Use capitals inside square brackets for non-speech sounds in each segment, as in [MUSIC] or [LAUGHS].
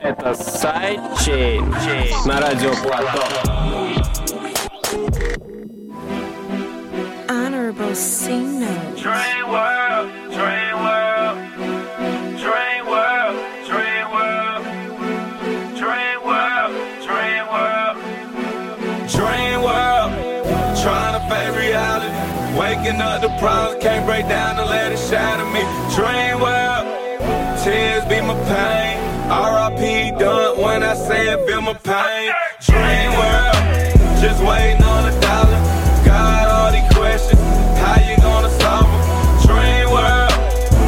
Это сайдчейн на радио Плато. Honorable C note. Dream world, dream world, dream world, dream world, dream world, dream world, dream world. Trying to fake reality, waking up the problems, can't break down and let it shatter me. Dream world, tears be my pain. R.I.P. done when I say it, feel my pain. Dream world, just waiting on a dollar. Got all these questions, how you gonna solve them? Dream world,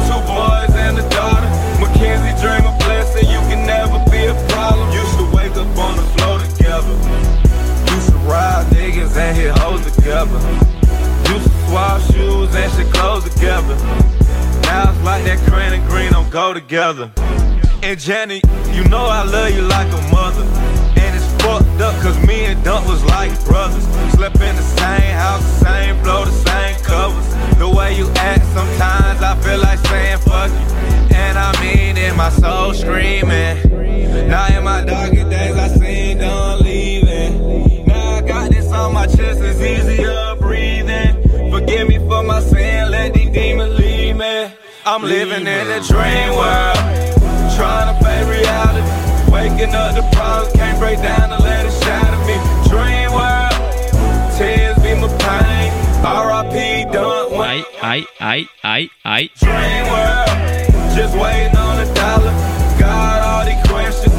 two boys and a daughter. Mackenzie dream a blessing, you can never be a problem. Used to wake up on the floor together. Used to ride niggas and hit hoes together. Used to swap shoes and shit clothes together. Now it's like that cran and green don't go together. And Jenny, you know I love you like a mother. And it's fucked up cause me and Dump was like brothers. Slept in the same house, same floor, the same covers. The way you act sometimes I feel like saying fuck you. And I mean it, my soul screaming. Now in my darker days I seen done leaving. Now I got this on my chest, it's easier breathing. Forgive me for my sin, let these demons leave me. I'm living in a dream world, trying to fake reality. Waking up the problems, can't break down the letter shine me. Dream world, tears be my pain. RIP, Dream world, just waiting on a dollar. Got all these questions.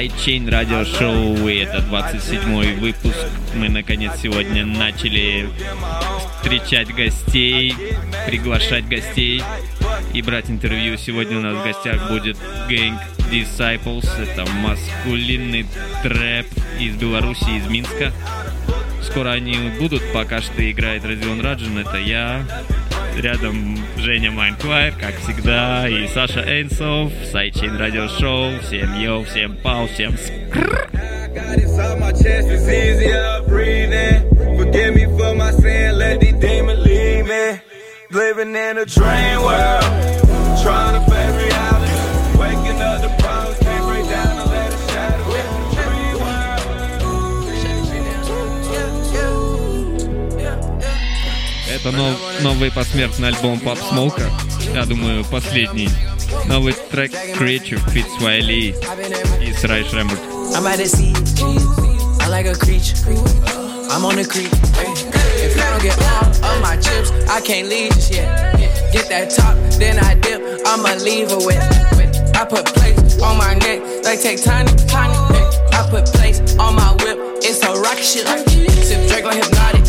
Sidechain радиошоу, и это 27-й выпуск. Мы, наконец, сегодня начали встречать гостей, приглашать гостей и брать интервью. Сегодня у нас в гостях будет Gang Disciples. Это маскулинный трэп из Беларуси, из Минска. Скоро они будут, пока что играет Родион Раджин, это я. Рядом Женя Майнквайр, как всегда, и Саша Эйнсов, Sidechain Радиошоу. Всем йоу, всем пау, всем с... Got this on my chest, it's easier breathing. Forgive me for my sin, let these demons leave me. Living in a dream world, trying to Это нов- новый посмертный альбом Pop Smoke. Я думаю, последний. Новый трек Creature Fit Swiley и Срай Шрембург. I'm at the sea. I like a creature. I'm on the creek. If I don't get all of my chips, I can't leave just yet. Get that top, then I dip. I'ma leave her with. I put plates on my neck, like take tiny, tiny. I put plates on my whip, it's a rocket shit. Sip Drake on hypnotic.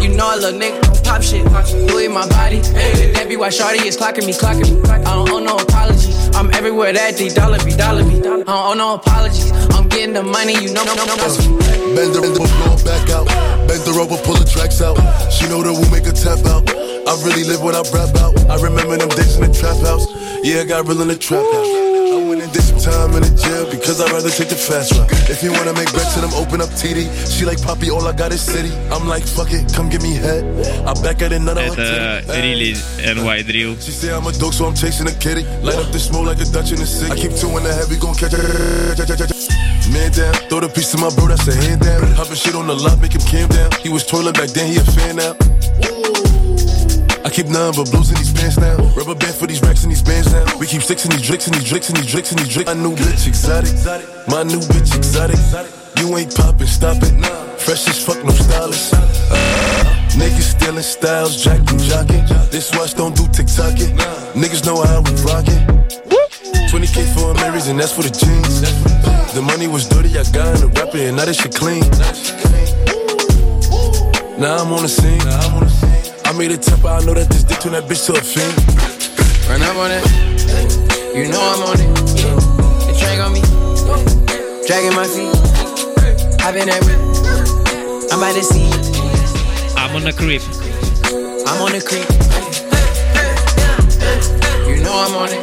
You know a little nigga pop shit. Louis my body. That be why Shorty is clocking me, clocking me. I don't owe no apology. I'm everywhere that D dollar be, dollar be. I don't owe no apologies. I'm getting the money, you know, no, no, no. Bend the rhythm, blow back out. Bend the rope, pull the tracks out. She know the woo make a tap out. I really live what I rap out. I remember them days in the trap house. Yeah, I got real in the trap house I went and did some time in the jail because I'd rather take the fast route. If you wanna make bets to them, open up TD. She like Poppy, all I got is city. I'm like, fuck it, come give me head. I back at it, none of Это Really NY Drill. She say I'm a dog, so I'm chasing a kitty. Light up the smoke like a Dutch in the city. I keep two in the head, we gon' catch it. Man down, throw the piece to my bro, that's a hand down. Hopping shit on the lot, make him calm down. He was twirling back then, he a fan now. I keep none but blues in these pants now. Rubber band for these racks and these bands now. We keep sticks in these drinks and these drinks and these drinks and these drinks. My new bitch exotic. My new bitch exotic. You ain't poppin', stop it. Fresh as fuck, no stylist. Uh, niggas stealing styles, jacking, jocking. This watch don't do TikToking. Niggas know how we rockin'. 20k for a Marys and that's for the jeans. The money was dirty, I got in the rapper and now that shit clean. Now I'm on the scene. I made a temper, I know that this dick turn that bitch to a fiend. Run up on it. You know I'm on it. The train on me. Dragging my feet. I've been that whip. I'm at the sea. I'm on the creep. I'm on the creep. You know I'm on it.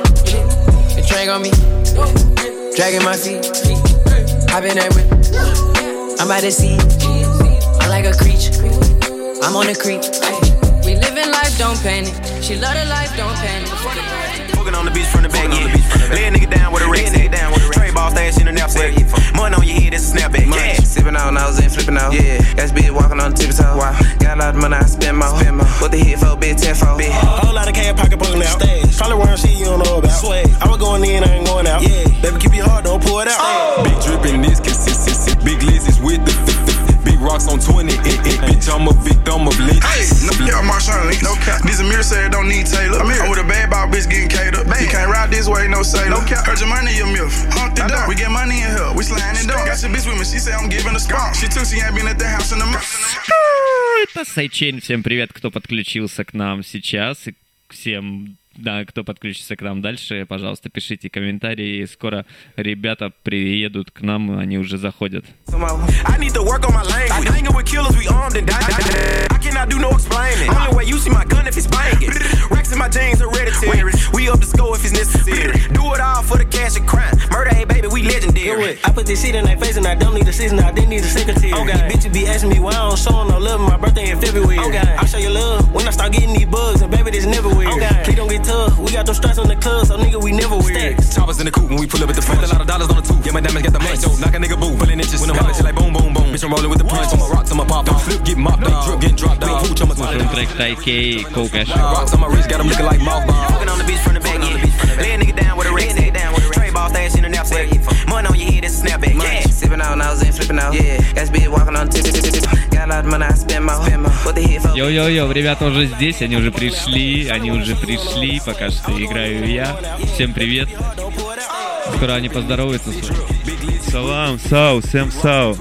The train on me. Dragging my feet. I've been that whip. I'm at the sea. I'm like a creature. I'm on the creep. We living life, don't panic. She love the life, don't panic. Fucking on the beach from the back, yeah. Lay a nigga down with a rig down with a Trade ball stash in the knapsack. Money on your head, that's a snapback. Yeah. Sipping on nose and flipping out. Yeah. Got bitch walking on the tippy toe. Wow. Got a lot of money, I spend more. Spend more. What the hit for, bitch, 10 for. Bitch. Whole lot of cash pocket pulling out. Stage. Probably wearing shit you don't know about. Swag. I was going in, I ain't going out. Yeah. Baby, keep your heart, don't pull it out. Big dripping this rocks on 20. Eh, eh, bitch, I'm a victim of lynch. Hey, no, yeah, Marshawn Lynch. No cap. This Amir said don't need Taylor. I'm, here. I'm with a bad ball bitch getting catered. Bad. You can't ride this way, no sailor. No cap. Heard your money, your milf. Humped it up. We get money in here. We sliding it down. Got your bitch with me. She said I'm giving a spot. She took she ain't been at the house in the month. Это Сайчейн. Всем привет, кто подключился к нам сейчас. И всем да, кто подключится к нам дальше, пожалуйста, пишите комментарии. Скоро ребята приедут к нам, они уже заходят. I you put this shit in their face and I don't need a season, I didn't need a secretary. Okay. Bitches be asking me why I don't show no love. My birthday in February. Okay. I show you love when I start getting these bugs, and baby, this never weird. Okay. Please don't get tub. We got those stripes on the club, so nigga, we never wear stacks. Choppers in the coupe when we pull up at the front. A lot of dollars on the tube. Yeah, my diamonds got the money. Yo, knock a nigga boo. pulling inches. When I'm hot, like boom, boom, boom. Bitch, I'm rolling with the punch. I'm a rock, I'm a pop. Don't flip, get mopped. Big drip, getting dropped. Big hooch, I'm a swallow. Zo'n track zei ik, hey, kook en zo. Rocks on my wrist, got him looking like mouth bomb. Walking on the beach from the back, yeah. Lay a nigga down with a red, nigga down with a red. Ball stash in the knapsack. Money on your head, that's a snapback. Yeah. Sipping on nose and flipping out. Yeah. Got bitch walking on the toe. Got a lot of money, I spend more. What the hit for. Йо-йо-йо, ребята уже здесь, они уже пришли, они уже пришли, пока что играю я. Всем привет. Скоро они поздороваются с вами. Салам, сау, всем сау.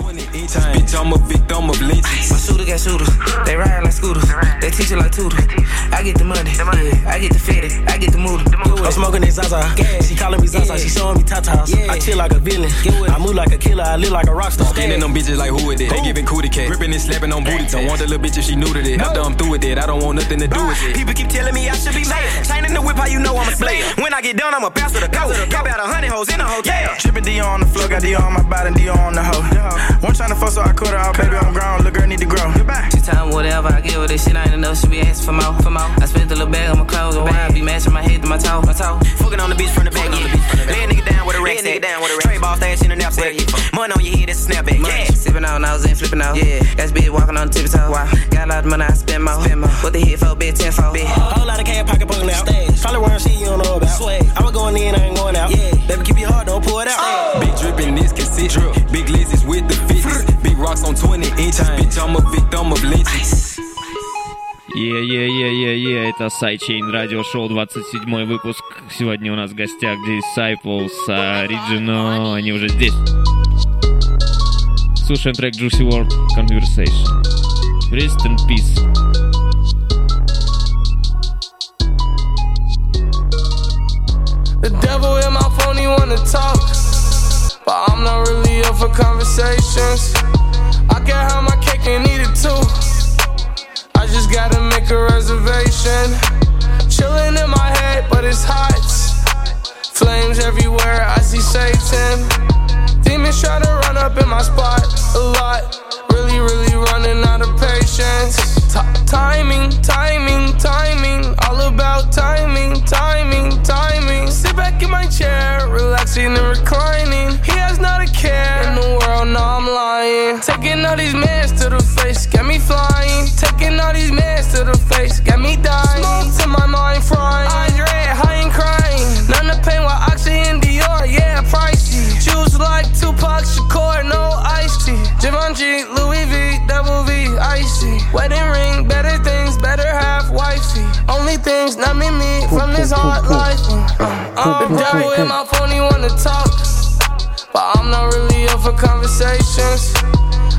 Bitch, I'm a victim of lynches. My shooter got shooters. They ride like scooters. They teach you like tutors. I get the money. Yeah. I get the fitted. I get the mood. I'm smoking this Zaza. She calling me Zaza. She showing me tatas. I chill like a villain. I move like a killer. I live like a rock star. Scanning them bitches like who it is. They giving cootie cat. Gripping and slapping on booty. Don't want the little bitch if she new to this. After I'm through with it, I don't want nothing to do with it. People keep telling me I should be mad. Chain in the whip, how you know I'm a slave. When I get done, I'm a pass to the go. Got about a hundred hoes in a hotel. Tripping Dior on the floor, got Dior on my body, Dior on the hoe. One trying to fuck, so I cut her off. Baby, I'm grown. Little girl need to grow. She tell me whatever I give her. This shit I ain't enough. She be asking for more, for more. I spent a little bag on my clothes. And why I be matching my head to my toe, my toe. Fucking on the beach from the back, oh, yeah. Lay a nigga down with a rack stack. Trade ball stash in the knapsack. Money on your head, that's a snapback. Yeah. Sipping on nose and flipping out. Yeah. Got bitch walking on the tippy toe. Wow. Got a lot of money, I spend more. Spend more. What the hit for, bitch, 10 for. Bitch. Whole lot of cash pocket pulling out. Stage. Probably wearing shit you don't know about. Swag. I was going in, I ain't going out. Yeah. Baby, keep your heart, don't pull it out. Big dripping this consistent. Big lizards with the fitness. Big rocks on 20 inches. Bitch, I'm a victim of lynches. Е-е-е-е-е, это Сайчейн Радио Шоу, 27 выпуск. Сегодня у нас в гостях Disciples, Original, они уже здесь. Слушаем трек Juicy World Conversation. Rest in Peace. Wanna talk. But I'm not really up for conversations. I can have my cake and eat it too. I just gotta make a reservation. Chilling in my head, but it's hot. Flames everywhere, I see Satan. Demons try to run up in my spot a lot. Really, really running out of patience. T- timing, timing, timing. All about timing, timing, timing. Sit back in my chair, relaxing and reclining. He has not a care in the world, no, I'm lying. Taking all these mans to the face, got me flying. Taking all these mans to the face, got me dying. Smoke to my mind frying. Andre, high and crying. None of pain while Oxy and Dior, yeah, pricey. Choose like Tupac Shakur, no iced tea. Givenchy, Louis V, double V, icy. Wedding ring, better things, better. Only things, not me, me, from this hard life. Uh, uh, the devil in my phone, he wanna talk. But I'm not really up for conversations.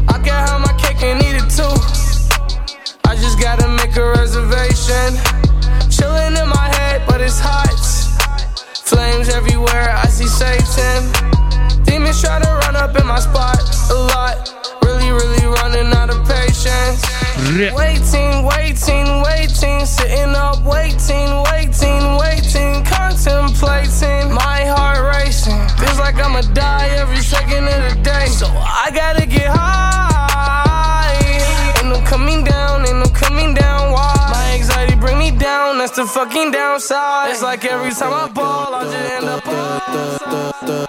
I can have my cake and eat it too. I just gotta make a reservation. Chilling in my head, but it's hot. Flames everywhere, I see Satan. Demons try to run up in my spot a lot. Really, really running out. Waiting, waiting, waiting, sitting up, waiting, waiting, waiting, contemplating. My heart racing, feels like I'ma die every second of the day. So I gotta get high, and I'm coming down, and I'm coming down. Why? My anxiety bring me down, that's the fucking downside. It's like every time I ball, I just end up. All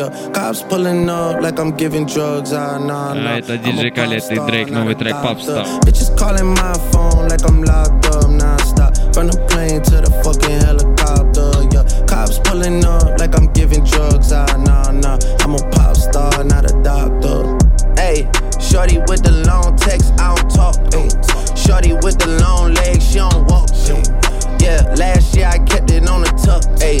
yeah. Cops pulling up like I'm giving drugs. Ah, nah, nah. А это DJ Khaled и Дрейк, новый трек Popstar. Bitches calling my phone like I'm locked up non-stop. From the plane to the fucking helicopter, yeah. Cops pulling up like I'm giving drugs. Ah, nah, nah. I'm a pop star, not a doctor. Hey, shorty with the long text, I don't talk. Ay. Shorty with the long legs, she don't walk. Ay. Yeah, last year I kept it on the tuck. Ayy,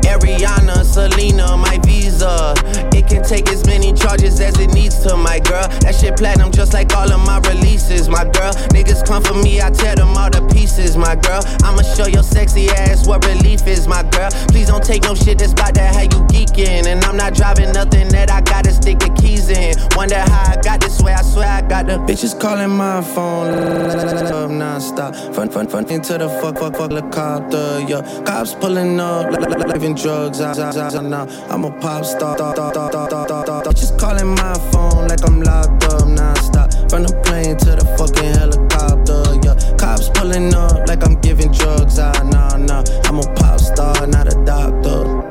Ariana, Selena, my visa. It can take as many charges as it needs to, my girl. That shit platinum just like all of my releases, my girl. Niggas come for me, I tear them all to pieces, my girl. I'ma show your sexy ass what relief is, my girl. Please don't take no shit that's about to have you geeking. And I'm not driving nothing that I gotta stick the keys in. Wonder how I got this way, I swear I got the bitches calling my phone non-stop. Fun, fun, fun into the fuck, fuck, fuck helicopter, yeah. Cops pulling up, living drugs. I, I, I, now I'm a pop star. Just calling my phone like I'm locked up non-stop. From the plane to the fucking helicopter, yeah. Cops pulling up like I'm giving drugs. I, nah, nah. I'm a pop star, not a doctor.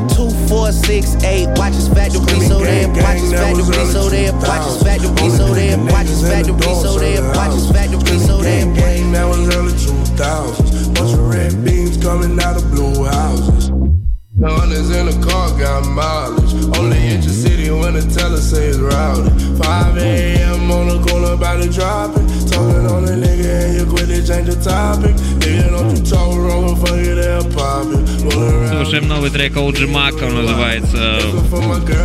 Two, four, six, eight. Watch his factory, so they watch his factory, so they watch his factory, so they watch his factory, so they watch his factory, so they gang that was early 2000s. Bunch of red beams coming out of blue houses. Hunters in the car got mileage. Only mm-hmm. in your city when the teller say it's rowdy. 5 a.m. on the corner about to drop it. Talking on a nigga and you quickly change the topic. Nigga, don't you talk wrong, fuck it, they'll pop it. Слушаем новый трек OG Мака, он называется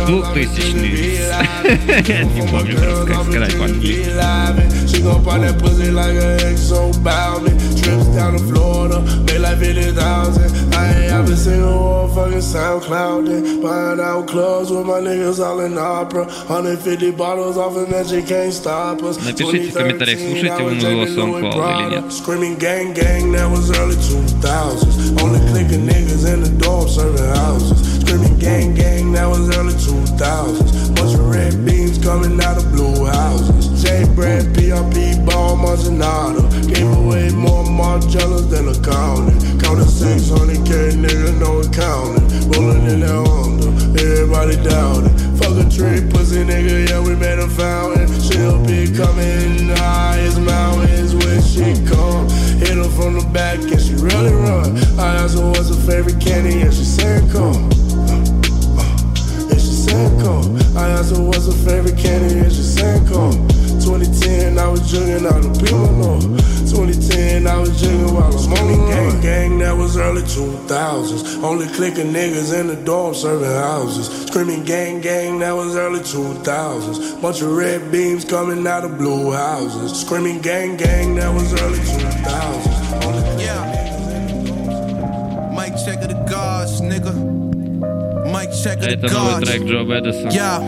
2000 [LAUGHS] Не помню просто, как сказать по-английски. She gon' pop that pussy like a exo bound Trips down to Florida, made like 50,000. I ain't ever seen a motherfucking SoundCloud. Then buying out clubs with my niggas all in opera. 150 bottles off and that you can't stop us. Напишите в комментариях, слушаете вы моего SoundCloud или нет. Screaming gang gang, that was early 2000s. Only clicking niggas in the dorm serving houses. Screaming gang gang, that was early 2000s. Bunch of red beams coming out of blue houses. J Brad, PRP, Ball, Marginado. Gave away more Margellas than a county. Counting 600k, nigga, no accounting. Rolling in that Honda, everybody down it. Fuck a tree, pussy nigga, yeah, we made a fountain. She'll be coming high as mountains when she come. Hit her from the back and she really run. I asked her what's her favorite candy and she said come. Uh, and she said come. I asked her what's her favorite candy and she said come. 2010, I was jugging out the people know. 2010, I was jugging while I'm on the gang. Gang, that was early 2000s. Only clicking niggas in the dorm serving houses. Screaming gang, gang, that was early 2000s. Bunch of red beams coming out of blue houses. Screaming gang, gang, that was early 2000s. Only yeah. Mic check of the gods, nigga. Mic check of the Это новый трек Джо Бедеса. Yeah.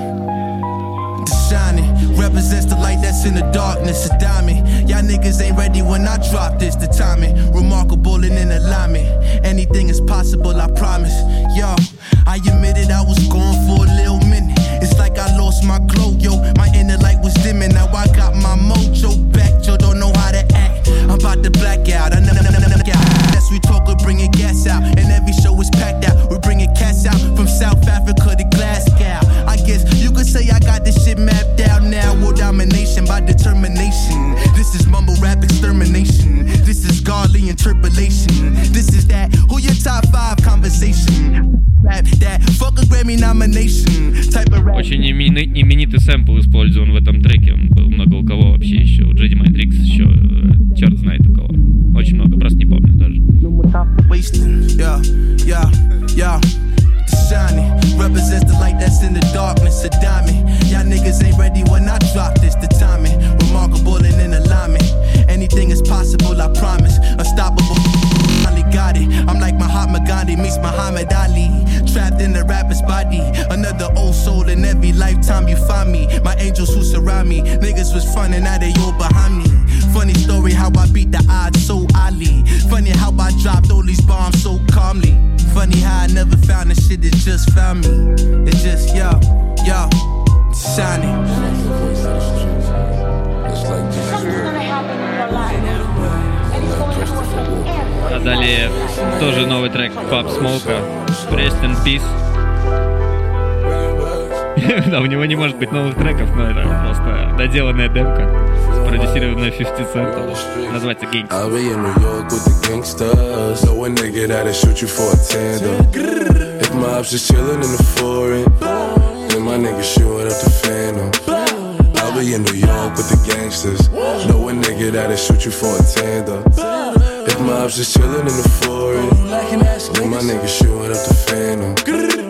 The shining represents the light that's in the darkness. A diamond. Y'all niggas ain't ready when I drop this. The timing remarkable and in alignment. Anything is possible, I promise. Yo, I admitted I was gone for a little minute. It's like I lost my glow, yo. My inner light was dimming. Now I got my mojo back. Yo, don't know how to act. I'm about to black out. I know. As we talk, we're bringing gas out. And every show is packed out. We're bringing cats out from South Africa to Glasgow. I guess you could say I got this shit mapped out now. World domination by determination. This is mumble rap extermination. This is godly tribulation. This is that who your top five conversation. Rap that fuck a great Grammy nomination. Type of rap. Очень имени- именитый сэмпл использован в этом треке. Он был много у кого вообще еще. У Джеди Майндрикс еще э, черт знает у кого. Очень много, просто не помню даже. wasting. Yeah, yeah, yeah. Shiny represents the light that's in the darkness. A diamond. Y'all niggas ain't ready when I drop this. The timing remarkable and in alignment. Anything is possible, I promise. Unstoppable. Finally got it. I'm like Mahatma Gandhi meets Muhammad Ali. Trapped in the rapper's body. Another old soul in every lifetime you find me. My angels who surround me. Niggas was fun and now they all behind me. Funny story how I beat the odds so oddly. Funny how I dropped all these bombs so calmly. Funny how I never found the shit that just found me. It just, yo, yo, shining. А далее тоже новый трек Pop Smoke. Rest in Peace. Да, у него не может быть новых треков, но это просто доделанная демка, спродюсированная 50 центом. Называется gangsters. My ops is chillin' in the foreign, then my nigga shoot up the phantom. I'll be in New York with the gangsters. Know a nigga that'll shoot you for a tandem. If my ops is chillin' in the foreign, then my nigga shoot up the phantom.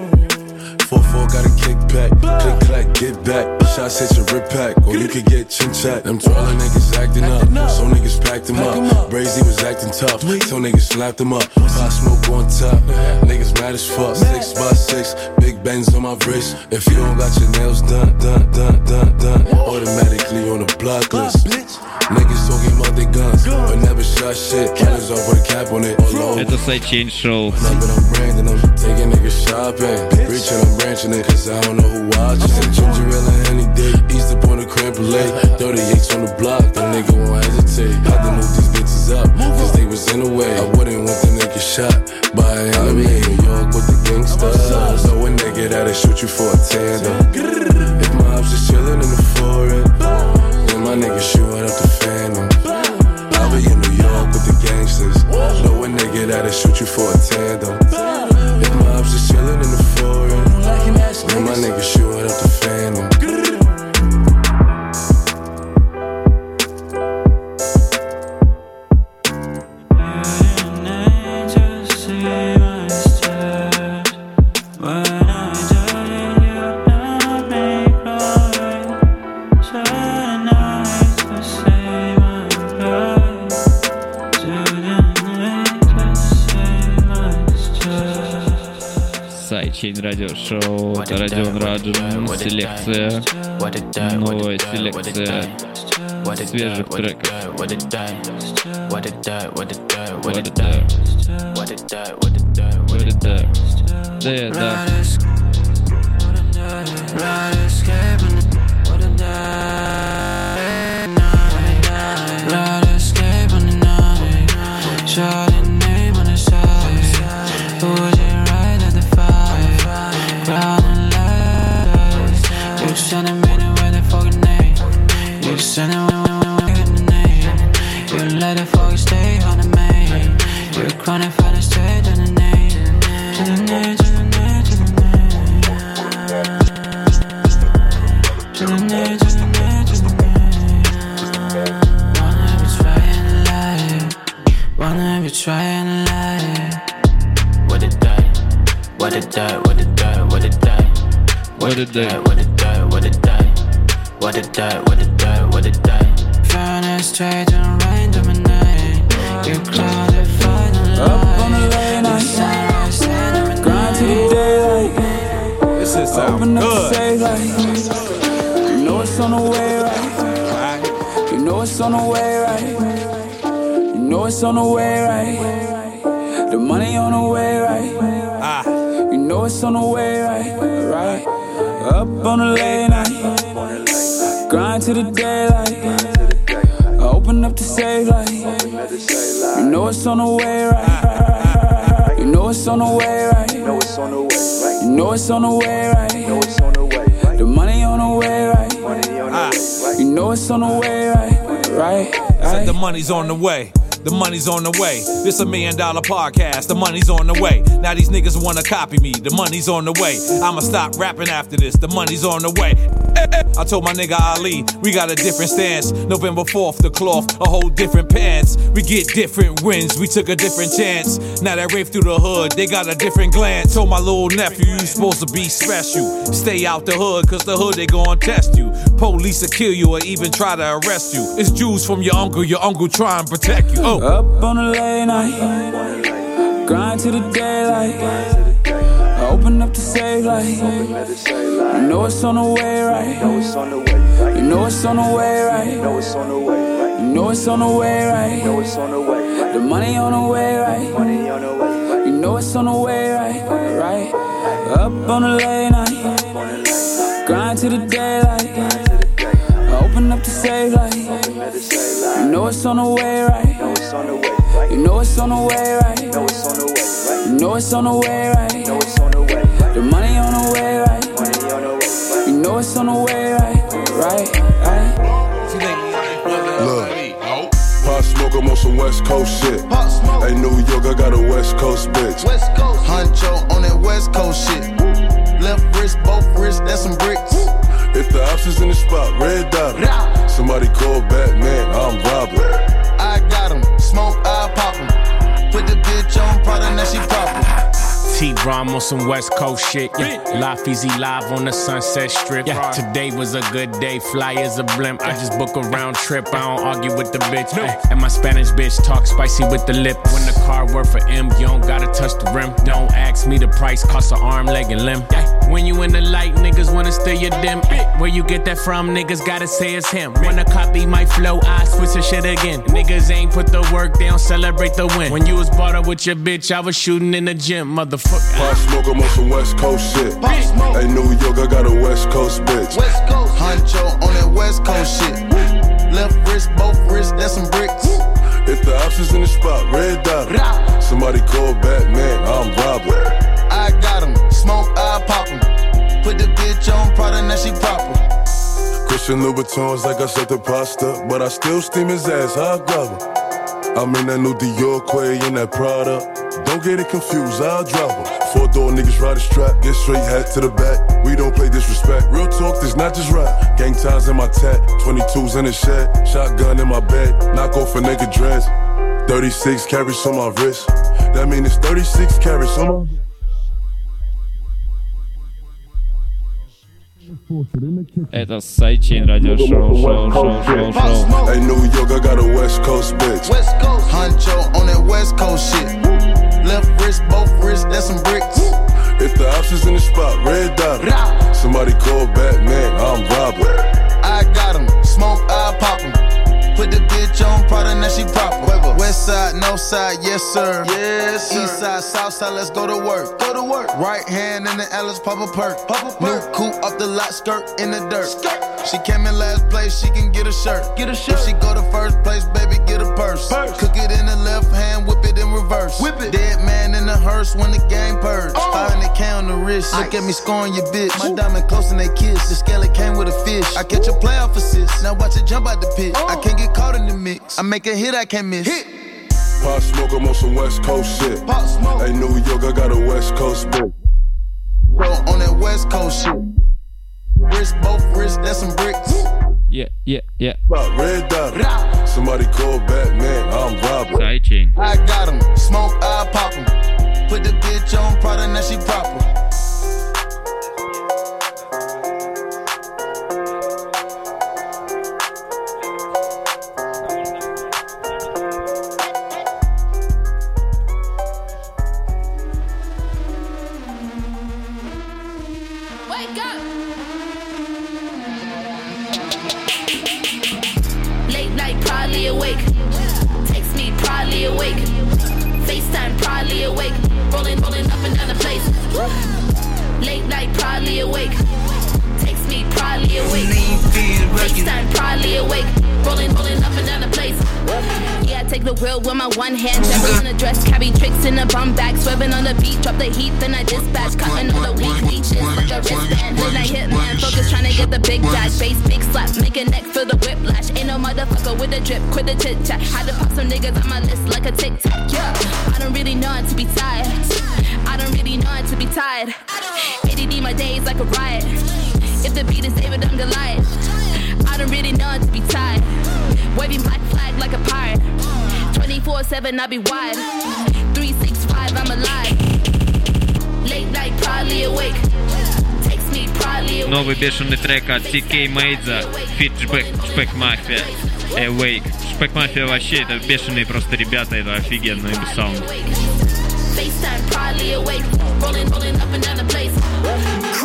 4-4 got a kickback, click clack, get back. Shots hit your rip pack, or you could get chin chat. Them twirling niggas acting up, so niggas packed them up. Brazy was acting tough, so niggas slapped them up. Pop smoke on top, niggas mad as fuck. Six by six, big bangs on my wrist. If you don't got your nails done, done, done, done, done, automatically on the block list. Niggas talking about their guns, but never shot shit. Killers off with a cap on it. All over. Это Sidechain Show. But I'm branding them, taking niggas shopping. Reaching, I'm it, cause I don't know who watches. And ginger ale and any day, east up on the creme brulee. 38s on the block, the nigga won't hesitate. Had to move these bitches up, cause they was in the way. I wouldn't want the nigga shot by an enemy. In New York with the gangsters. Know a nigga that'll shoot you for a tandem. If my ops is chillin' in the foreign, then my nigga shooting up the phantom. I'll be in New York with the gangsters. Know a nigga that'll shoot you for a tandem. If my ops is chillin' in the foreign, Black niggas. When my niggas shoot up the family. Чейн Радио Шоу, Радион Раджинс, селекция, новая селекция свежих треков. Да, да. Right escaping, what a night, night, night, night, escaping the night, shot. Sending me to where the fucking name. You sending me to the name. You let the fuck stay on the main. You're crying for the straight to the name. To the name, to the name, to the name. To the name, to the name, to the name. Wanna be trying life. Wanna be trying life. What it die? What it die? What it die? What it die? What it die? What it What it die? What it die? What it die? Furnace straight and rain to my name. You cloud the final Up on the late night, grind to the daylight. This is Open up the good. safe light. You know it's on the way, right? You know it's on the way, right? You know it's on the way, right? The money on the way, right? Ah. You know it's on the way, right? Right? Up on the late night, grind to the daylight. I Open up the safe light. You know it's on the way, right? You know it's on the way, right? You know it's on the way, right? You know it's on the way, right? You know it's on the way, right? The money on the way, right? You know it's on the way, right? Right? Said the money's on the way. The money's on the way. This a million dollar podcast, the money's on the way. Now these niggas wanna copy me, the money's on the way. I'ma stop rapping after this, the money's on the way. I told my nigga Ali, we got a different stance. November 4th, the cloth, a whole different pants. We get different wins, we took a different chance. Now that rave through the hood, they got a different glance. Told my little nephew, you supposed to be special. Stay out the hood, cause the hood they gon' test you. Police will kill you or even try to arrest you. It's Jews from your uncle, your uncle try and protect you. Oh. Up on a late night, grind to the daylight. Up the safe light. You know it's on the way, right? You know it's on the way, right? You know it's on the way, right? You know it's on the way, right? You know it's on the way, right? You on the way, right? The money on the way, right? Money on the way, right? You know it's on the way, right? Right? Up on a late night, grind to the daylight. I open up the safe light. You know it's on the way, right? You know it's on the way, right? You know it's on the way, right? The way, right? You know it's on the way, right? You on the way, right? Money on the way, right? Money on the way, right? You know it's on the way, right? Right? Right? Look, Pop smoke, I'm on some West Coast shit. pop Hey, New York, I got a West Coast bitch. West Coast. Huncho on that West Coast shit. Left wrist, both wrists, that's some bricks. If the ops is in the spot, red dot. Somebody call Batman, I'm Robin. I got got 'em, smoke, I pop 'em. Put the bitch on Prada, now she poppin'. T Rom on some West Coast shit. Yeah. Life easy live on the Sunset Strip. Yeah. Today was a good day, fly as a blimp. I just book a round trip, I don't argue with the bitch. Ay. And my Spanish bitch talk spicy with the lip. When the car work for M, you don't gotta touch the rim. Don't ask me the price, cost an arm, leg, and limb. When you in the light, niggas wanna steal your dim. Where you get that from, niggas gotta say it's him. Wanna copy my flow, I switch the shit again. Niggas ain't put the work, they don't celebrate the win. When you was brought up with your bitch, I was shooting in the gym, motherfucker. Pop smoke, I'm on some West Coast shit. Hey, New York, I got a West Coast bitch. West Coast. Huncho on that West Coast shit. Left wrist, both wrists, that's some bricks. If the ops is in the spot, red dot. Somebody call Batman, I'm Robin. I got 'em, smoke, I pop 'em. Put the bitch on Prada, now she proper. Christian Louboutins like I said the pasta, but I still steam his ass, I grab him. I'm in that new Dior Quay in that Prada. Don't get it confused, I'll drop him. Four door niggas ride a strap, get straight hat to the back. We don't play disrespect. Real talk, this not just rap. Gang ties in my tat, 22s in the shed, shotgun in my bed, knock off a nigga dress. 36 carats on my wrist. That mean it's 36 carats on my Hey, that's Sidechain Radio Show, show, show, show, show. Hey, New I got a West Coast bitch. West Coast. Huncho on that West Coast shit. Left wrist, both wrists, that's some bricks. If the ops is in the spot, red dot. Somebody call Batman, I'm robbing. I got him, smoke, I pop him. Put the bitch on Prada, now she proper. West side, no side, yes sir. Yes sir. East side, south side, let's go to work. Go to work. Right hand in the Ellis, pop a perk. Pop a perk. New coupe up the lot, skirt in the dirt. Skirt. She came in last place, she can get a shirt. Get a shirt. If she go to first place, baby, get a purse. purse. Cook it in the left hand, whip it in reverse. Whip it. Dead man in the hearse when the game purge. Oh. 500k on the wrist. Look at me scoring your bitch. My diamond close and they kiss. The scale came with a fish. I catch a playoff assist. Now watch it jump out the pit. I oh. can't get get caught in the mix. I make a hit I can't miss. Hit. Pop smoke, I'm on some West Coast shit. Pop smoke. Hey, New York, I got a West Coast bitch. Bro, on that West Coast shit. Wrist, both wrists, that's some bricks. Yeah, yeah, yeah. Red dot. Somebody call Batman, I'm Robert. I got him, smoke, I pop him. Put the bitch on Prada, now she proper. Probably awake. Text me, probably awake. FaceTime, probably awake. Rolling, rolling up and down the place. Yeah, I take the wheel with my one hand. Jumping on the dress, carry tricks in a bum bag. Swerving on the beat, drop the heat, then I dispatch. Cutting all the weak leeches the wristband. Then I hit man, focus trying to get the big dash. Bass, big slap, make a neck feel the whiplash. Ain't no motherfucker with a drip, quit the chit chat. Had to pop some niggas on my list like a tic tac. Yeah, I don't really know how to be tired. I don't really know how to be tired. ADD my days like a riot. If the beat is David, I'm Goliath. I don't really know how to be tired. Waving black flag like a pirate. 24 7, I be wide. 365, I'm alive. Late night, probably awake. Takes me probably awake. Новый бешеный трек от TK Мейдза, Fit Шпек, Шпек Мафия, Awake. Шпек Мафия вообще, это бешеные просто ребята, это офигенный саунд. FaceTime, probably awake. Rolling, rolling up and down the place.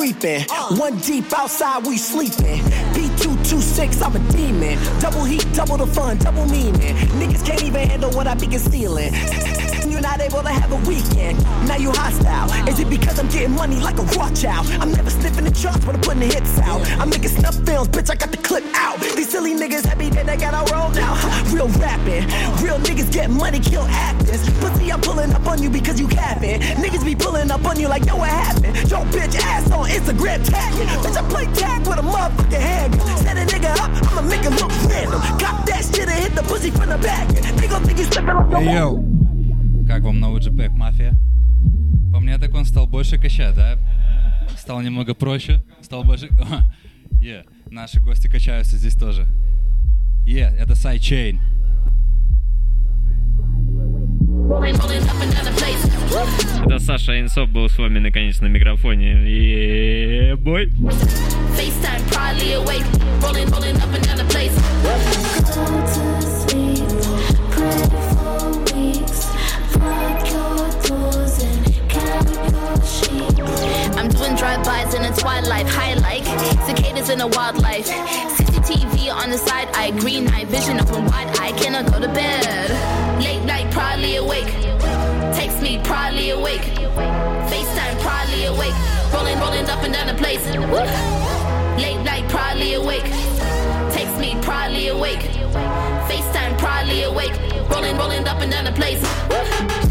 creeping. One deep outside, we sleeping. P226, I'm a demon. Double heat, double the fun, double meaning. Niggas can't even handle what I be concealing. [LAUGHS] able to have a weekend. Now you hostile. Is it because I'm getting money like a watch out? I'm never sniffing the charts when I'm putting the hits out. I'm making snuff films, bitch, I got the clip out. These silly niggas happy that they got a roll now. Real rapping. Real niggas get money, kill actors. Pussy, I'm pulling up on you because you capping. Niggas be pulling up on you like, yo, what happened? Yo, bitch, ass on Instagram tagging. Bitch, I play tag with a motherfucking handgun. Set a nigga up, I'ma make him look random. Cop that shit and hit the pussy from the back. They gon' think you slipping like Hey, yo. Как вам новый JPEG Мафия? По мне так он стал больше качать, да? Стал немного проще, стал больше... Е, наши гости качаются здесь тоже. Е, это place. Это Саша Инсов был с вами наконец на микрофоне. И бой. FaceTime, doing drive-bys in the twilight, high like cicadas in the wildlife. CCTV on the side, eye green night vision open wide. I cannot go to bed. Late night, probably awake. Text me, probably awake. FaceTime, probably awake. Rolling, rolling up and down the place. Late night, probably awake. Text me, probably awake. FaceTime, probably awake. Rolling, rolling up and down the place. Stress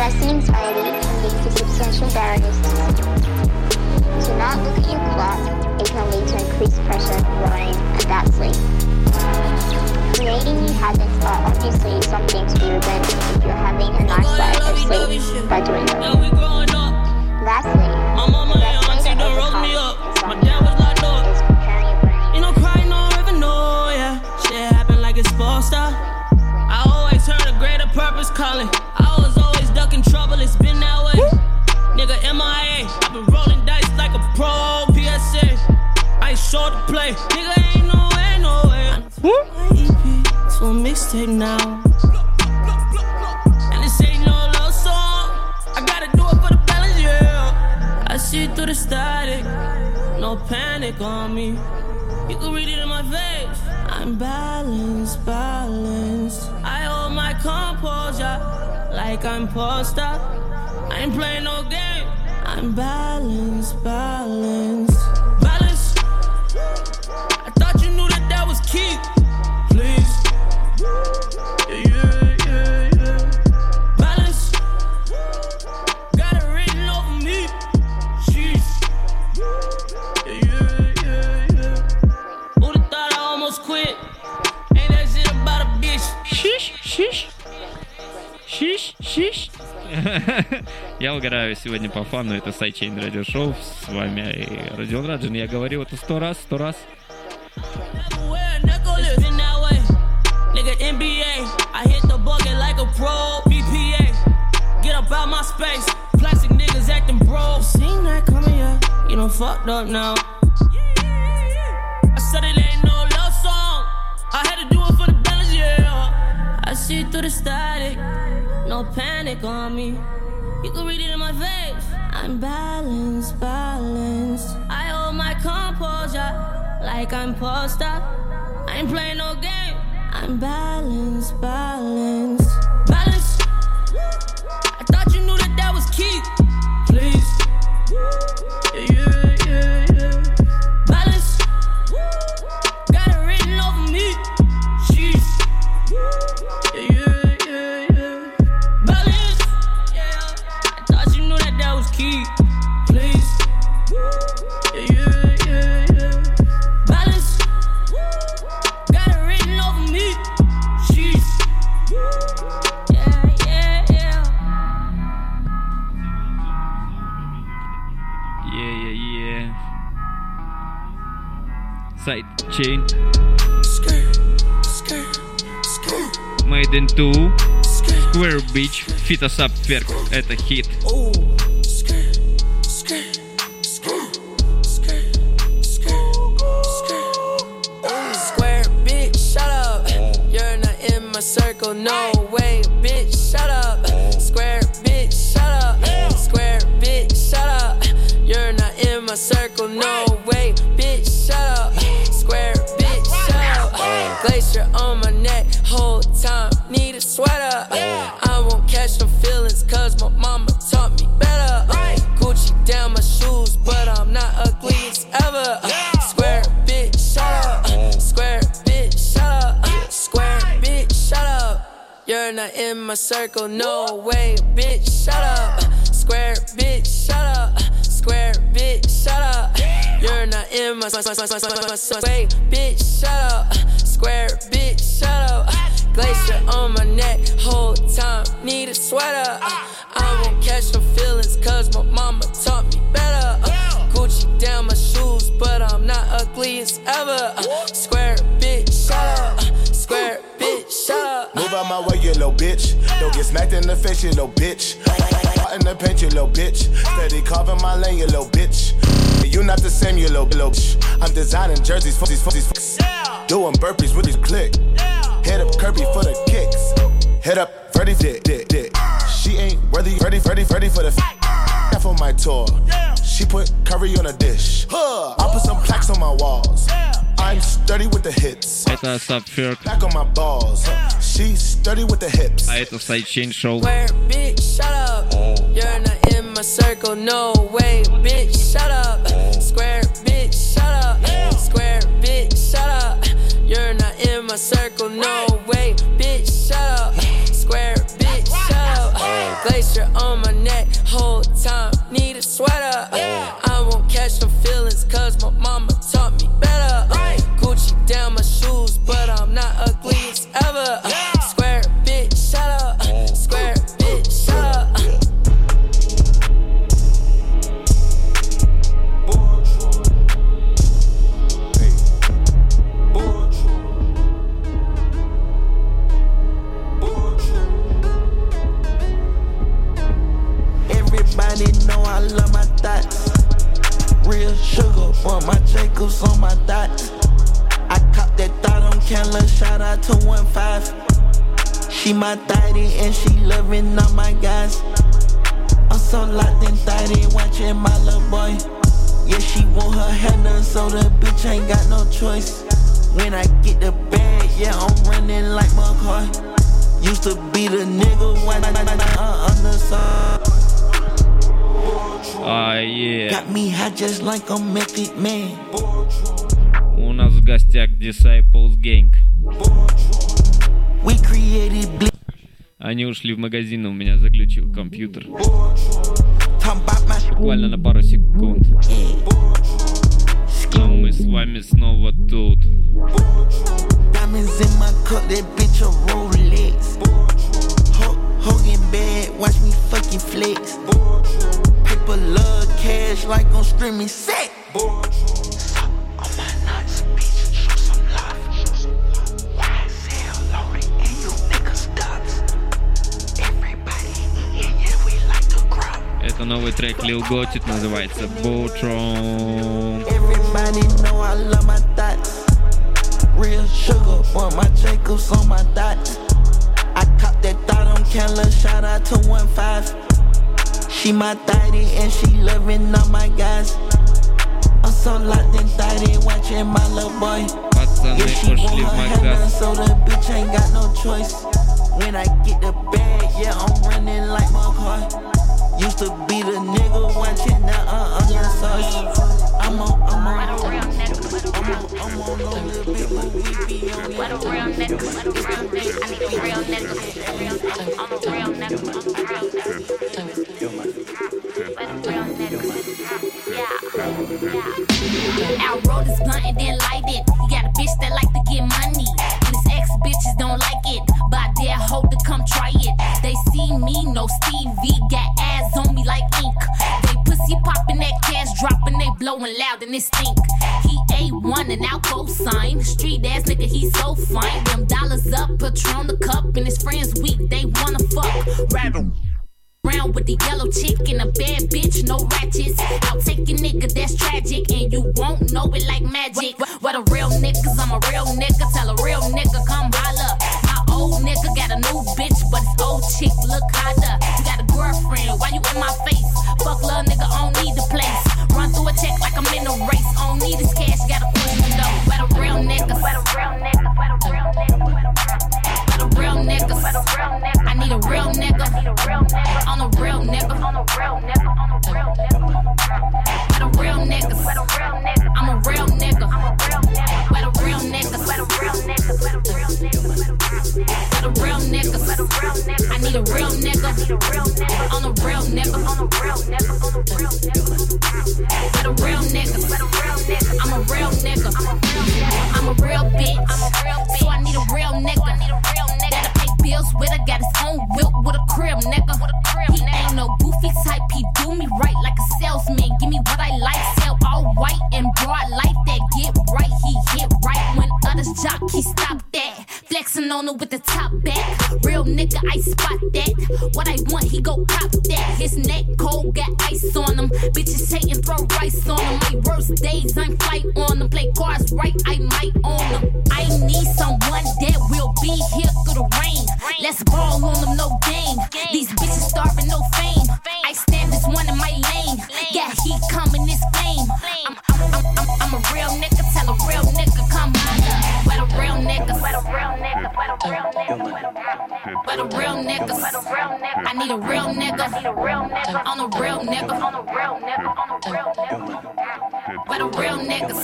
and anxiety can lead to substantial barriers to sleep. Do not look at your clock. It can lead to increased pressure, worrying, and bad sleep. Creating new habits are obviously something to be regretted if you're having a nice night of sleep by doing them. Lastly, the best way to overcome insomnia is preparing your brain You know, crying no ever know, yeah. Shit happen like it's supposed to. I always heard a greater purpose calling. I was always ducking trouble, it's been that way. Nigga, MIA, I've been rolling dice like a pro PSA. I ain't short to play, nigga, ain't no way, no way. My EP to a mixtape now. And this ain't no love song. I gotta do it for the balance, yeah. I see through the static, no panic on me. You can read it in my face. I'm balanced, balanced. I hold my composure like I'm post up. I ain't playing no game. I'm balanced, balanced, balanced. I thought you knew that that was key. Please. Yeah, yeah, Shish, shish. Шиш, шиш. Я угораю сегодня по фану, это Сайчейн Радио Шоу, с вами Родион Раджин. Я говорил это сто раз, сто раз. It's been that way. Nigga, NBA. I hit the bucket like a pro. BPA. Get up out my space. Plastic niggas acting bro. Seen that coming, yeah. You done fucked up now. I said it ain't no love song. I had to do I see through the static. No panic on me. You can read it in my face. I'm balanced, balanced. I hold my composure like I'm post up. I ain't playing no game. I'm balanced, balanced, balanced. I thought you knew that that was key. Please. Yeah, yeah, yeah, Sidechain. Made in Two. Square Beach. Фитосапферк. Это хит. Square bitch, shut up. You're not in my circle, no way, bitch, shut up. Square bitch, shut up. Square bitch, shut up. You're not in my circle, no way, bitch, shut up. Glacier on my neck, whole time, need a sweater. I won't catch no feelings, cause my mama taught me better. Gucci down my shoes, but I'm not ugly as ever. Square bitch, shut up. Square bitch, shut up. Square bitch, shut up. You're not in my circle, no way, bitch, shut up. Square bitch, shut up. Square bitch, shut up. You're not in my way, bitch, shut up. Square bitch, shut up. Glacier on my neck, whole time, need a sweater. I won't catch no feelings, cause my mama taught me better. Gucci down my shoes, but I'm not ugly as ever. Square bitch, shut up. Square bitch, shut up. Move out my way, you little bitch. Don't get smacked in the face, you little bitch. Out in the paint, you little bitch. Steady carving my lane, you little bitch. You not the same, you little, bitch. I'm designing jerseys for these, for these. Doing burpees with these click. Head up Kirby for the kicks. Head up Freddy, dick, dick, dick. She ain't worthy, ready, ready, ready for the f- on my tour. She put curry on a dish. Huh. I put some plaques on my walls. I'm sturdy with the hits. Это Subferk. Back on my balls. She's sturdy with the hips. А это Sidechain Show. Square bitch, shut up. You're not in my circle, no way, bitch, shut up. Square bitch, shut up. Square bitch, circle, no way, bitch, shut up. Square bitch, shut up. Glacier on my neck, whole time, need a sweater. I won't catch no feelings, cause my mama shout out to 1-5. She my thotty and she loving all my guys. I'm so locked in thotty, watching my little boy. Yeah, she want her hair done, so the bitch ain't got no choice. When I get the bag, yeah, I'm running like my car. Used to be the nigga when I, I, on the side. yeah. Got me high just like a method man. У нас в гостях Disciples Gang. Они ушли в магазин, у меня заглючил компьютер. Буквально на пару секунд. Но мы с вами снова тут. Hogan bad, watch me fucking flex. Paper love cash like on streaming set. Это новый трек Lil Gotit, называется Botron. Everybody know I love my thoughts. Real sugar, want my Jacobs on my thoughts. I caught that thought on Candler, shout out to 1-5. She my thotty and she loving all my guys. I'm so locked in thotty, watching my little boy. Пацаны Yeah, she want пошли в her hair done, магаз. so the bitch ain't got no choice. When I get the bag, yeah, I'm running like McCoy. Used to be the nigga watching now uh, I'm the sauce. I'm on, I'm on. I'm on, I'm on a little bit, but we be on Let a real nigga, let a real nigga. I need a real nigga. I'm a real nigga. I'm a real nigga. Let a real nigga. Yeah. Our road is blunt and then light it. You got a bitch that like to get money. Bitches don't like it. But I dare hope to come try it. They see me, no Stevie. Got ass on me like ink. They pussy popping that cash dropping, they blowing loud and it stink. He A1 and Alco sign. Street ass nigga, he so fine. Them dollars up, Patron the cup, and his friends weak, they wanna fuck. Rattle. Round with the yellow chick and a bad bitch, no ratchets. I'll take a nigga that's tragic, and you won't know it like magic. What a real niggas, I'm a real nigga. Tell a real nigga, come holla. My old nigga got a new bitch, but his old chick look hotter. You got a girlfriend, why you in my face? Fuck love nigga, I don't need the place. Run through a check like I'm in a race. I don't need this cash, got a question though. What a real nigga, what a real nigga, what a real nigga, real niggas. I need a real nigga. On a real nigga. On a real nigga. Where the real niggas? I'm a real nigga. Where the real niggas? Where the real niggas? I need a real nigga. On a real nigga. On a real nigga. On a real nigga. Where the real niggas? I'm a real nigga. I'm a real bitch. So I need a real nigga bills with her, got his own whip with a crib, nigga. He ain't no goofy type, he do me right like a salesman. Give me what I like, sell all white and broad light that get right. He hit right when others jock, he stop that. Flexing on her with the top back. Real nigga, I spot that. What I want, he go pop that. His neck cold, got ice on him. Bitches hating, throw rice on him. My worst days, I'm flight on them. Play cards right, I might own them. I need someone that will be here through the rain. Let's ball on them, no game. These bitches starving, no fame. I stand this one in my lane. Yeah, he coming, this what a real nigga. I need a real nigga, on a real nigga, on a real nigga, on a real nigga. What a real nigga.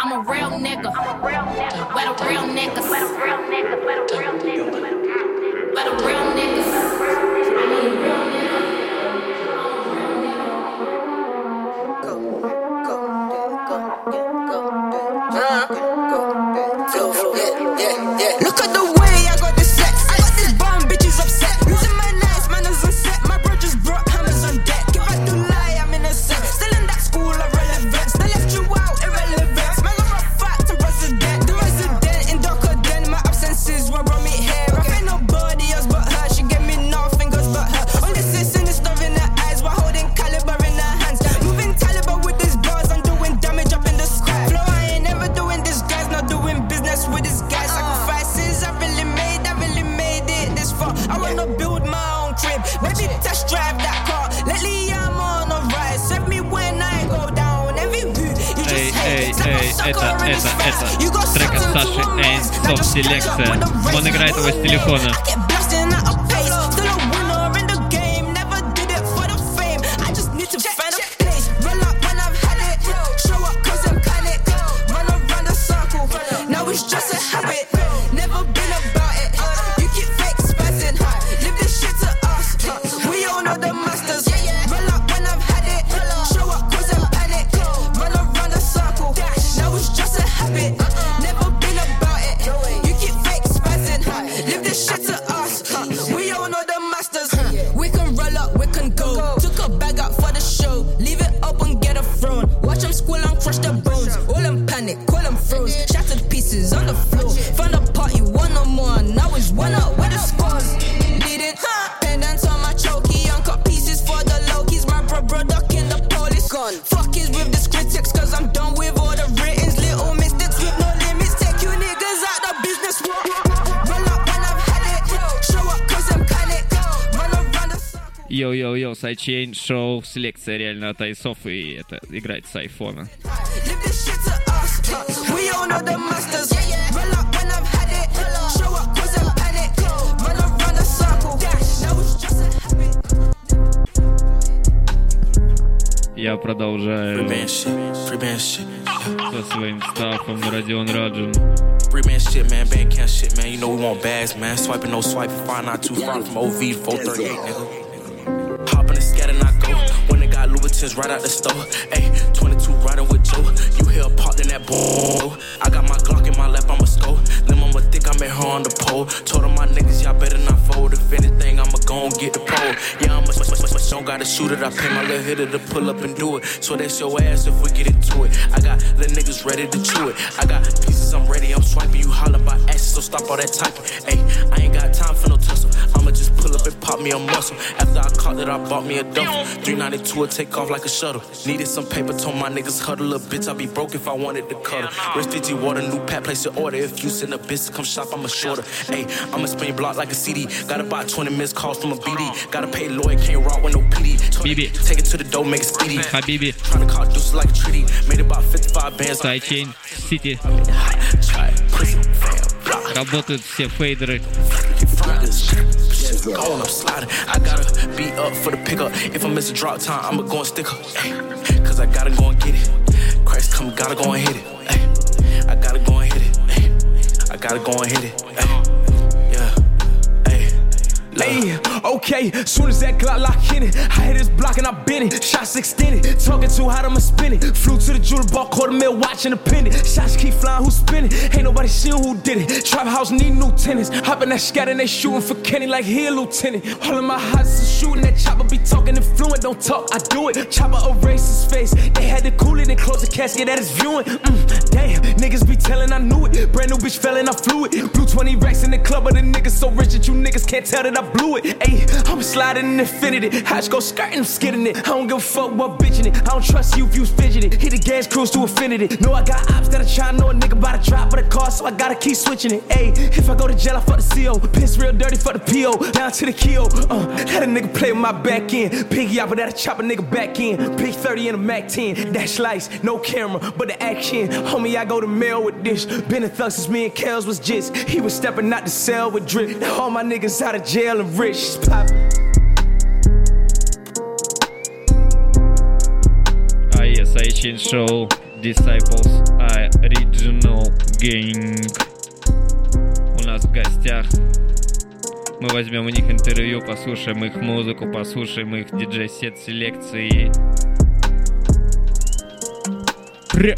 I'm a real nigga, I'm a real nigga. What a real nigga, what a real nigga, nigga. A real nigga, I need a real nigga. Look at the way это, это, это трек от Саши Эйн, lose. Топ Селекция. Он играет его с телефона. Сайчейн, шоу, селекция реально от айсов, и это играет с айфона. Я продолжаю со своим стафом Родион Раджин. Free man shit, man, bank shit, man. You know we want bags, man. Swiping no swipe, five not too far from OV to 438, nigga. Louboutins right out the store. Ayy, 22 riding with Joe. You hear a parked in that boom. I got my Glock in my lap, I'm a scope. Lim on my think I met her on the pole. Told her my niggas, y'all better not fold. If anything, I'ma go and get the pole. Yeah, I'ma Don't gotta shoot it, I pay my little hitter to pull up and do it. So that's your ass if we get into it. I got little niggas ready to chew it. I got pieces, I'm ready, I'm swiping. You holler about ass, so stop all that typing. Hey, I ain't got time for no tussle I'ma just pull up and pop me a muscle. After I caught it, I bought me a duffel. 392 will take off like a shuttle. Needed some paper, told my niggas huddle. Little bitch, I'd be broke if I wanted to cuddle. Wrist Fiji water, new pat, place your order. If you send a bitch to come shop, I'm a shorter. Hey, I'ma spin your block like a CD. Gotta buy 20 missed calls from a BD. Gotta pay lawyer, can't rock with no PD. Bibi. Take it to the door, make it speedy. Habibi. Tryna call deuces like a treaty. Made about 55 bands. Sidechain City. Работают все фейдеры. Going up sliding. I gotta be up for the pickup. If I miss a drop time, I'ma go and stick up. Cause I gotta go and get it. Christ come, gotta go and hit it. I gotta go and hit it. I gotta go and hit it. Yeah. Hey, okay, soon as that Glock lock in it, I hit this block and I been it. Shots extended, talking too hot, I'ma spin it. Flew to the jeweler, bought quarter mil, watch independent. Shots keep flying, who's spinning? Ain't nobody seeing who did it. Trap house need new tenants. Hop in that scat and they shooting for Kenny like he a lieutenant. All of my hots is shooting, that chopper be talking influent. Don't talk, I do it. Chopper erase his face. They had to cool it and close the casket at his viewing. Mm, damn, niggas be telling I knew it. Brand new bitch fell and I flew it. Blue 20 racks in the club, but the niggas so rich that you niggas can't tell that I blew it. Ayy, I'm sliding in infinity. Hatch go skirting, skidding it. I don't give a fuck what bitching it. I don't trust you if you fidgeting. Hit the gas cruise to infinity. Know I got ops that I try know a nigga about to drop of the car, so I gotta keep switching it. Ayy, if I go to jail, I fuck the CO. Piss real dirty for the PO. Down to the KO. Uh, let a nigga play with my back end. Piggy out, but that'll chop a nigga back in. Big 30 in a Mac 10. Dash lights, no camera, but the action. Homie, I go to mail with this. Been a thug since me and Kels was just. He was stepping out the cell with drip. Now all my niggas out of jail and rich. Poppin'. А я Sidechain Show Disciples Original Gang. У нас в гостях. Мы возьмем у них интервью, послушаем их музыку, послушаем их диджей-сет селекции. Пря.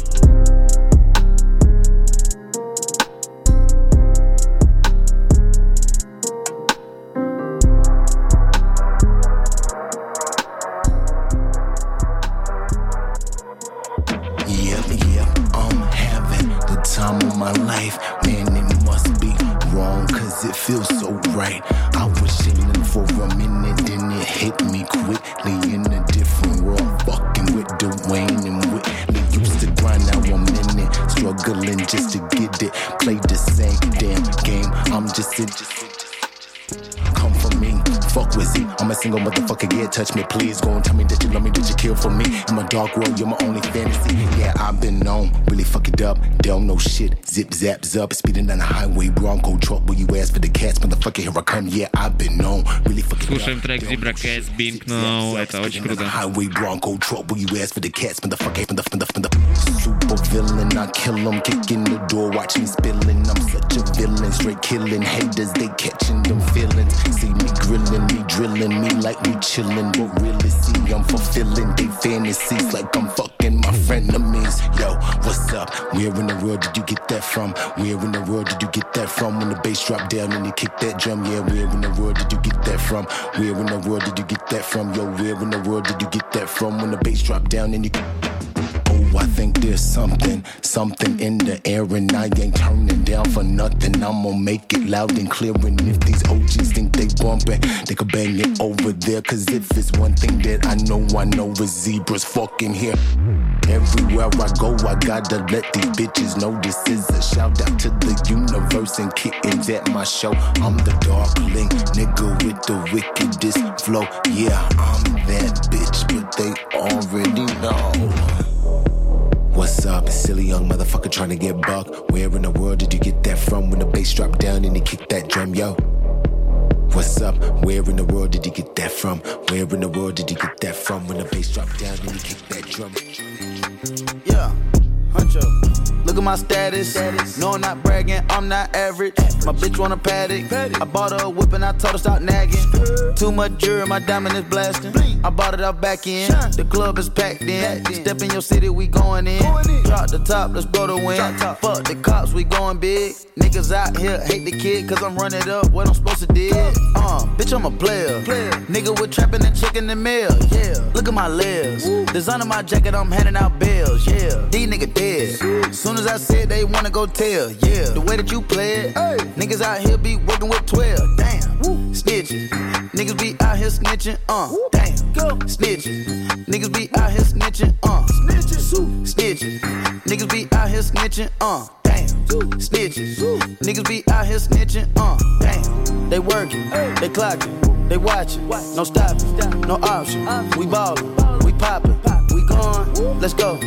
Feels so right. I was chilling for a minute, then it hit me quickly in a different world. Fucking with Dwayne and Whitley. Used to grind, now I'm in it. Struggling just to get it. Play the same damn game. I'm just in. Come for me, fuck with it. I'm a single motherfucker, yeah, touch me, please. Go and tell me that you love me, that you kill for me. In my dark world, you're my only fantasy. Yeah, I've been known, really fuck it up. Don't know shit, zip zaps up, speeding down the highway, Bronco truck. Will you ask for the cats, motherfucker? Here I come, yeah, I've been known, really fuck it Слушаем up. трек Zebra Cats, Bink No, это очень круто. Highway Bronco truck, will you ask for the cats, motherfucker? Motherfucker, motherfucker. Super villain, I kill them, kicking the door, watch me spilling. I'm such a villain, straight killing haters, they catching them feelings. See me grilling, me drilling, me like we chillin', but really see I'm fulfilling they fantasies like I'm fucking my frenemies. Yo, what's up? Where in the world did you get that from? Where in the world did you get that from? When the bass drop down and you kick that drum, yeah, where in the world did you get that from? Where in the world did you get that from? Yo, where in the world did you get that from? When the bass drop down and you I think there's something, something in the air, and I ain't turning down for nothing. I'm gonna make it loud and clear. And if these OGs think they bumping, they could bang it over there. Cause if it's one thing that I know, I know is zebras fucking here. Everywhere I go, I gotta let these bitches know this is a shout out to the universe and kittens at my show. I'm the darkling nigga with the wickedest flow. Yeah, I'm that bitch, but they already know. What's up? Silly young motherfucker trying to get buck. Where in the world did you get that from? When the bass drop down and you kick that drum, yo. What's up? Where in the world did you get that from? Where in the world did you get that from? When the bass drop down and you kick that drum. Yeah, Huncho. Look at my status. No, I'm not bragging, I'm not average. My bitch want a paddock. I bought her a whip and I told her stop nagging. Too much jury, my diamond is blasting. I bought it off back in. The club is packed in. Step in your city, we going in. Drop the top, let's blow the wind. Fuck the cops, we going big. Niggas out here hate the kid, cause I'm running up what I'm supposed to do. Uh, bitch, I'm a player. Nigga with trapping and in the mill, yeah. Look at my lips. Designer my jacket, I'm handing out bills, yeah. These niggas dead. Soon as I said they wanna go tell, yeah. The way that you play it, niggas out here be working with 12, damn. Snitching. Niggas be out here snitching, uh, damn. Snitching. Niggas be out here snitching, uh. Snitching. Snitching. Niggas be out here snitching, uh. Damn. Snitching. Niggas be out here snitching, uh. Damn. They working, they clocking, they watching. No stopping, no option. We ballin', poppin', we gone. Let's go.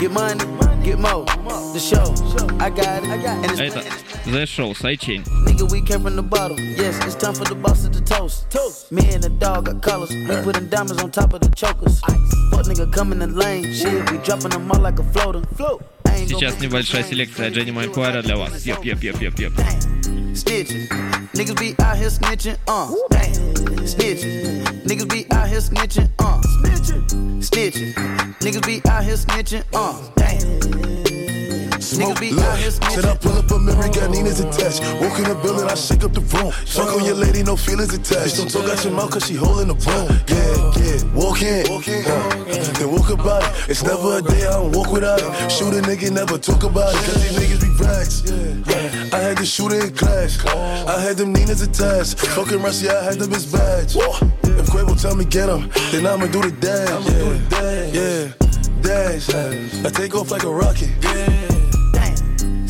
Get money, get more. The show, I got it. And it's Это The Show, Сайчень. Nigga, we came from the bottom. Yes, it's time for the boss to the toast. Toast. Me and the dog got colors. We putting diamonds on top of the chokers. Fuck nigga come in the lane. Shit, we dropping them all like a floater. Float. Сейчас небольшая селекция Дженни Майкуайра для вас. Еп, еп, еп, еп, еп. Snitching. Niggas be out here snitching, uh. Damn. Snitching. Niggas be out here snitching, uh. Snitching. Niggas be out here snitching, uh. Damn. Smoke look. Said I pull up a memory, got Nina's attached. Walk in the building, I shake up the room. Fuck on your lady, no feelings attached. Don't talk out your mouth, cause she holding the broom. Yeah, yeah. Walk in, uh, then walk about it. It's never a day I don't walk without it. Shoot a nigga, never talk about it. Cause these niggas be racks. I had the shooter in class. I had them Nina's attached. Fucking Rusty, I had them his badge. If Quavo tell me get him, then I'ma do the dash. Yeah, yeah. Dash. I take off like a rocket.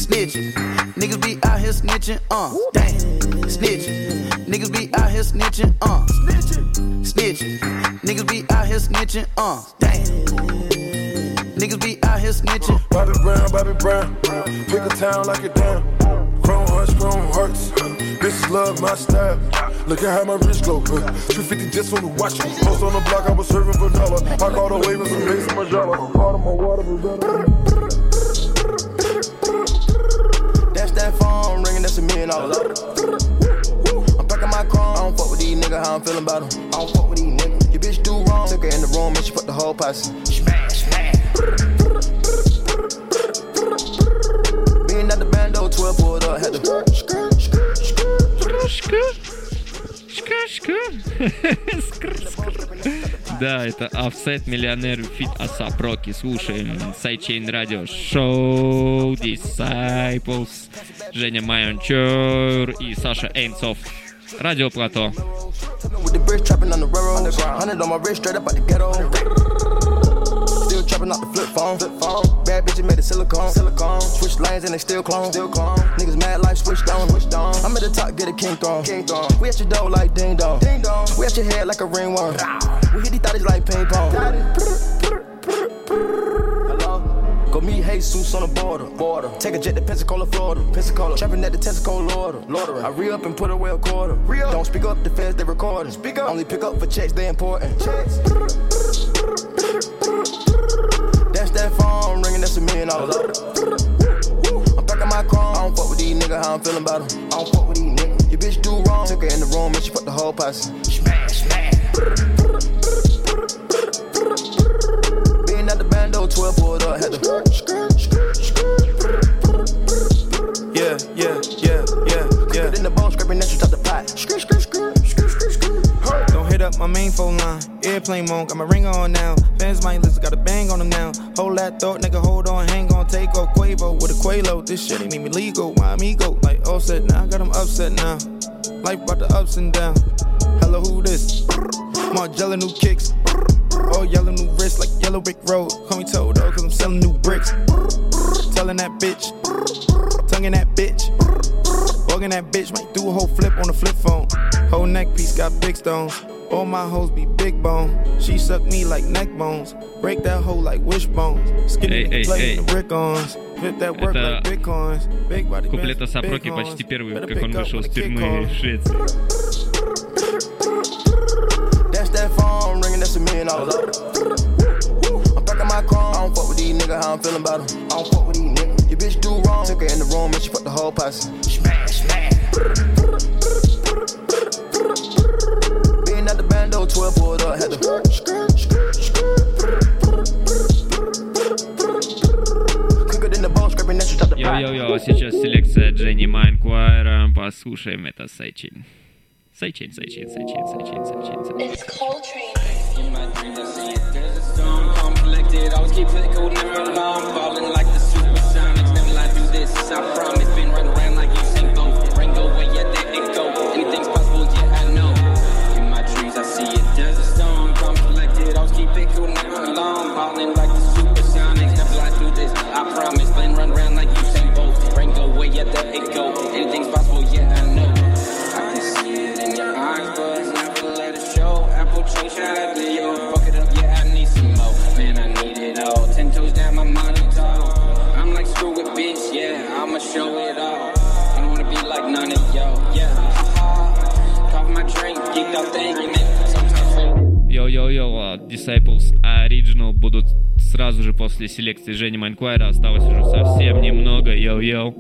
Snitching. Niggas be out here snitching, uh. Damn. Snitching. Niggas be out here snitching, uh. Snitching. Snitching. Niggas be out here snitching, uh. Damn. Niggas be out here snitching. Bobby Brown, Bobby Brown. Pick a town like a damn. Chrome hearts, chrome hearts. Is love, my style. Look at how my wrist glow. Uh, 350 just on the watch. Post on the block, I was serving vanilla. I caught a wave and some Mason Margiela. Part of my water, that's a million dollars. I'm packing my chrome. I don't fuck with these niggas, how I'm feeling about them. I don't fuck with these niggas. Your bitch do wrong. Took her in the room and she put the whole posse. Smash, smash. Being at the bando, 12 pulled up, had to. Да, это Offset Миллионер Фит Асап Роки. Слушаем Сайчейн Радио Шоу Disciples. Женя Майончур и Саша Эйнцов. Радио Плато. Hundred on my wrist, straight up out the ghetto. Trapping out the flip phone. Flip phone. Bad bitches made of silicone. Silicone. Switch lanes and they still clone. Still clone. Niggas mad life switched on. Switched on. I'm at the top, get a king throne. King throne. We at your door like ding dong. Ding dong. We at your head like a ringworm. We hit these thotties like ping pong. Hello. Go meet Jesus on the border. Border. Take a jet to Pensacola, Florida. Pensacola. Trapping at the Texaco, Lorder. Lorder. I re up and put away a quarter. Re up. Don't speak up, the feds they recording. Speak up. Only pick up for checks, they important. Checks. That's that phone ringing, that's a million dollars. I'm packing my chrome. I don't fuck with these niggas, how I'm feeling about them. I don't fuck with these niggas. Your bitch do wrong. Took her in the room and she put the whole posse. Smash, smash. Being at the bando, 12 pulled up, had to. Yeah, yeah, yeah, yeah, yeah. In the bone, scraping that you top the pot. Don't hit up my main phone line. Airplane mode, got my ring on now. Fans might listen, got a bang on them now. Hold that thought, nigga, hold on, hang on, take off Quavo with a Quavo. This shit ain't me legal. Why me go? Like offset now, got them upset now. Life brought the ups and downs. Hello, who this? Margella new kicks. Oh, yellow new wrist like yellow brick road. Call me Toto, cause I'm selling new bricks. Telling that bitch, tonguing that bitch. Walking that bitch, might do a whole flip on the flip phone. Whole neck piece got big stones. All my hoes be big bone. She suck me like neck bones. Break that hoe like wishbones. Skinny Эй, эй, play эй. the brick ons. Flip that work Это like bitcoins. Big body Куплет bands, Асап big Роки horns. почти первый, Better как он pick up вышел when из the kick тюрьмы off. в Швеции. That's that phone ringing, that's a million dollars. I'm packing my chrome. I don't fuck with these niggas, how I'm feeling about them. I don't fuck with these niggas. Your bitch do wrong. Took her in the room and she put the whole posse. Smash, smash. Clean out the bando, 12 pulled up, had to. Йо-йо-йо, сейчас селекция Дженни Майнкуайра. Послушаем это сайчин. Сайчин, сайчин, сайчин, сайчин, сайчин, сайчин. Keep it cool, never alone. Falling like the supersonics. Never lie, do this. I promise. Been right around. never alone. Falling like the supersonic, fly through this, I promise. Then run around like you say both. Go where at the it go. Anything's possible, yeah, I know. I can see it in your eyes, but never let it show. Apple change shot the yo. Fuck it up, yeah, I need some more. Man, I need it all. Ten toes down, my money tall. I'm like, screw it, bitch, yeah, I'ma show it all. I don't wanna be like none of y'all, yeah. Cough my drink, geeked up, thank man. Йо-йо-йо, Disciples Original будут сразу же после селекции Жени Маньквайра. Осталось уже совсем немного. Йо-йо.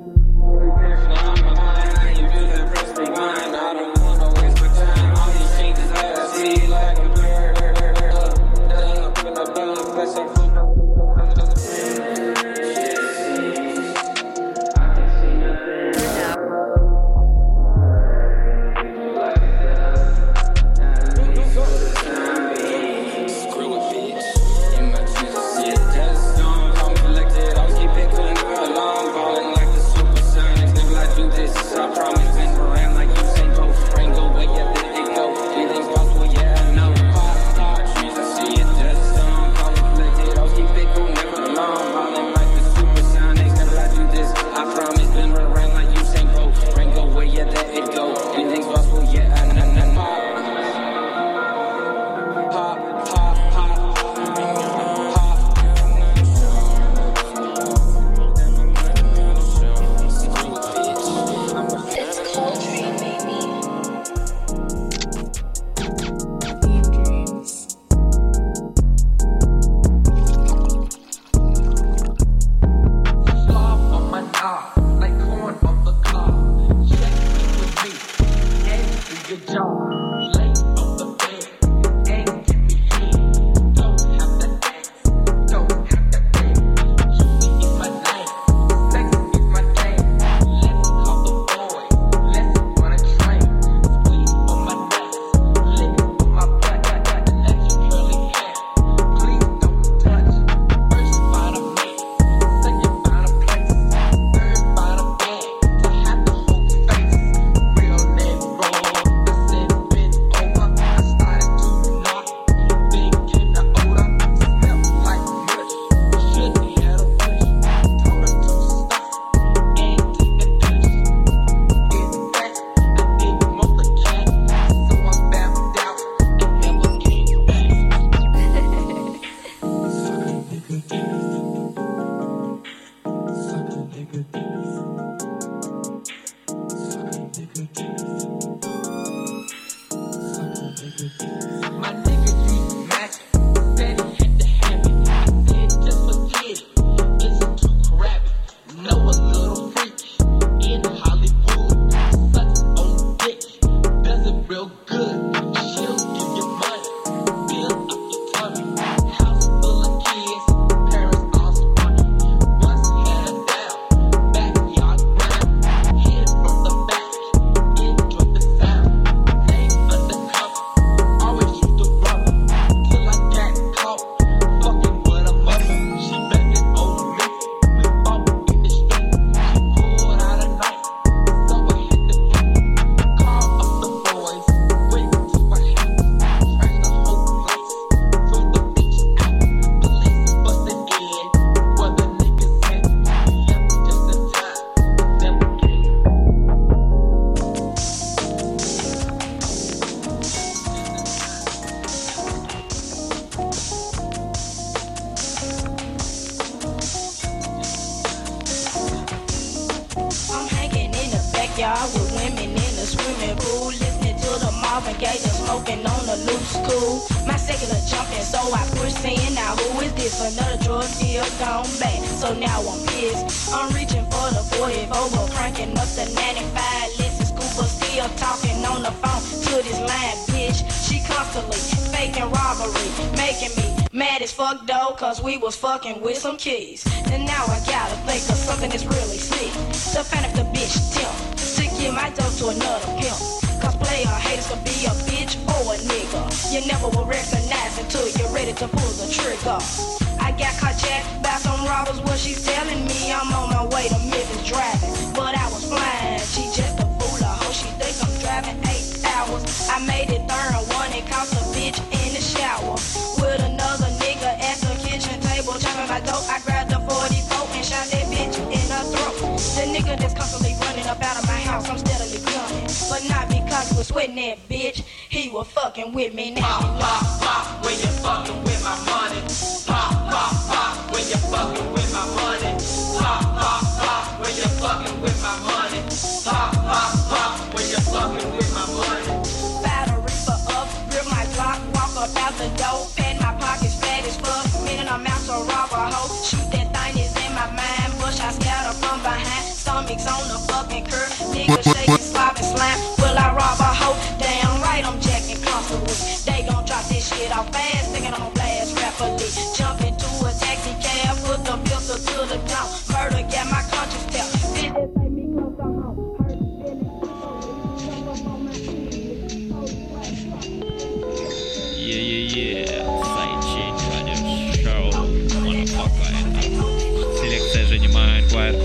Селекция Жени Майнквайр.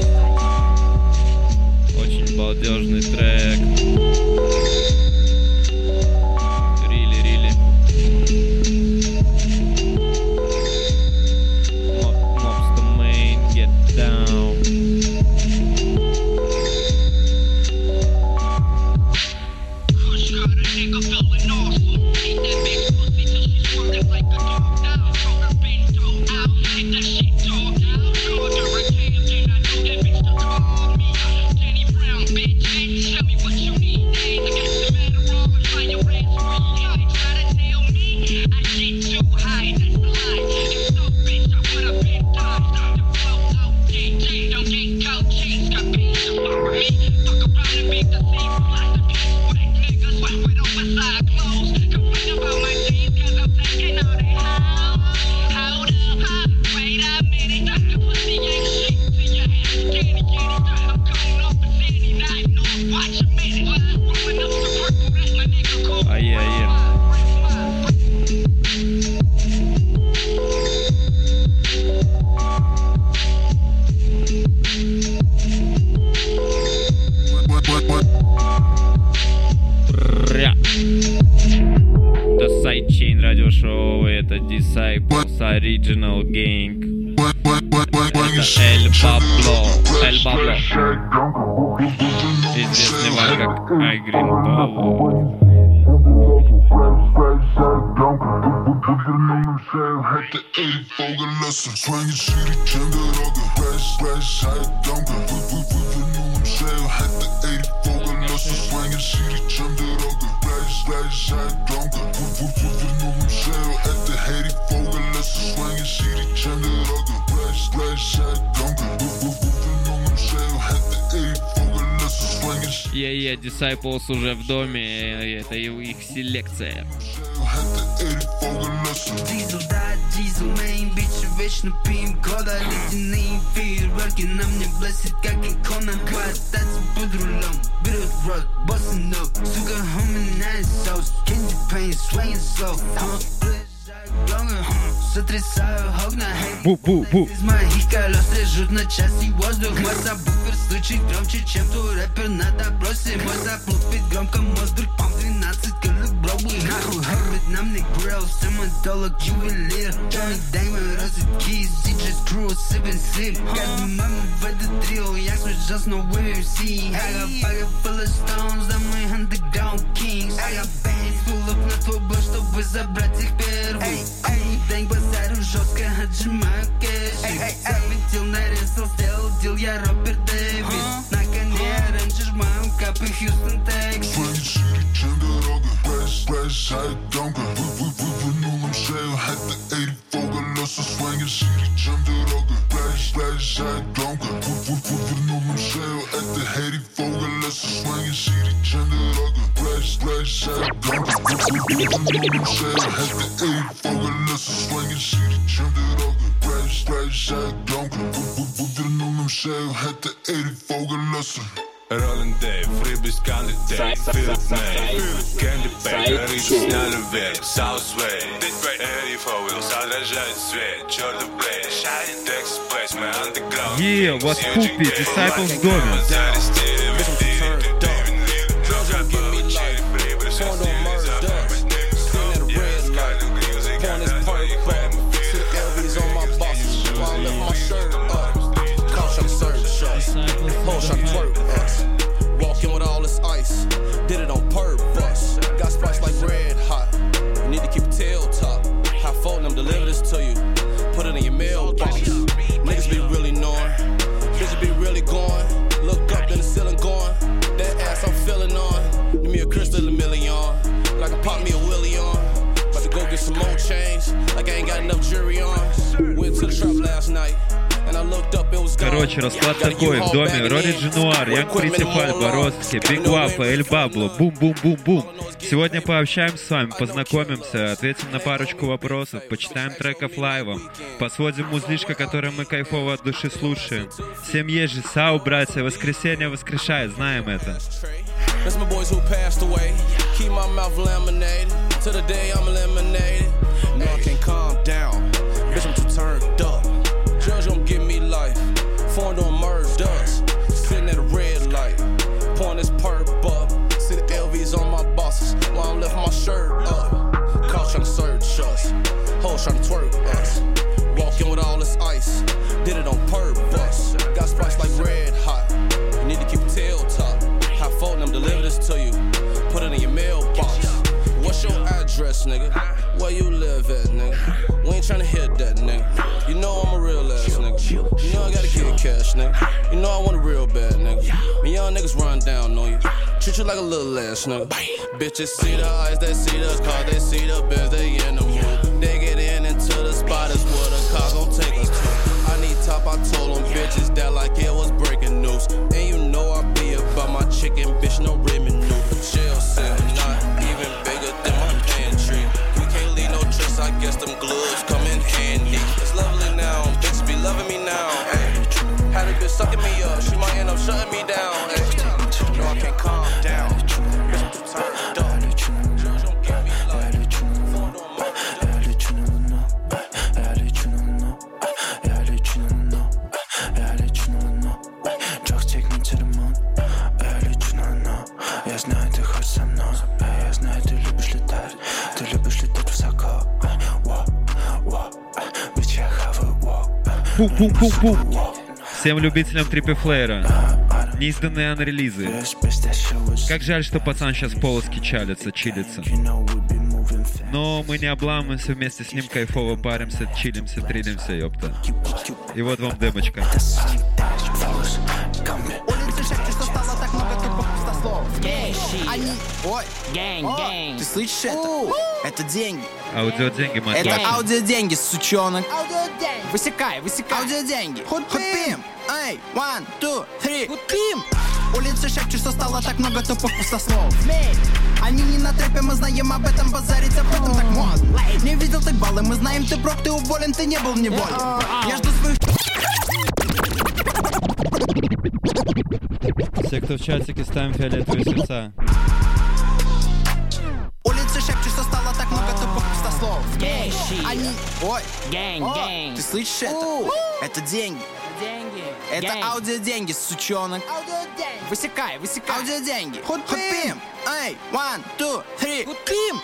Очень балдежный трек. Disciples уже в доме, это их селекция. hette 84 lösen Diesel, да, diesel, main bitch, вечно пьем кода Ледяные фейерверки на мне блестят, как икона Хвататься под рулем, берет рот, bossing up Сука, homie, nice sauce, candy paint, swaying slow. Хм, сотрясаю hey Бу-бу-бу. Из моих колес режут на части воздух. Мой сабвуфер стучит громче, чем твой рэпер на допросе. Мой спит громко, вдруг пам 12 килограммов Нахуй хэббит, нам не грилл, стоматолог, ювелир Джонни Даймон, розетки, DJ Screw, sippin' sip Каждый мама в этот трио, я свой just no WMC I got pocket full of stones, да мы underground kings I got bands full up на твой бэш, чтобы забрать их первых Каждый день базарю жестко, отжимаю кэш Заметил, нарезал, сделал дел, я Роберт Дэвис На коне оранжи жмаю, капы Хьюстон, Texas Swinging shit, kände splash, jeg i gangen Vundet sagde, jeg hatte 84 Gør løs og svange, sig de jamte rocker. Splash, splash, jeg i gangen Vundet sagde, jeg hatte 84 Gør løs og svange, sig de jamte rocker. Splash, splash, jeg i gangen Vundet sagde, jeg hatte 84 Gør løs og svange, sig de jamte rocker. Splash, splash, jeg i gangen Vundet sagde, jeg hatte 84 Gør løs og svange, sig de jamte rocker Роллин Дейв, Рыбис Канди Дейв, Филип Мэй, Кэнди Бэй, Риджи сняли вверх, Саусвей, Эри Фоуилс, отражает свет, чертов Блейд, Текс Плейс, мы андеграунд. Е, у вас Пуппи, Disciples в your. Niggas be really knowing. Bitches be really going. Look up in the ceiling going. That ass I'm feeling on. Give me a crystal a million. Like I pop me a willie on. About to go get some more change. Like I ain't got enough jury on. Went to the trap last night. Короче, расклад такой. В доме Рори Джинуар, Янг Принципаль, Бородский, Биг Вафа, Эль Бабло, бум-бум-бум-бум. Сегодня пообщаемся с вами, познакомимся, ответим на парочку вопросов, почитаем треков лайвом, посводим музлишко, которое мы кайфово от души слушаем. Всем же, сау, братья, воскресенье воскрешает, знаем это. That's my boys who passed away. Keep my mouth laminated. To the day I'm eliminated. No, I can't calm down. Hoes tryna twerk us. Walking with all this ice. Did it on purpose. Got spliced like red hot. You need to keep a tail top. Have phone them deliver this to you. Put it in your mailbox. What's your address, nigga? Where you live at, nigga? We ain't tryna hit that, nigga. You know I'm a real ass nigga. You know I gotta get cash, nigga. You know I want a real bad nigga. Me young niggas run down on you. Treat you like a little ass nigga. Bitches see the eyes, they see the car, they see the biz, they in the mood. Is where the car gon' take us to. I need top, I told them bitches that like it was breaking news. And you know I be about my chicken, bitch, no noodle. Jail cell, not even bigger than my pantry. We can't leave no tricks, I guess them gloves come in handy. It's lovely now, bitches be loving me now. Had a bitch sucking me up, she might end up shutting me down. Всем любителям трипи флеера. Неизданные анрелизы. Как жаль, что пацан сейчас полоски чалится, чилится. Но мы не обламываемся вместе с ним, кайфово паримся, чилимся, трилимся, ёпта. И вот вам демочка. Они... Ой. Гэнг, О, гэнг. Ты слышишь это? Это деньги. Аудиоденьги, мать Это вашу. аудиоденьги, сучонок. Высекай, высекай. Аудиоденьги. Худпим. Эй, one, two, three. Худпим. Улицы шепчут, что стало так много тупых пустослов. Они не на трэпе, мы знаем об этом, базарить об этом так модно. Не видел ты баллы, мы знаем, ты прок, ты уволен, ты не был в неволе. Я жду своих Все, кто в чатике, ставим фиолетовые сердца. Улицы шепчут, что стало так много тупых пустослов. Они... Ой. Гэнг, гэнг. Ты слышишь это? Это деньги. Деньги. Это аудиоденьги, сучонок. Высекай, высекай. Аудиоденьги. Худпим. Эй, one, two, three. Худпим.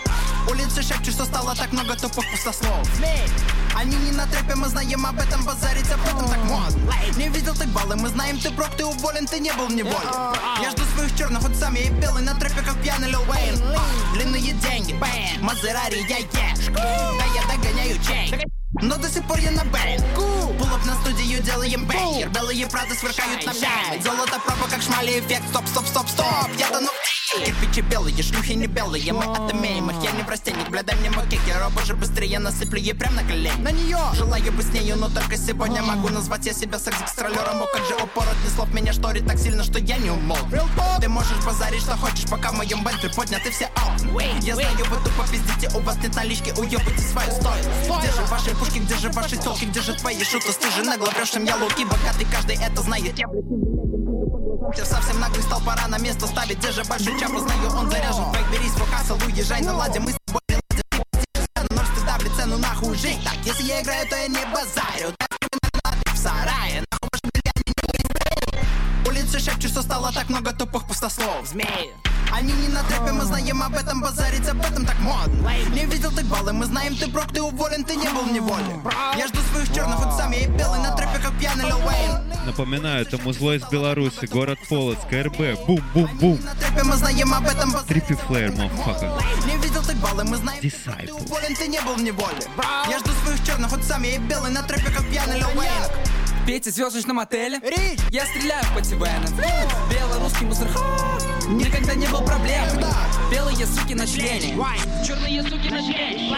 Улицы шепчут, что стало так много тупых пустослов. Они не на трэпе, мы знаем об этом, базарить об этом так модно. Не видел ты баллы, мы знаем, ты прок, ты уволен, ты не был в неволе. Я жду своих черных, хоть сам я и белый, на трэпе, как пьяный Лил Уэйн. А, Длинные деньги, бэм, Мазерари, я еш. Да я догоняю чей. Но до сих пор я на бэйн Пулоп на студию делаем бэйнер Белые правды сверкают на пять Золото пропа как шмали эффект. Стоп, стоп, стоп, стоп. Я тону Кирпичи белые, шлюхи не белые. Мы отымеем их, я не в растениях Бля, дай мне мой кикер, о боже, быстрее насыплю ей прям на колени На нее! Желаю бы с нею, но только сегодня Могу назвать я себя секс-экстралером О, как же упорот не слов меня шторит так сильно, что я не умолк. Ты можешь базарить, что хочешь, пока в моем бентли подняты все аут Я знаю, вы тупо пиздите, у вас нет налички Уебайте свою стоимость Где же ваши пушки, где же ваши телки, где же твои шуты? Ты же нагло врешь я луки, богатый, каждый это знает. Я, блядь, совсем наглый стал, пора на место ставить Где же большой чап, знаю, он заряжен. Фейк, берись, фокасал, уезжай, наладим Мы с тобой цену нахуй жить. Так, если я играю, то я не базарю стало так много тупых пустослов. Змеи. Они не на трэпе, мы знаем об этом, базарить об этом так модно. Не видел ты баллы, мы знаем, ты брок, ты уволен, ты не был в неволе. Я жду своих черных, вот сами и белый на трэпе, как пьяный Лил Уэйн. Напоминаю, это музло из Беларуси, город Полоцк, РБ, бум-бум-бум. Мы знаем об этом, базарить Триппи флеер, мафака. Не видел ты баллы, мы знаем, ты Disciple. уволен, ты не был в неволе. Я жду своих черных, вот сами и белый на трэпе, как пьяный Лил Уэйн Петя звездочном отеле. Я стреляю в пативены Белорусский мусор Никогда не был проблем. Белые суки на члене. Черные суки на члене.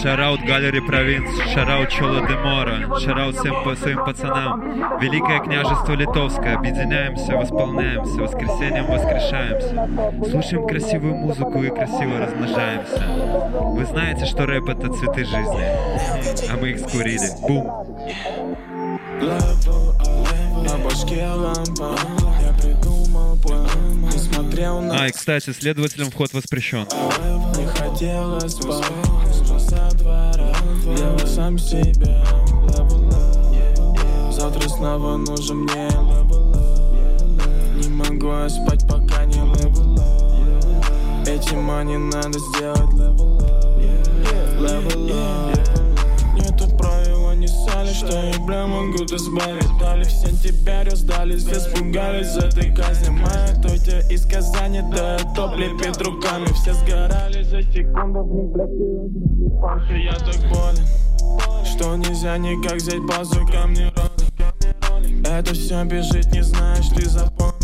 Шараут Галери Провинц, шараут Чола де Мора, шараут всем по своим пацанам. Великое княжество Литовское, объединяемся, восполняемся, воскресеньем воскрешаемся. Слушаем красивую музыку и красиво размножаемся. Вы знаете, что рэп это цветы жизни, а мы их скурили. Бум! На башке лампа Я придумал план Не смотрел на А, и, кстати, следователям вход воспрещен. Не спать двора Я сам. Завтра снова нужен мне. Не могу я спать, пока не level up. Эти мани надо сделать level up. Не сали, что я, бля, могу избавить Дали в сентябре, сдались, испугались этой казни. Моя тетя из Казани, да топ лепит руками. Все сгорали за секунду, в них, фарша Я так болен, что нельзя никак взять базу ко мне Это все бежит, не знаешь, ты запомни.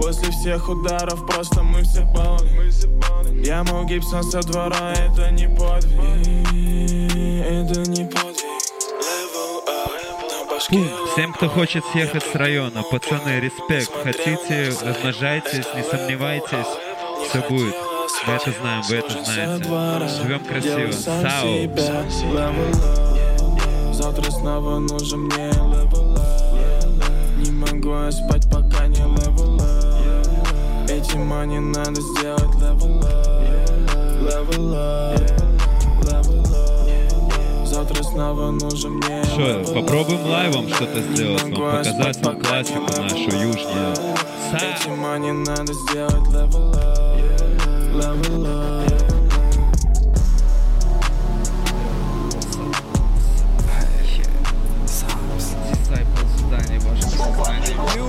После всех ударов просто мы все балли Я мол Гибсон со двора, это не подвиг. Это не подвиг Всем, кто хочет съехать с района, пацаны, респект. Хотите, размножайтесь, не сомневайтесь, все будет. Вы это знаем, вы это знаете. Живем красиво. Сау! Завтра снова нужен мне. Не могу я спать, пока не up. Эти мани надо сделать level up. Завтра снова нужен мне Что, попробуем лайвом что-то сделать могу вам, показать вам классику нашу южную. up. Эти мани надо сделать level up. Level up.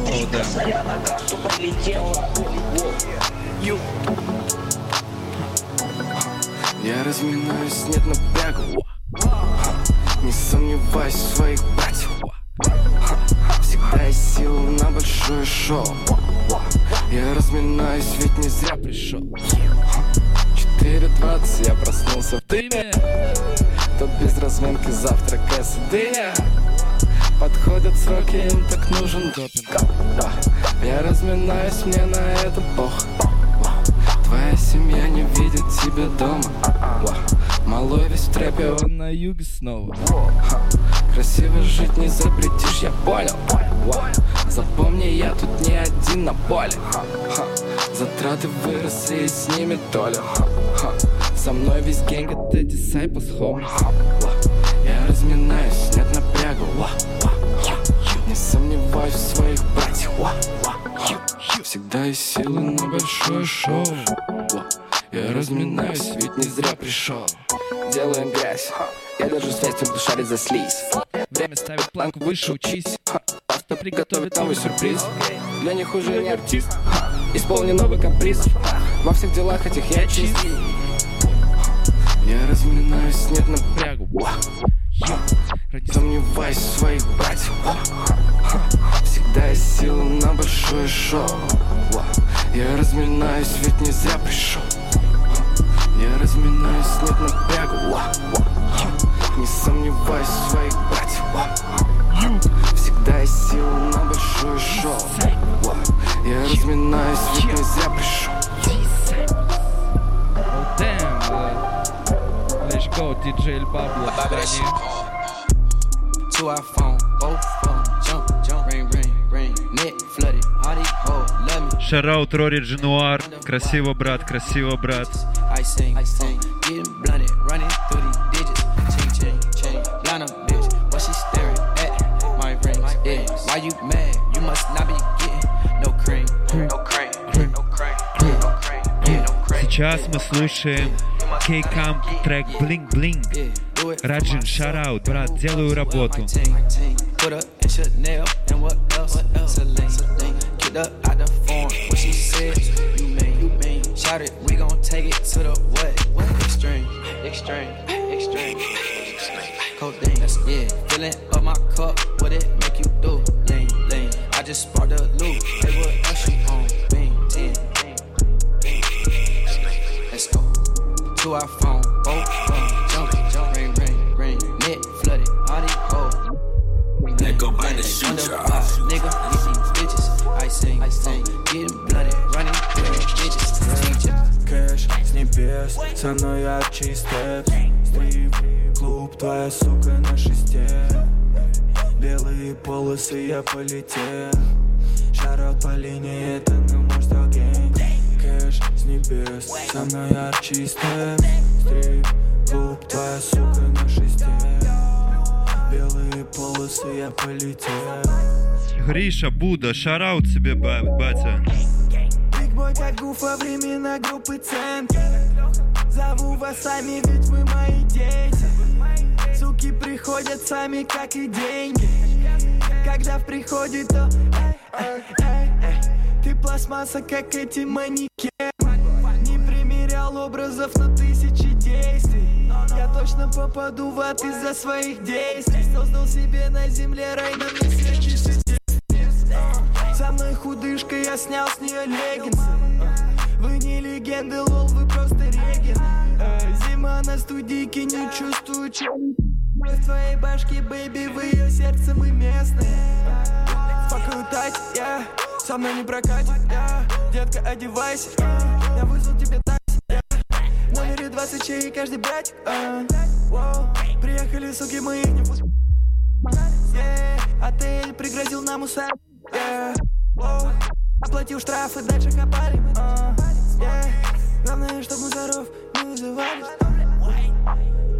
О, да. Я разминаюсь, нет напрягу Не сомневаюсь в своих братьев Всегда есть сила на большое шоу. Я разминаюсь, ведь не зря пришел. 4.20 я проснулся в дыме. Тот без разминки завтрака дыня Подходят сроки, им так нужен допинг. Я разминаюсь, мне на это пох. Твоя семья не видит тебя дома. Малой весь в трэпе, он на юге снова. Красиво жить не запретишь, я понял. Запомни, я тут не один на поле Ха. Затраты выросли, и с ними доля. Со мной весь гэнг это disciples homies Ва. Я разминаюсь, нет напряга. Не сомневаюсь в своих братьях. Всегда есть силы на большое шоу. Я разминаюсь, ведь не зря пришел. Делаем грязь. Я даже с вестью дышали за слизь Время ставит планку выше, учись. Авто приготовит новый сюрприз. Для них уже не артист. Исполни новый каприз. Во всех делах этих я чист. Я разминаюсь, нет напрягу. Ва. Не сомневаюсь в своих братьев. Всегда есть сила на большое шоу. Я разминаюсь, ведь не зря пришел. Я разминаюсь, нет ха. Не сомневаюсь в своих ха. Всегда есть сила на большое шоу. Я разминаюсь, ведь не зря пришел. Let's go, DJ El Pablo. Two iPhone, both phone, What she staring at? My rings, yeah. Why you mad? You must not be getting no cream, no cream, no cream, no cream, yeah, no cream. Сейчас мы слушаем K-Camp трек Blink Blink. Раджин, шараут, брат, делаю работу. Put her in Chanel and what else? Celine, Celine. Kicked her out the phone. What she said? You mean, you mean? Shout it, we gon' take it to the what? What extreme? Extreme, extreme. Codeine, that's yeah. Filling up my cup, what it make you do? Lean, lean. I just sparked the loop. Hey, what else you on? Bean, ten. Let's go. Two iPhone, both phone, jump, jump, ring, ring, ring. Net flooded, all these hoes. Nigga, by the shoot nigga, get these bitches. I sing, I sing, getting blooded, running through the bitches. Teacher. Кэш с небес, со мной ярче степ Стрип, клуб, твоя сука на шесте Белые полосы, я полетел Шарот по линии, это на мой сталкинг Кэш с небес, со мной ярче степ Стрип, клуб, твоя сука на шесте Белые полосы, я полетел Гриша, Буда, шараут себе, ба- батя. Бигбой как гуфа, времена группы центр Зову вас сами, ведь вы мои дети. Суки приходят сами, как и деньги. Когда в приходе, то эй, эй, эй. Ты пластмасса, как эти манекены. Не примерял образов, но тысячи действий. Я точно попаду в ад из-за своих действий. Создал себе на земле рай, на мне свечи со мной худышка, я снял с нее леггинсы. Вы не легенды, лол, вы просто реген Э, Зима на студийке, не чувствую чем В твоей башке, baby, в ее сердце мы местные. Факаю тать, я Со мной не прокатит, я Детка, одевайся, я вызвал тебе такси, я. Номере 20 чей каждый а, воу. Приехали, суки, мы их не пускаем. Отель пригрозил нам усадить yeah. Оплатил штрафы, дальше копали мы а, yeah. Главное, чтоб мусоров не вызывали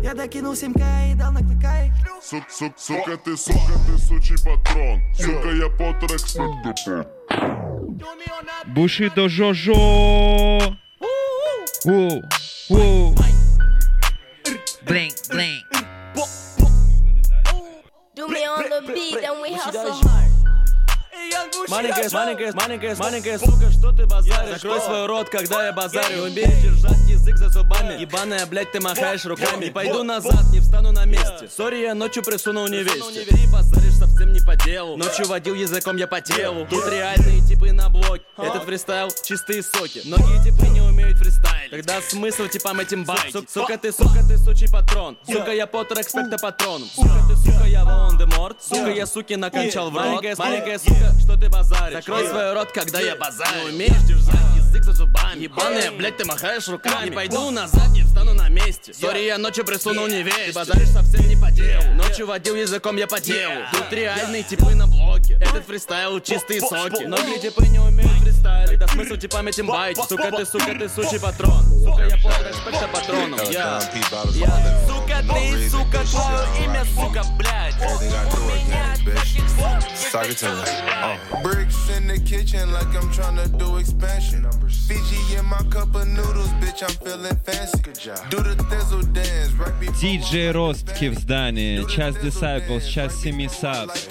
Я докинул 7к и дал на кликай Сук, сук, сука, ты, сука, ты, сучий патрон. Сука, я потрек стендапа. Бушидо Жожо. Воу, воу. Blink, blink. Do me on the beat, then we hustle hard. Маленькая, маленькая, маленькая, маленькая сука, что ты базаришь? Закрой свой рот, когда я базарю. Умей держать язык за зубами. Ебаная, блядь, ты махаешь руками. Не пойду назад, не встану на месте. Sorry, я ночью присунул невесте Ты базаришь совсем не по делу. Ночью водил языком я по телу. Тут реальные типы на блоке. Этот фристайл чистые соки. Многие типы не умеют фристайл Тогда смысл типам этим байтить Сук- Сука, ты, сука, ты, сучий патрон. Сука, я Поттер, экспекто патронум Сука, ты, сука, я Волан-де-Морт. Сука, я суки накончал в рот. Маленькая, маленькая сука, что ты базаришь? Закрой свой рот, когда я. базарю. Не умеешь держать язык за зубами. Ебаная, блядь, ты махаешь руками. Не пойду назад, не встану на месте. Sorry, я ночью присунул невесте. Ты базаришь совсем не по делу. Ночью водил языком я по телу. Тут реальные типы на блоке. Этот фристайл чистые соки. Многие типы не умеют фристайл Тогда смысл типам этим байтить Сука, ты, сука, ты, сучий патрон Сука, я полный респекта патроном Я, я Сука, ты, сука, твое имя, сука, блядь. Uh. Bricks in the kitchen like I'm trying to do expansion. Fiji in my cup of noodles, bitch, I'm feeling fancy. Do the thizzle dance right before Диджей Ростки в здании. Час Disciples, час Семи Сабс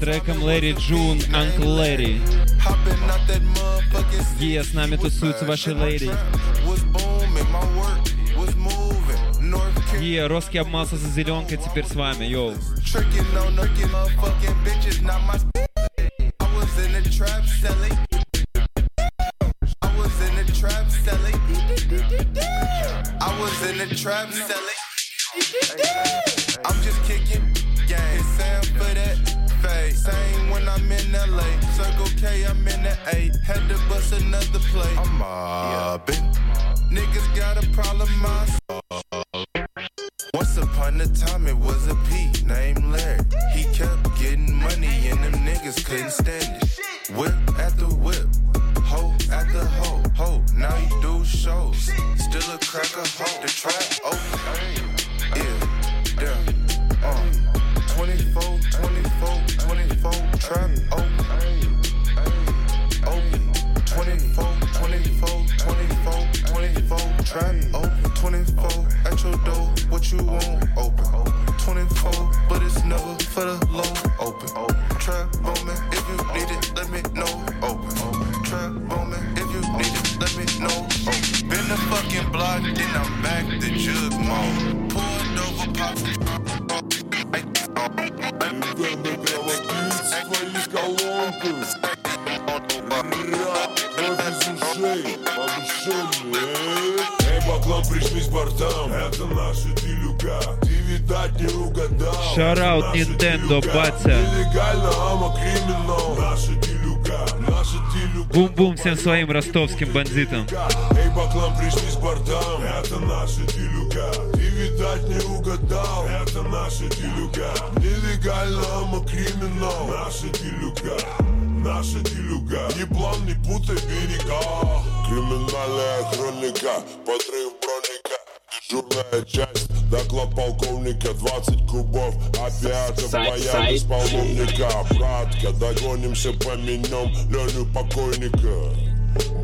треком Лэри Джун, Анкл Лэри. Е, с нами тусуются ваши лэри. Е, Роски обмался за зеленкой, теперь с вами, йоу. I'm just kicking. Game. Sam for that fade. Same when I'm in LA. Circle K, I'm in the A. Had to bust another play. I'm mobbing. Niggas got a problem, I Once upon a time it was a P named Larry. He kept getting money and them niggas couldn't stand it. Whip after whip, hoe after hoe, hoe. Now you do shows, still a cracker hoe. The trap open, yeah, yeah. 24, trap open, open. 24, 24, 24, 24, trap open. 24 at your door, what you want open. 24, but it's never for the low open. Oh trap moment, if you need it, let me know open. Trap moment, if you need it, let me know open. Been the fucking block, then I'm back to jug mode. Pulled over, pop. Свои колонки Кровь из ушей Повышенные Эй, баклан, пришли с бортом Это наши делюга Ты, видать, не угадал Шараут Nintendo, батя. Нелегально, ама криминал Наши делюга, наши делюга Бум-бум всем своим ростовским бандитам. Эй, баклан, пришли с бортом Это наши делюга Ты, видать, не угадал. Это наши делюга. Нелегально, ама криминал. Наши делюга. Наша делюга. Ни план, ни путай берега. Криминальная хроника. Подрыв броника. Дежурная часть. Доклад полковника. 20 кубов. Боя сайт. без полковника Братка, догонимся, поменем Леню покойника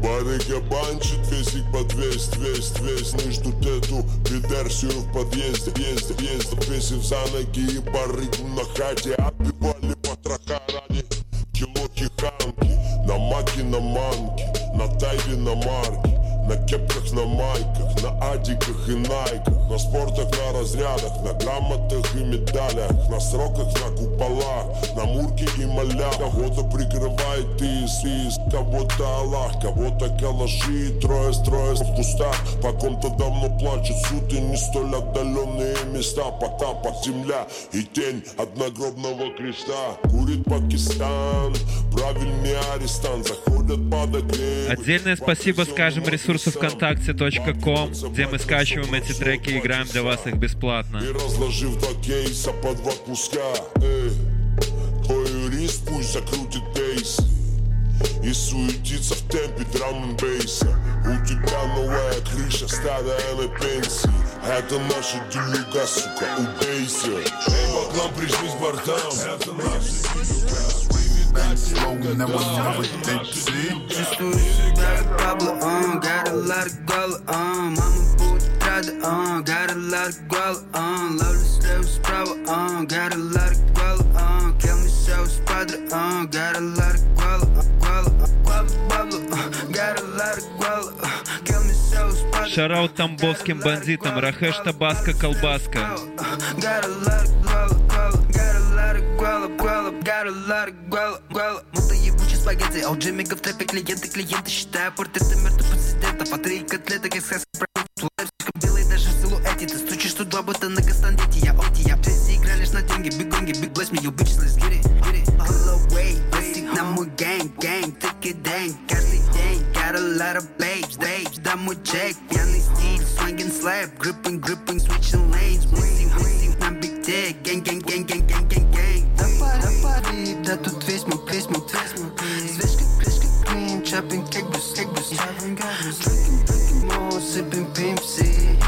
Барыга банчит, весик по 200, 200, 200 Мы ждут эту пидерсию в подъезде Езде, езде, весив за ноги и барыгу на хате. Отбивали потроха ради кило хиханки На маке, на манке, на тайге, на марке на кепках, на майках, на адиках и найках На спортах, на разрядах, на грамотах и медалях На сроках, на куполах, на мурке и малях. Кого-то прикрывает ИСИС, кого-то Аллах Кого-то калаши и трое-трое в кустах. По ком-то давно плачут суд и не столь отдаленные места. Потапок, земля и тень одногробного креста. Курит Пакистан, правильный арестант. Заходят под Отдельное спасибо скажем ресурсу ВКонтакте.ком, где мы скачиваем эти треки и играем для вас их бесплатно. И разложив два кейса по два куска Эй, твой юрист пусть закрутит бейс. И суетится в темпе драм бейса. У тебя новая крыша, старая на пенсии. Это наша делюга, сука, убейся Эй, баклан, пришли с бортом Это Шараут тамбовским бандитам, Рахеш Табаска Колбаска. Guala, guala, got a lot of guala, guala. Будто ебучий спагетти, а у Джиммига в трепе клиенты, клиенты считая портреты мертвых президентов, а три котлеты, как про слишком белый даже в силуэте. Ты стучишь тут два будто на Кастандете Я оти, я Джесси играли лишь на деньги. Big Gongi, Big Bless me, yo bitches, let's get it, get it. Pull away, pussy, на мой gang, gang it dang, каждый день Got a lot of babes, babes Да мой чек, пьяный стиль Swinging slap, gripping, gripping Switching lanes, муси, clean, chopping, как бус, как бус Chopping, как бус, drinking, drinking more Sipping Pepsi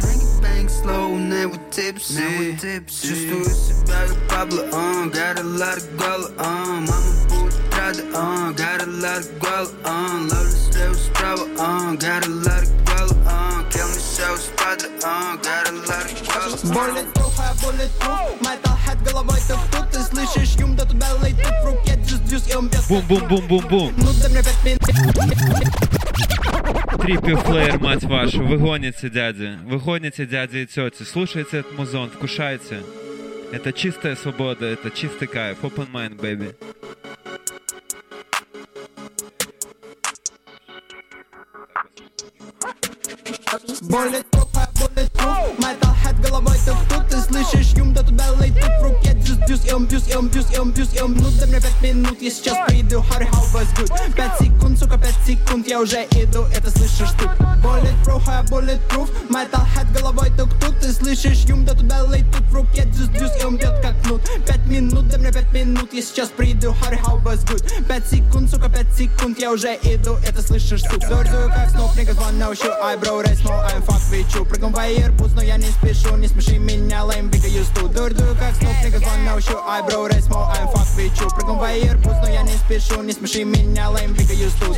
Drinking bang slow, never tipsy Never tipsy Чувствую себя как Пабло, uh, got a lot of гала, uh, мама будет рада, uh, got a lot of гала, uh, ловлю слева справа, uh, got a lot of гала, uh, kill me show с падре, uh, got a lot of гала Bulletproof, а bulletproof Metalhead головой ты в тут Ты слышишь юм, да туда летит в руке Джус, джус, и он без Бум-бум-бум-бум-бум. Триппи флеер, мать вашу, вы гоните, дяди. Вы гоните, дяди и тети. Слушайте этот музон, вкушайте. Это чистая свобода, это чистый кайф. Open mind, baby. Bulletproof, bulletproof Metalhead головой ты тут Ты слышишь юм, да туда летит. В руке Дюс, дюс, эм, дюс, эм, дюс, эм, дюс, эм. Ну дай мне пять минут, я сейчас приду. Harry, how was good. Пять секунд, сука, пять секунд Я уже иду, это слышишь ты Bulletproof, а bulletproof Metalhead головой ты тут Ты слышишь юм, да туда летит. В руке Дюс, дюс, эм, бьет как кнут Пять минут, дай мне пять минут Я сейчас приду. Harry, how was good. Пять секунд, сука, пять секунд Я уже иду, это слышишь ты Дурдую как сноп, niggas wanna know you I bro, race, no, I'm fuck with you. Прыгну в Airpods, но я не спешу Не смеши меня, лейм, двигаюсь тут Дурдую как сноп, niggas wanna know you I bro, race, no, I'm fuck with you Прыгну в Airpods, но я не спешу Не смеши меня, лейм, двигаюсь тут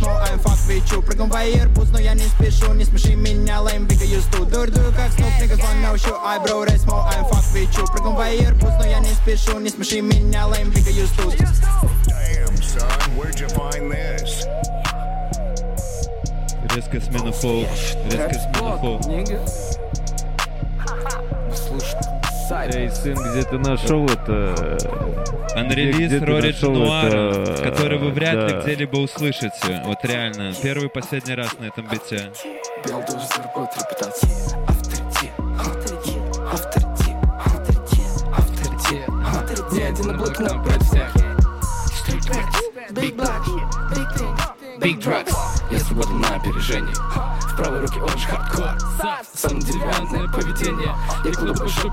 No, I'm fuck with you Прыгну в Airpods, но я не спешу Не смеши меня, лейм, двигаюсь тут Дурдую как сноп, niggas wanna know you I bro, race, no, I'm fuck with you Прыгну в Airpods, но я не спешу Не смеши меня, лейм, двигаюсь тут Damn, son, where'd you find this? Резкая смена фоу. Резкая смена фоу. Эй, сын, где ты нашел это? Unreleased Где- где ты Рори нашел Нуара, который вы вряд ли Да. где-либо услышите. Вот реально, первый и последний раз на этом бите. Big drugs. Сработал на опережении. В правой руке очень хардкор. Самое деревянное поведение. Я куда больше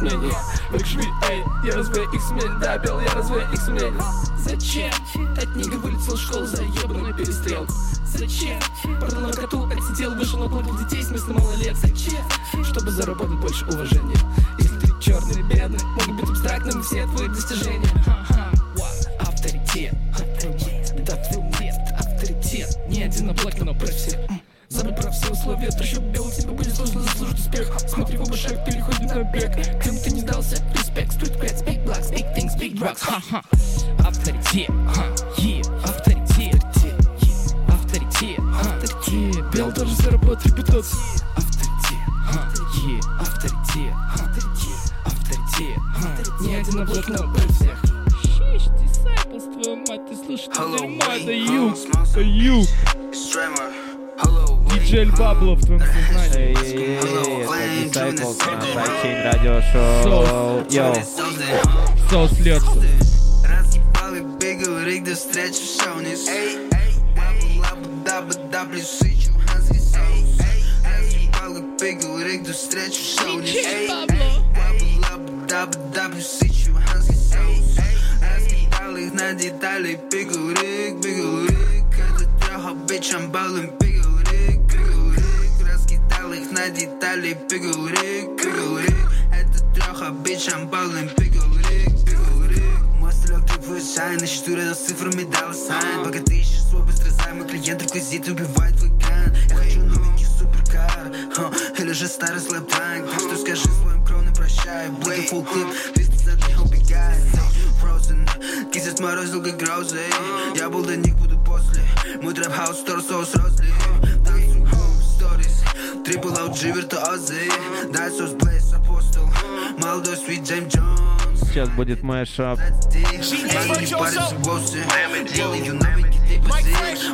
мнений. Как живи, эй, я развею их сумели. Да, бел, я развею их сумели. Зачем? От них вылетел школу за ебаную перестрелку. Зачем? Продал наркоту, отсидел, вышел, наплодил детей с местным малолет. Зачем? Чтобы заработать больше уважения. Если ты черный бедный, могут быть абстрактными все твои достижения. Авторитет. Не один облак, но про всех. М. Забудь про все условия, трущоб белый тебе будет сложно заслужить успех. Смотри в оба шаг, переходим на бег. Кем ты не сдался, респект, street creds, big blacks, big things, big drugs Ха-ха, авторитет, ха, авторитет, авторитет, авторитет. Бел должен заработать репутацию Авторитет, ха, авторитет, авторитет, авторитет. Не один облак, но про всех. Шиш, disciples, твою мать, ты дерьмо, это ю, это ю Диджей Бабло в твоем [LAUGHS] сознании. Disciples на Sidechain Radio Show. Йоу. Соус льется. Разъебал и бегал, рик до встречи в шоунис Лабу, даба, да, плюс сычу, ханский соус Разъебал и бегал, рик до встречи в шоунис Лабу, даба, да, плюс сычу, ханский соус Раскидал их на детали, бегал, рик, бегал, рик Трёха, бичам, балым, бегал, рик, бегал, рик Раскидал их на детали, бегал, рик Это трёха, бичам, балым, бегал, рик, бегал, рик Мой стрелок твой шайн, на счету рядом с цифрами дал сайн Пока ты ищешь свой быстрозаймый клиент, реквизит убивает твой кан Я хочу новенький суперкар, ха, или же старый слэп-танк что скажи своим кровным прощай, блэк фулл клип, 300 не убегает Frozen, кисть сморозил как грозы Я был до них, буду после Мой трэп-хаус, стор соус розли Танцую, сторис Трипл OG, виртуозы Дай соус, блейс, апостол Молодой свит Джейм Джонс Сейчас будет мэшап.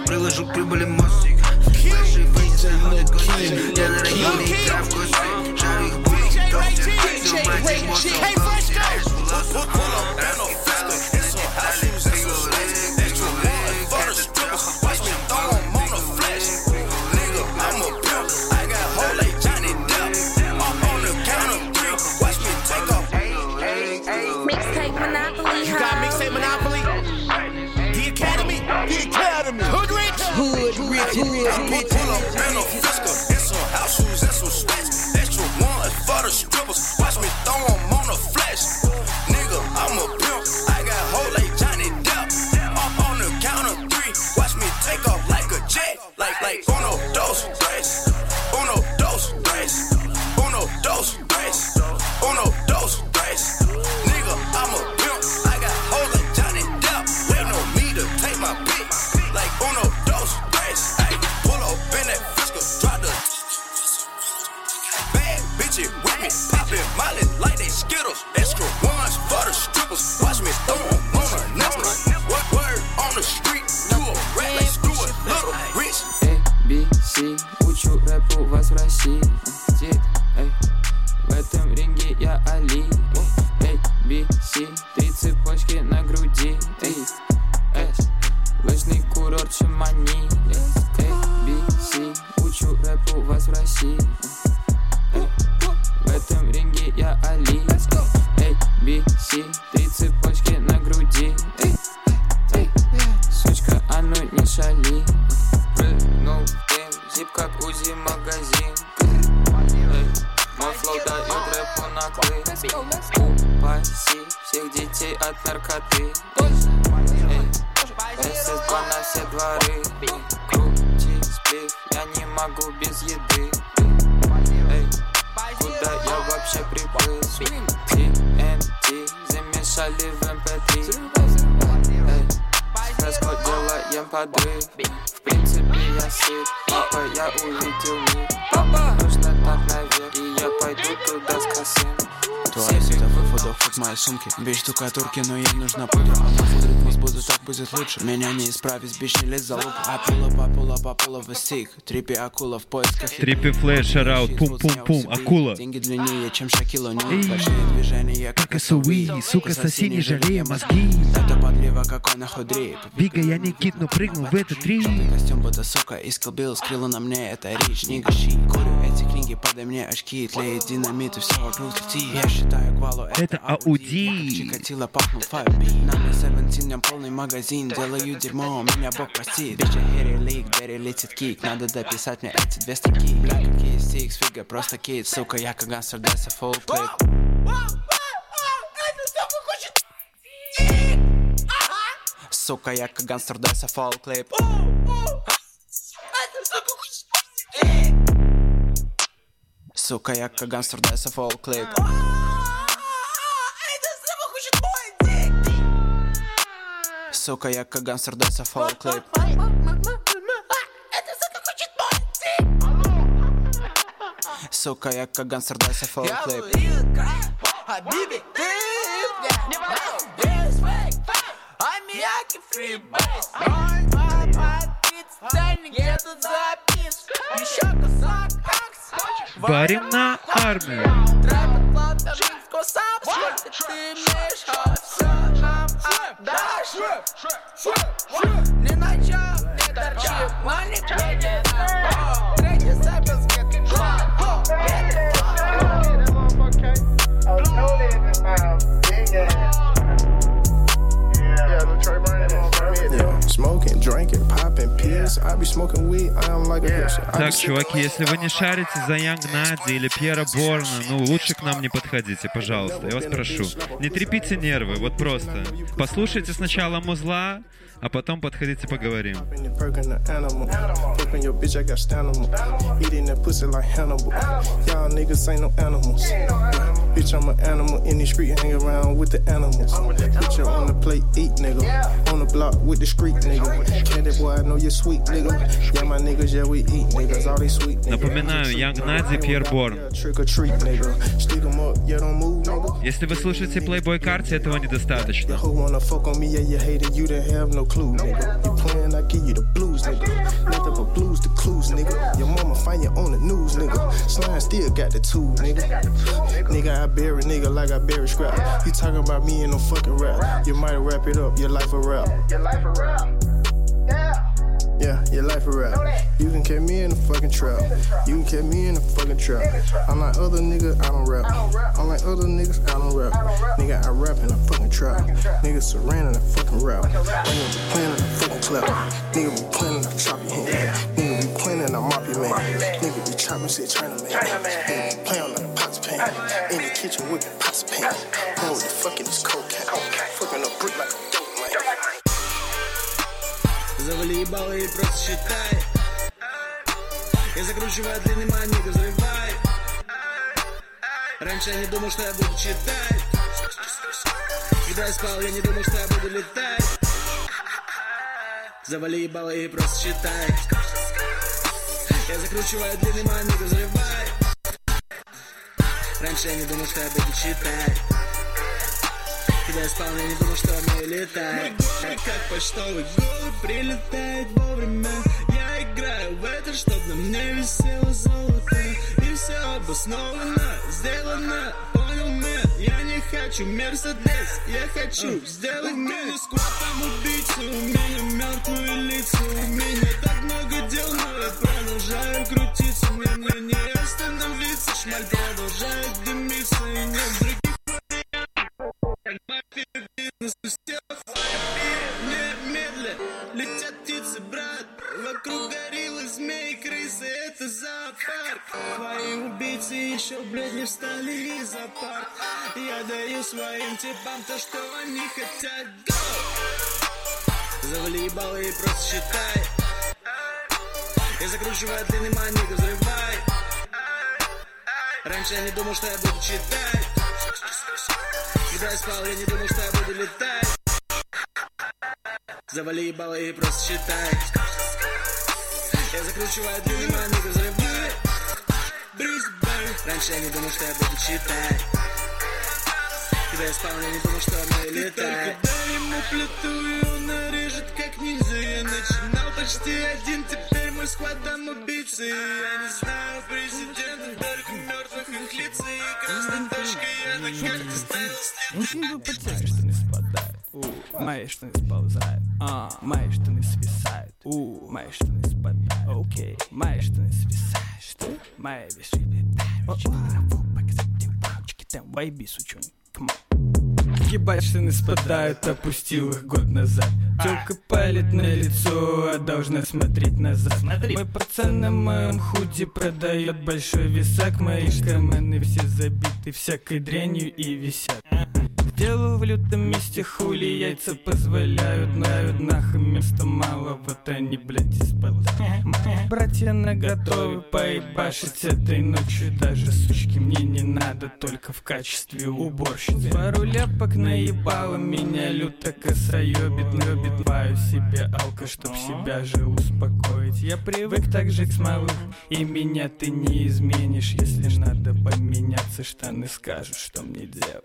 Приложу к прибыли мостик Флеши, выйдет, заходит гости Я на районе играю в гости Жарю их буйник, тосты Все мать, мост, Mixtape Hood rich. Hood Pull up in a Fisker, and some house shoes and some sweats. Extra one is for the strippers. Watch me throw 'em on the flash. Nigga, I'm a pimp. I got hoe like Johnny Depp. I'm on the count of three. Watch me take off like a jet. Like, like, uno, dos, I see. Упаси всех детей от наркоты. Эй, СС-2 на все дворы. Крути сплив, я не могу без еды. Эй, куда я вообще приплыл? TNT замешали в MP3 Эй, Фреско делаем подрыв. В принципе я сыт, папа, я увидел мир. Нужно так наверх И я пойду туда с косым Tor, als ich davon vor doch моей сумки Без штукатурки, но ей нужна пудра Пудрит мозг буду, так будет лучше. Меня не исправить, бич не лезь за лук. А пула, попула, попула в стик Трипи акула в поисках. Трипи флэш, шараут, пум-пум-пум, акула. Деньги длиннее, чем Шакила, не большие движения Как СУИ, сука, соси, не жалея мозги. Это подлива, какой нахуй дрип Бига, я не кит, но прыгнул в этот три Костюм будто сука, искал бил, скрыла на мне Это речь, не гаши. Курю эти книги, подай мне очки Тлеет динамит и все вокруг Я считаю гвалу, Это Ауди. Чикатило пахнул 5B На мне 17, нем полный магазин. Делаю дерьмо, меня бог простит. Бича Хэри Лик, Берри летит кик. Надо дописать мне эти две строки. Бля, какие стикс, фига, просто кит. Сука, я как гангстер, дайся фолл клип Сука, я как гангстер, дайся фолл клип Сука, я как гангстер, дайся фолл клип Сука, я как гангстер, дайся фолл клип Сука, я как гангстер, дайся фолл клип Habibi, ты не Аммиаки, фрибейс Мой папа, ценник, где тут запис Еще кусок Варим на армию Трэп Сколько ты отдашь Не начал, не торчи Маленький не на Третий Так, чуваки, если вы не шарите за Янг Нади или Пьера Борна, ну лучше к нам не подходите, пожалуйста, я вас прошу. Не трепите нервы, вот просто. Послушайте сначала музла, а потом подходите поговорим. Bitch, I'm an animal in the street, hang around with the animals. Bitch, you on the plate, eat nigga. On the block with the street nigga. Candy boy, I know you sweet nigga. Yeah, my niggas, yeah, we eat niggas. All they sweet niggas. Напоминаю, Янг Нади, Пьер Борн. Если вы слушаете Playboy Карте, этого недостаточно. Clue, nigga. You playing, I give you the blues, nigga. Nothing but blues, the clues, nigga. Your mama find you on the news, nigga. Slime still got the tool, nigga. Nigga, I bury nigga like I bury scrap. You talking about me in no fucking rap. You might wrap it up, your life a rap. Your life a rap. Yeah, your life a rap. You can catch me in the fucking trap. You can catch me in the fucking trap. I'm like other niggas, I don't rap. I'm like other niggas, I don't rap. Nigga, I rap in a fucking trap. Nigga surrender the fucking rap. Nigga be playing in the fucking clap. Nigga be playing in the chop your hand. Nigga be playing in the mop your man. Nigga be chopping shit, China man. Nigga be playing like a pots pan. In the kitchen whipping pots pan. With the fucking this cocaine. Fucking a brick like a. Завали ебало и просто считай. Я закручиваю длинный манник и взрывай. Раньше я не думал, что я буду читать. Когда я спал, я не думал, что я буду летать. Завали ебало и просто считай. Я закручиваю длинный манник и взрывай. Раньше я не думал, что я буду читать спал, я не думал, что умею летать Мой город, как почтовый голубь, прилетает вовремя. Я играю в это, чтоб на мне висело золото. И все обосновано, сделано, понял мэр Я не хочу Мерседес, я хочу сделать минус. Сквотом убийцу, у меня мертвые лица. У меня так много дел, но я продолжаю крутиться. Мне, мне не остановиться, шмаль продолжает дымиться. И других всех Не медля, летят птицы, брат Вокруг гориллы, змеи, крысы, это зоопарк Твои убийцы еще, блядь, не встали из апарт Я даю своим типам то, что они хотят. Go! Завали ебало и просто считай. Я закручиваю длинный манник, взрывай Раньше я не думал, что я буду читать Когда я спал, я не думал, что я буду летать. Завали ебало и просто считай. Я закручиваю длинный манник, взрывай Брисбен. Раньше я не думал, что я буду читать. Когда я спал, я не думал, что мы летать Дай ему плиту, и он нарежет как ниндзя. Я начинал почти один, теперь мой склад дам убийцы Я не знаю президентов, только Мои штаны спадают, у, мои штаны сползают, а, мои штаны свисают, у, мои штаны спадают, окей, мои штаны свисают, что? Мои вещи Вайби, сучонь, come on. Ебать, штаны спадают, опустил их год назад. Тёлка палит на лицо, а должна смотреть назад. Мой пацан на моем худи продает большой висак Мои карманы все забиты всякой дрянью и висят. Делал в лютом месте хули, яйца позволяют Нают нахуй места мало, вот они, блядь, исползают Братья наготове поебашить этой ночью. Даже сучки мне не надо, только в качестве уборщицы. Пару ляпок наебало, меня люто косоебит Любит баю себе алка, чтоб себя же успокоить. Я привык так жить с малых, и меня ты не изменишь Если надо поменяться, штаны скажут, что мне делать.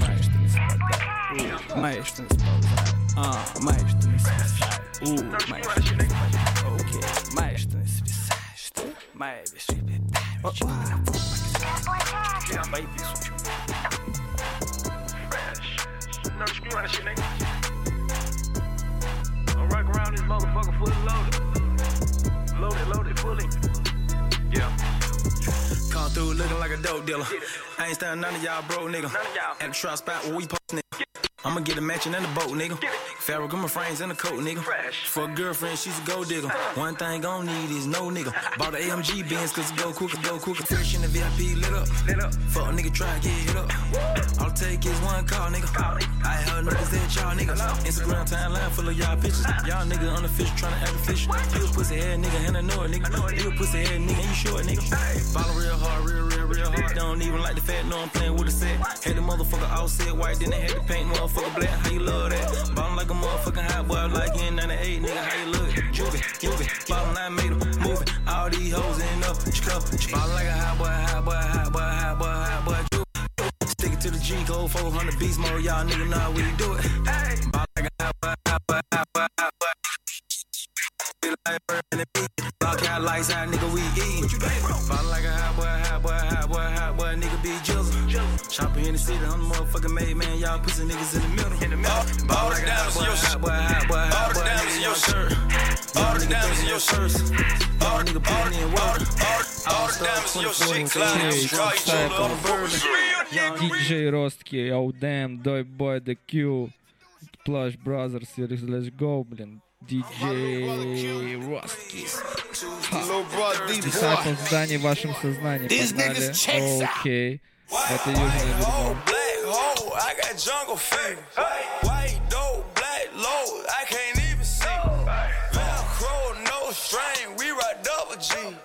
Мои штаны спадают, мои штаны сползают А, мои штаны свисают, у, мои штаны Окей, мои штаны свисают, что? Мои вещи летают know the screw out shit, nigga. I'm rock around this motherfucker fully loaded. Loaded, loaded, fully. Yeah. Come through looking like a dope dealer. I ain't standing none of y'all broke nigga. None of y'all. At the trap spot where we post nigga. I'ma get a mansion and a boat, nigga. Farrah got my frames and a coat, nigga. For a girlfriend, she's a gold digger. One thing gon' need is no nigga. [LAUGHS] Bought the AMG Benz cause it go quicker, go quicker. Fresh in the VIP lit up. Lit up. Fuck a nigga try get hit up. All it take is one call, nigga. I heard niggas that y'all niggas. Instagram timeline full of y'all pictures. Y'all nigga unofficial tryna act official. You a pussy head nigga and I know it, nigga. You a pussy head nigga and you short, nigga. Ballin' real hard, real, real, real hard. Don't even like the fat, know I'm playing with a set. Had the motherfucker all set white, then they had to paint motherfucker black. How you love that? Ballin' like a motherfucking hot boy, like in 98, nigga. How you look? Juvie, Juvie. Ballin' I made 'em move it. All these hoes in up, club. Ballin' like a hot boy, hot boy, hot boy, hot boy, hot boy. Juvie. Stick it to the G code, 400 beast mode. Y'all nigga know how we do it. Ballin' like a hot boy, hot boy, hot boy, hot boy Feel like burning the beat. Lock out lights out, nigga, we eatin'. Ballin' like a hot boy, hot boy, hot boy, hot boy, nigga, be jizzle. Shopping in the city, I'm the motherfucking made man. Y'all pussy niggas in the middle. In the middle. Ball like a hot boy, hot boy, hot boy, hot boy, nigga, your shirt. All the diamonds in your shirts. All the nigga putting in work. All the diamonds in your shit, Окей, Cloud. Cycle, DJ Ростки, Аудем, Дой Бой, The Q, Plush Brothers, Let's Go, блин, DJ Ростки. Disciple здание в вашем сознании, погнали. Окей, это южное дерьмо. Black hole, I got jungle fever. White dope, black low, I can't even see. Velcro, no string, we ride double G.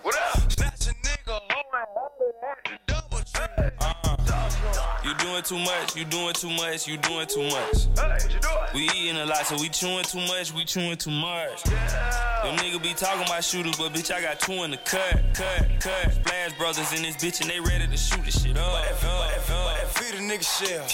Snatch doing too much, you doing too much, you doing too much. We eating a lot, so we chewing too much, we chewing too much. Them nigga be talking about shooters, but bitch, I got two in the cut, cut, cut. Splash brothers in this bitch, and they ready to shoot this shit up. up, up. Feed a nigga shell.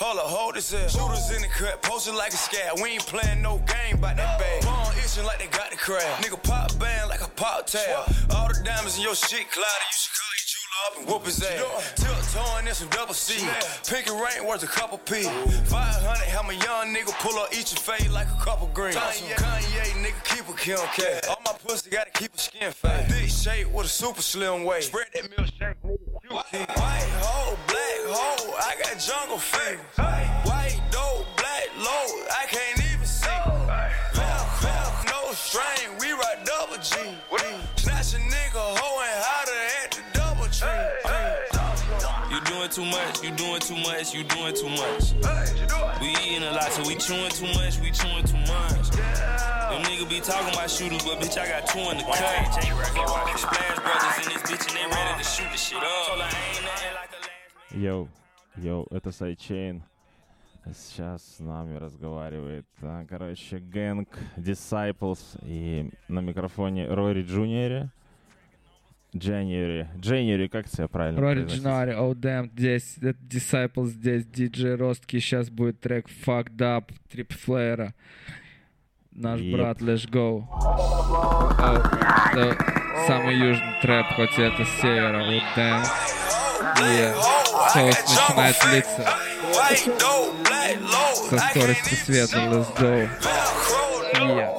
Hold up, hold this here. Shooters in the cut, posted like a scab. We ain't playing no game by that bag. Bone itching like they got the crab. Nigga pop band like a pop tab. All the diamonds in your shit, cloudy. You should call your up and whoop his ass. Tiptoeing in some double C. Pinky rain worth a couple P. 500, have my young nigga pull up each your face like a couple green. Kanye, Kanye nigga, keep a kill cat. All my pussy gotta keep a skin fat. Big shape with a super slim waist. Spread that milkshake, nigga. White hoe, black hoe, I got jungle fever. White dope, black low, I can't even see. Velcro, no strain, we ride double G. Snatch a nigga hoe and hotter at the double tree. You doing too much, you doing too much, you doing too much. We eating a lot, so we chewing too much, we chewing too much. Them nigga be talking about shooters, but bitch, I got two in the cut. Splash brothers in this bitch and they ready to shoot the shit up. Йоу, йоу, это Сайчейн. Сейчас с нами разговаривает, а, короче, Гэнг Disciples и на микрофоне Рори Джуниори. Дженери. Дженери, как тебя правильно произносить? Джинари, oh damn, здесь это Disciple, здесь диджей Ростки, сейчас будет трек Fucked Up, Трип Флэра. Наш Yep. брат Let's Go. О, это самый южный трэп, хоть и это с севера, oh damn. Yeah. Соус начинает литься со скоростью света, let's go. Yeah.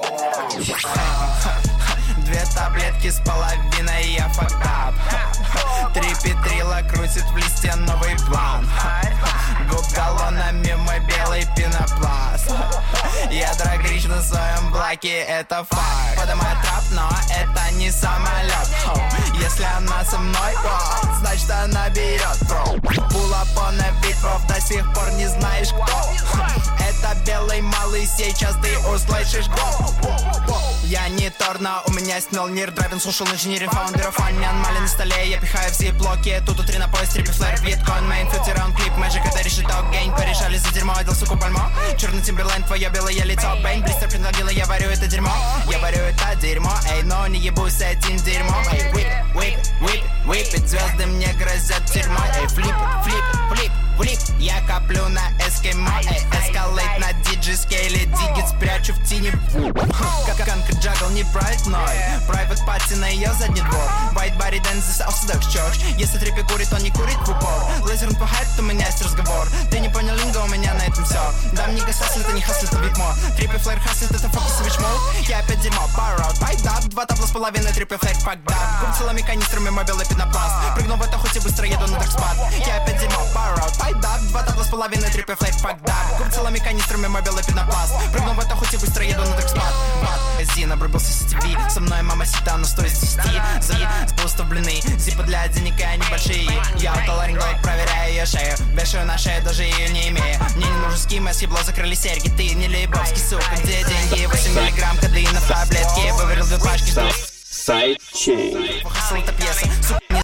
Две таблетки с половиной, я up Три петрила крутит в листе новый план Губ галлонами мой белый пенопласт. Я драгрич на своем блоке, это факт. Подымает трап, но это не самолет. Если она со мной, значит она берет Пула по битвов до сих пор не знаешь кто. Это белый малый, сейчас ты услышишь гол. Я не торна, у меня снел нир Драйвен, слушал инженеринг, фаундеров Аньян, мали на столе, я пихаю все блоки Тут утри на поезд, трипи флэр, биткоин, мейн, фьюти, клип Мэджик, это решеток, гейн, порешали за дерьмо. Отдал суку пальмо, черный тимберлайн, твое белое лицо. Бейн, блистер, предложила, я варю это дерьмо. Я варю это дерьмо, эй, но не ебусь с этим дерьмом. Эй, whip, whip, whip, whip it, звезды мне грозят тюрьмой Эй, флип, флип, флип, флип Я коплю на эскимо, эй, эскалейт на диджи скейле Дигит спрячу в тени Как канка джагл не прайд ной Private пати на ее задний двор White body dances Orthodox Church Если трипи курит, он не курит в упор Лазер пахает, у меня есть разговор Ты не понял линго, у меня на этом все Дам не хаслит, это не хаслит, это битмо Трипи флэр хаслит, это фокусович мод Я опять out, байт даб Два табла с половиной, трипи флэр, фак даб Куп целыми канистрами, мой белый пенопласт. Прыгну в это, хоть и быстро еду на даркспад Я опять out, байт даб Два табла с половиной, трипи флэр, фак даб Куп целыми канистрами, мой белый пенопласт. Прыгну в это, хоть и быстро еду на даркспад Магазин обрубился сетеви Со мной мама сита на 100 из 10 За сбустов блины. Зипа для денег и они большие. Я утоларинглайк, проверяю ее шею. Вешаю на шею, даже ее не имея Мне не нужен скимэ, с ебло закрыли серьги. Ты не лейбовский, сука, где деньги? 8 миллиграмм кадеина в таблетке. Выварил две пачки, жду Сайдчейн. Хасл это пьеса, сука,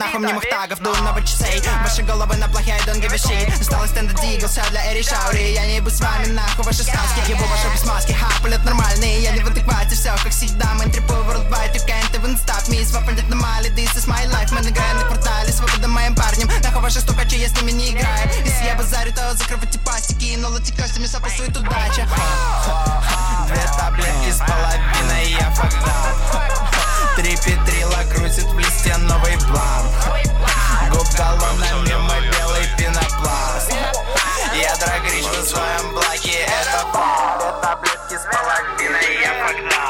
Нахуй мне мухтагов, дунного часей Ваши головы на плохие, I don't give a shit Осталось стенда дигл, вся для Эри Шаури. Я не ебу с вами, нахуй ваши сказки. Ебу ваши бисмаски, ха, полет нормальный Я не в адеквате, все как всегда Мы трипу worldwide, you can't even stop me. Свапан на мали, this is my life. Мы играем на квартале, свобода моим парнем. Нахуй ваши стукачи, я с ними не играю. Если я базарю, то закрывайте пастики Но лати костями сопасует удача. Две таблетки с половиной, я fucked up Три петрила крутит в листе новый план. Губ галлонами мой белый пенопласт. Я драгрич на своем блоке, это факт. Две таблетки с половиной, я fucked up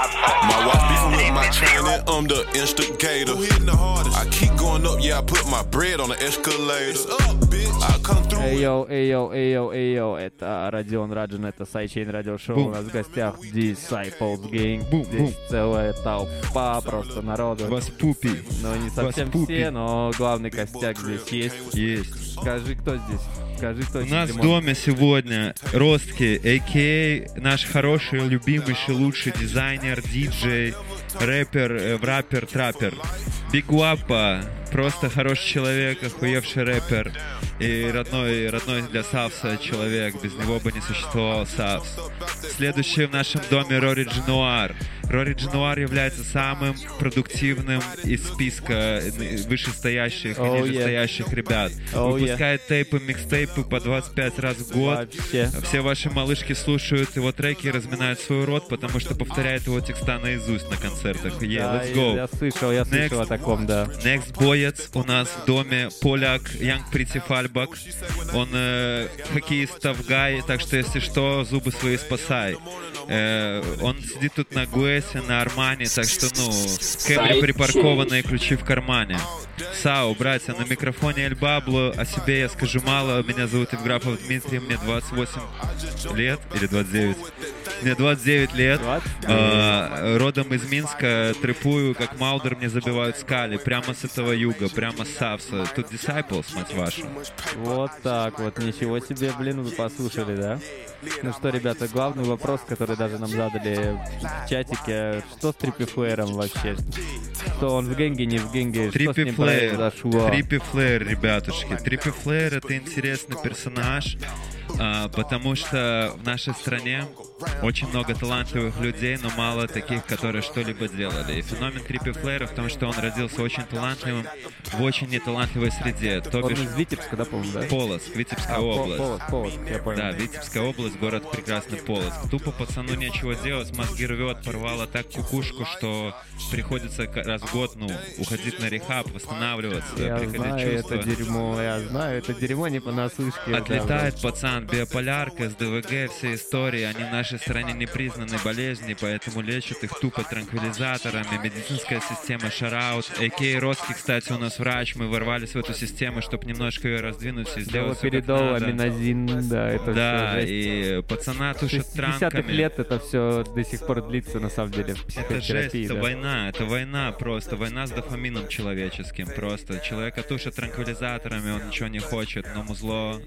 My wife my chain and I'm the instigator. Who hitting the hardest? I keep going up, yeah, I put my bread on the escalator. up, bitch. I come through. Ay, yo, ay, yo, ay, yo, ay, yo, это Родион Раджин, это Sidechain радиошоу, у нас в гостях Disciples Gang, здесь целая толпа просто народу. Вас пупи. Ну, не совсем Вас пупи. все, но главный костяк здесь есть. Есть. Скажи, кто здесь? Скажи, кто У здесь, нас в Димон? доме сегодня Ростки, a.k.a. наш хороший, любимейший, лучший дизайнер, диджей, рэпер, э, рэпер, траппер. Big Guapa, просто хороший человек, охуевший рэпер. и родной, родной для Савса человек. Без него бы не существовал Савс. Следующий в нашем доме Рори Джинуар. Рори Джинуар является самым продуктивным из списка э, вышестоящих и Oh, yeah. нижестоящих ребят. Oh, yeah. Выпускает тейпы, микстейпы по 25 раз в год. Вообще. Все ваши малышки слушают его треки и разминают свой рот, потому что повторяет его текста наизусть на концертах. Yeah, Да, let's go. Я слышал, я слышал Next. о таком, да. Next боец у нас в доме поляк Янг Притифальбак. Он э, хоккеист Тавгай, так что если что, зубы свои спасай. Э, он сидит тут на Гуэсе, на Армане, так что, ну, Кэмри припаркованные ключи в кармане. Сау, братья, на микрофоне Эль Бабло, о себе я скажу мало. Меня зовут Евграфов Дмитрий, мне 28 лет или 29. Мне 29 лет. Э, родом из Минска, трепую, как Маудер мне забивают скали. Прямо с этого юга, прямо с Савса. Тут Disciples, мать вашу. Вот так вот, ничего себе, блин, вы послушали, да? Ну что, ребята, главный вопрос, который даже нам задали в чатике, что с Триппи Флэйром вообще? Что он в генге, не в генге? Ним Флэйр. произошло? Триппи Флэйр, ребятушки. Триппи Флэйр — это интересный персонаж, а, потому что в нашей стране очень много талантливых людей, но мало таких, которые что-либо делали. И феномен Триппи Флэйра в том, что он родился очень талантливым в очень неталантливой среде. То Он бишь из Витебска, да, по-моему, да? Полоцк, Витебская А, область. Полоцк, Полоцк, я понял. Да, Витебская область, город прекрасный Полоцк. Тупо пацану нечего делать, мозги рвет, порвало так кукушку, что приходится раз в год, ну, уходить на рехаб, восстанавливаться, Я приходить знаю чувство. это дерьмо, я знаю это дерьмо не понаслышке. да, Отлетает пацан, биополярка, СДВГ, все истории, они в нашей стране не признаны болезни, поэтому лечат их тупо транквилизаторами, медицинская система шараут. Окей, Роски, кстати, у нас врач, мы ворвались в эту систему, чтобы немножко ее раздвинуть и сделать надо. аминозин, да, это Да, жесть. и пацана тушат 60-х транками. лет это все до сих пор длится, на самом деле, в Это жесть, это да. война, это война просто, война с дофамином человеческим просто. Человека тушат транквилизаторами, он ничего не хочет, но музло,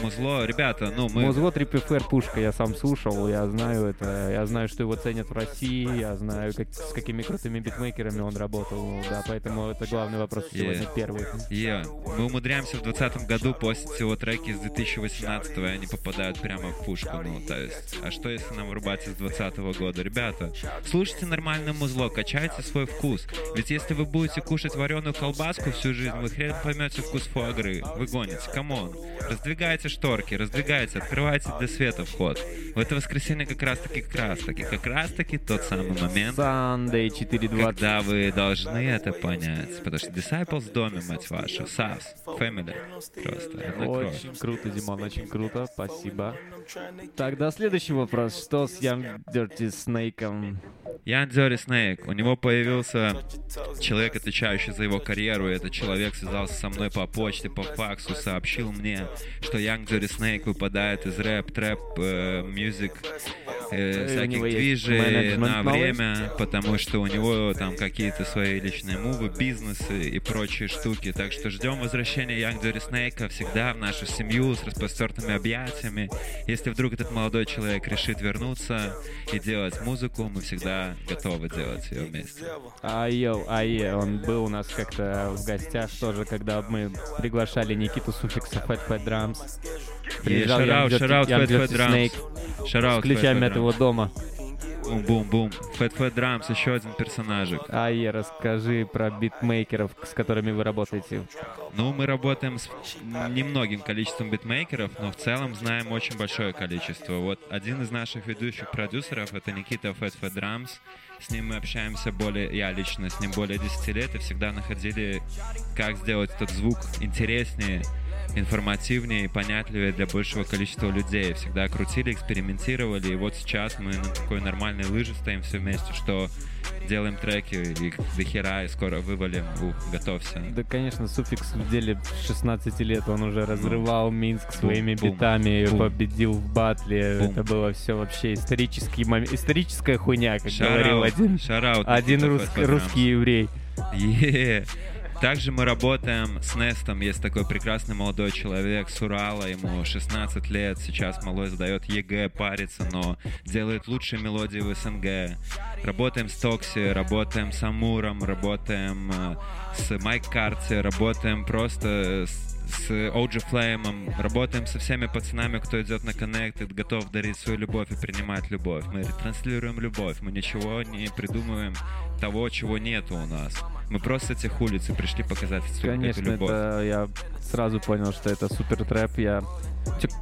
музло, ребята, ну мы... Музло Триппи Флэр пушка, я сам слушал, я знаю это, я знаю, что его ценят в России, я знаю, как, с какими крутыми битмейкерами он работал, да, поэтому это главный вопрос сегодня Yeah. первый. Yeah. Мы умудряемся в 2020 году постить его треки из 2018 и они попадают прямо в пушку. Ну, то есть, а что если нам врубать из 2020 года? Ребята, слушайте нормальное музло, качайте свой вкус. Ведь если вы будете кушать вареную колбаску всю жизнь, вы хрен поймете вкус фуагры. Вы гоните, come on. Раздвигайте шторки, раздвигайте, открывайте для света вход. В это воскресенье как раз-таки, как раз-таки, как раз-таки тот самый момент, Sunday 4.20. когда вы должны это понять. Потому что Disciples доме, мать вашу. Савс, Family. Просто. одна кровь. Очень круто, Димон, очень круто, спасибо. Тогда следующий вопрос, что с Young Dirty Snake? Ян Дёри Снейк. У него появился человек, отвечающий за его карьеру. И этот человек связался со мной по почте, по факсу, сообщил мне, что Young Dirty Snake выпадает из рэп, трэп, мюзик, э, у всяких него есть движей менеджмент на время, потому что у него там какие-то свои личные мувы, бизнесы и прочие штуки. Так что ждем возвращения Young Dirty Snake всегда в нашу семью с распростертыми объятиями. Если вдруг этот молодой человек решит вернуться и делать музыку, мы всегда готовы делать ее вместе. А йоу, а е, он был у нас как-то в гостях тоже, когда мы приглашали Никиту Суфикса Fat Fat Drums. Приезжал шараут, Young Dirty- шараут Young Fat Fat Drums. С ключами от его Drums. дома. Бум-бум-бум. Fat Fat Drums, еще один персонажик. А е, расскажи про битмейкеров, с которыми вы работаете. Ну, мы работаем с немногим количеством битмейкеров, но в целом знаем очень большое количество. Вот один из наших ведущих продюсеров — это Никита Fat Fat Drums. С ним мы общаемся более, я лично с ним более 10 лет, и всегда находили, как сделать этот звук интереснее, информативнее и понятливее для большего количества людей. Всегда крутили, экспериментировали, и вот сейчас мы на такой нормальной лыже стоим все вместе, что делаем треки, их до хера, и скоро вывалим. Ух, готовься. Да, конечно, Суфикс в деле 16 лет, он уже разрывал Минск своими бум, битами, бум. победил в батле. Бум. Это было все вообще исторический момент, историческая хуйня, как shout out, говорил один, shout out один рус- русский еврей. Е. Также мы работаем с Нестом. Есть такой прекрасный молодой человек с Урала. Ему 16 лет. Сейчас малой сдает ЕГЭ, парится, но делает лучшие мелодии в СНГ. Работаем с Токси, работаем с Амуром, работаем э, с Майк Карти, работаем просто с, с OG Flame, работаем со всеми пацанами, кто идет на Connected, готов дарить свою любовь и принимать любовь. Мы ретранслируем любовь, мы ничего не придумываем того, чего нету у нас. Мы просто с этих улиц и пришли показать всю Конечно, эту любовь. это я сразу понял, что это супер трэп. Я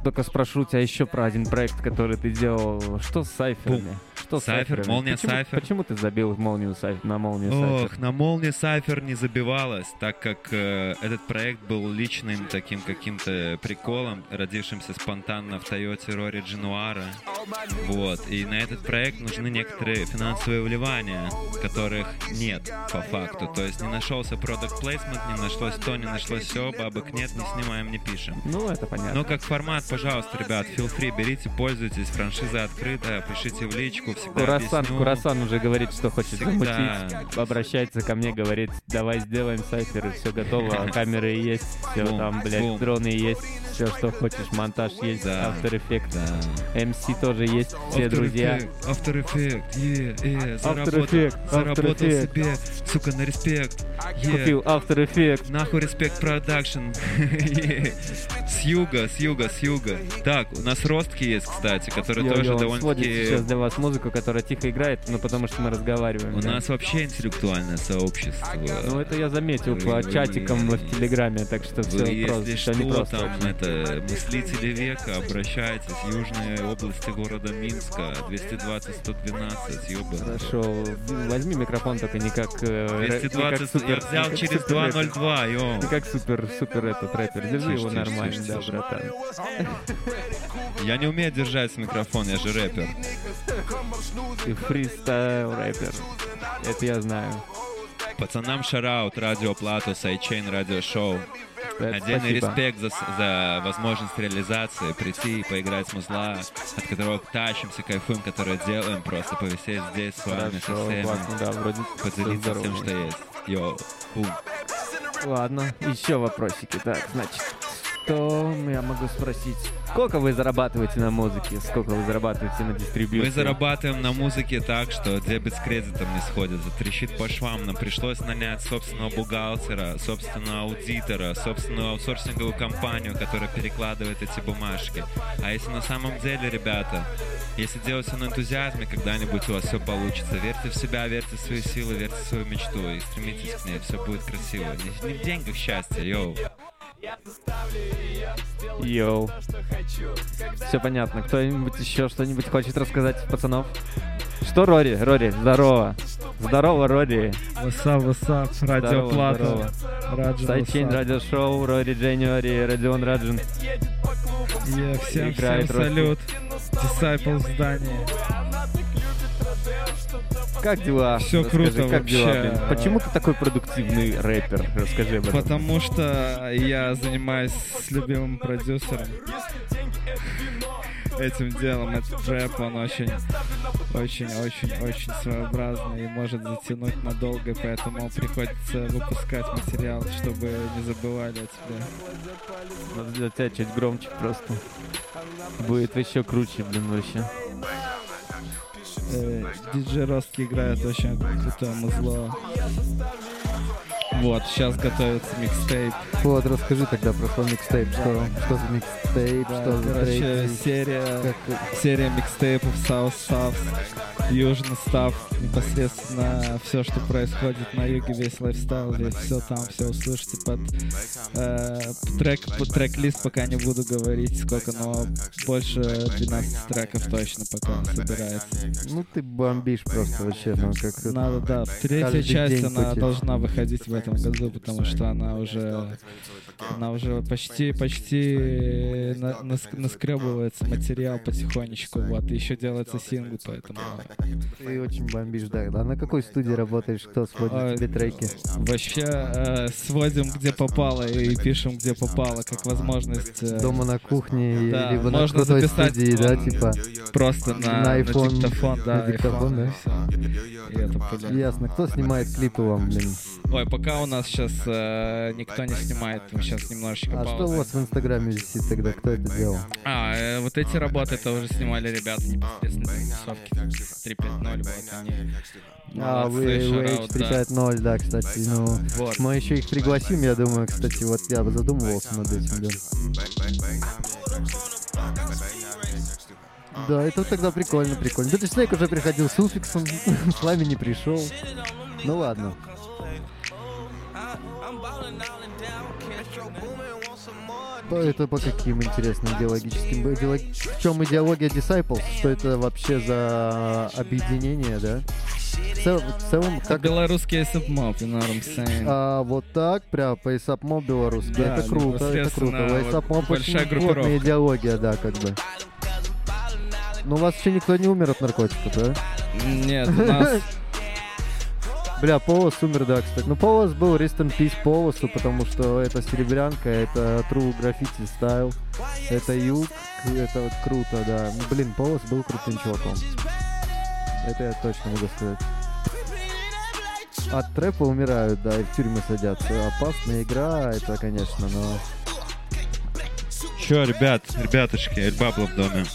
только спрошу тебя еще про один проект, который ты делал. Что с сайферами? Бум. Что Сайфер, сайферами? молния почему, сайфер. Почему ты забил в молнию сайфер, на молнию сайфер? Ох, на молнии Сайфер не забивалась, так как э, этот проект был личным таким каким-то приколом, родившимся спонтанно в Тойоте Рори Джинуара. Вот. И на этот проект нужны некоторые финансовые вливания, которых нет по факту. То есть не нашелся product placement, не нашлось то, не нашлось все, бабок нет, не снимаем, не пишем. Ну, это понятно. Но как формат, пожалуйста, ребят, feel free, берите, пользуйтесь, франшиза открыта, пишите в личку, Курасан. Курасан уже говорит, что хочет Всегда. замутить. Обращается ко мне, говорит, давай сделаем cypher, все готово, [LAUGHS] камеры есть, все Бум, там, блядь, бум. дроны есть, все, что хочешь, монтаж есть, Да. After Effects, MC тоже есть, все After друзья. Effect, After Effect, yeah, yeah, After заработал, Effect, заработал After себе, сука, на респект. Купил After Effects. Нахуй респект production. [LAUGHS] Yeah. С юга, с юга, с юга. Так, у нас ростки есть, кстати, которые Йо-йо, тоже он сводит довольно-таки... сейчас для вас музыку, которая тихо играет, ну потому что мы разговариваем. У да. нас вообще интеллектуальное сообщество. Ну это я заметил по Вы- чатикам в Телеграме, так что Вы, все если просто, что, непросто. там это мыслители века, обращайтесь, южные области города Минска, 220-112, ёбаный. Хорошо, возьми микрофон только не как... э, рэ- не как 220, супер- я взял как через супер рэпер. 202, йоу. Не как супер, супер этот рэпер. Держи Тише, его тише, нормально, тише, да, братан. Я не умею держать микрофон, я же рэпер. Ты фристайл рэпер. Это я знаю. Пацанам shout out, радио Плато, Sidechain, радиошоу. Это Отдельный спасибо. респект за, за возможность реализации, прийти и поиграть с музла, от которого тащимся, кайфуем, которое делаем, просто повисеть здесь с вами, со Хорошо, всеми, классно, да, вроде поделиться здорово. что есть. Йоу, бум. Ладно, еще вопросики. Так, значит, что я могу спросить? Сколько вы зарабатываете на музыке? Сколько вы зарабатываете на дистрибьюции? Мы зарабатываем на музыке так, что дебет с кредитом не сходится. Трещит по швам. Нам пришлось нанять собственного бухгалтера, собственного аудитора, собственную аутсорсинговую компанию, которая перекладывает эти бумажки. А если на самом деле, ребята, если делать все на энтузиазме, когда-нибудь у вас все получится. Верьте в себя, верьте в свои силы, верьте в свою мечту и стремитесь к ней. Все будет красиво. Не, не в деньгах счастье, йоу. Йоу. Все понятно. Кто-нибудь еще что-нибудь хочет рассказать, пацанов? Что, Рори? Рори, здорово. Здорово, Рори. What's up, what's up, Радио Плато. Sidechain, радиошоу, Рори January, Родион Раджин. Е, всем, Играет всем салют. Disciple в здании. Как дела? Всё Расскажи, круто как дела, вообще. блин? Почему ты такой продуктивный рэпер? Расскажи об этом. Потому что я занимаюсь с любимым продюсером этим делом. Этот рэп, он очень, очень, очень, очень своеобразный и может затянуть надолго, поэтому приходится выпускать материал, чтобы не забывали о тебе. Надо для тебя чуть громче просто. Будет еще круче, блин, вообще. Э, диджей Ростки играет очень крутое музло. Вот, сейчас готовится микстейп. Вот, расскажи тогда про свой микстейп. Что, что за микстейп, Да, что за короче, треки? серия, Как- серия микстейпов South South, Южный Stuff, непосредственно все, что происходит на юге, весь lifestyle, весь все там, все услышите под э, трек, под трек-лист пока не буду говорить сколько, но больше 12 треков точно пока собирается. Ну ты бомбишь просто вообще, ну как Надо, да. Третья часть, она должна выходить в этом году, потому что она уже, она уже почти, почти на, нас- наскребывается материал потихонечку, вот, и еще делается сингл, поэтому... Ты очень бомбишь, да. А на какой студии работаешь? Кто сводит А, тебе треки? Вообще э, сводим где попало и пишем где попало, как возможность. э, Дома на кухне да, либо на можно крутой записать студии, да, типа? Просто на, на iPhone, диктофон, да, на диктофон, iPhone, да? и это, блин. Ясно. Кто снимает клипы вам, блин? Ой, пока у нас сейчас никто не снимает, сейчас немножечко А что у вас в Инстаграме висит тогда? Кто это делал? А, э, вот эти работы тоже снимали ребята непосредственно из тусовки 350, вот они. А, вы, вы шараут, да. H350, да, кстати, ну, Вот. мы еще их пригласим, я думаю, кстати, вот я задумывался над этим, да. Да, это тогда прикольно, прикольно. Ты Снейк уже приходил с суффиксом, [LAUGHS] с вами не пришел. Ну ладно. По- Это по каким интересным идеологическим... идеолог- В чем идеология Disciples? Что это вообще за объединение, да? В цел- в целом, как... белорусский ASAP you know what I'm saying? А, вот так, прям по ASAP Mob белорусский. Да, это круто, это круто. ASAP Mob большая группировка. идеология, да, как бы. Но у вас еще никто не умер от наркотиков, да? Нет, у нас... [LAUGHS] Бля, Полос умер, да, кстати. Ну, Полос был Rest in Peace Полосу, потому что это серебрянка, это True Graffiti Style, это юг, это вот круто, да. Блин, Полос был крутым чуваком. Это я точно могу сказать. От трэпа умирают, да, и в тюрьмы садятся. Опасная игра, это, конечно, но... Чё, ребят, ребятушки, Эльбабла в доме.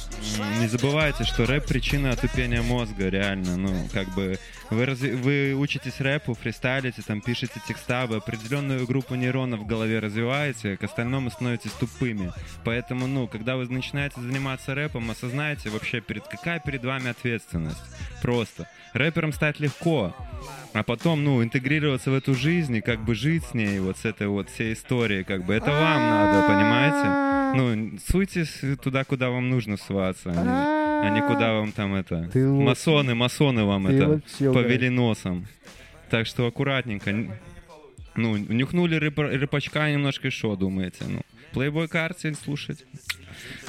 Не забывайте, что рэп причина отупения мозга, реально. Ну, как бы вы, разви- вы учитесь рэпу, фристайлите, там пишете текста, вы определенную группу нейронов в голове развиваете, к остальному становитесь тупыми. Поэтому, ну, когда вы начинаете заниматься рэпом, осознайте вообще, перед какая перед вами ответственность. Просто. Рэпером стать легко, а потом, ну, интегрироваться в эту жизнь и как бы жить с ней, вот с этой вот всей историей, как бы, это вам надо, понимаете? Ну, суйтесь туда, куда вам нужно суваться, а не, а не куда вам там это... Масоны, масоны вам это повели носом. Так что аккуратненько. Ну, нюхнули рыпачка немножко шо, думаете? Ну, Playboy картель слушать.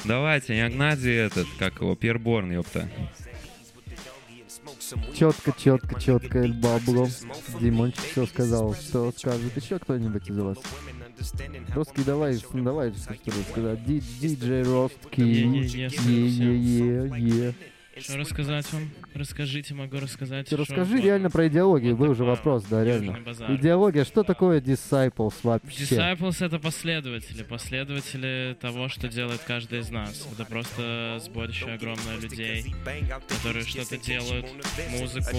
Давайте, я Гнади этот, как его, Перборн, ёпта. Четко, четко, четко, Эль Бабло. Димончик все сказал. Что скажет еще кто-нибудь из вас? Ростки, давай, давай, что рассказать. Ди- Диджей Ростки. Е-е-е. Что рассказать вам? Расскажите, могу рассказать. Ты что расскажи угодно. реально про идеологию, был уже вопрос, да, реально. базар. Идеология, что такое Disciples вообще? Disciples — это последователи. Последователи того, что делает каждый из нас. Это просто сборище огромное людей, которые что-то делают, музыку,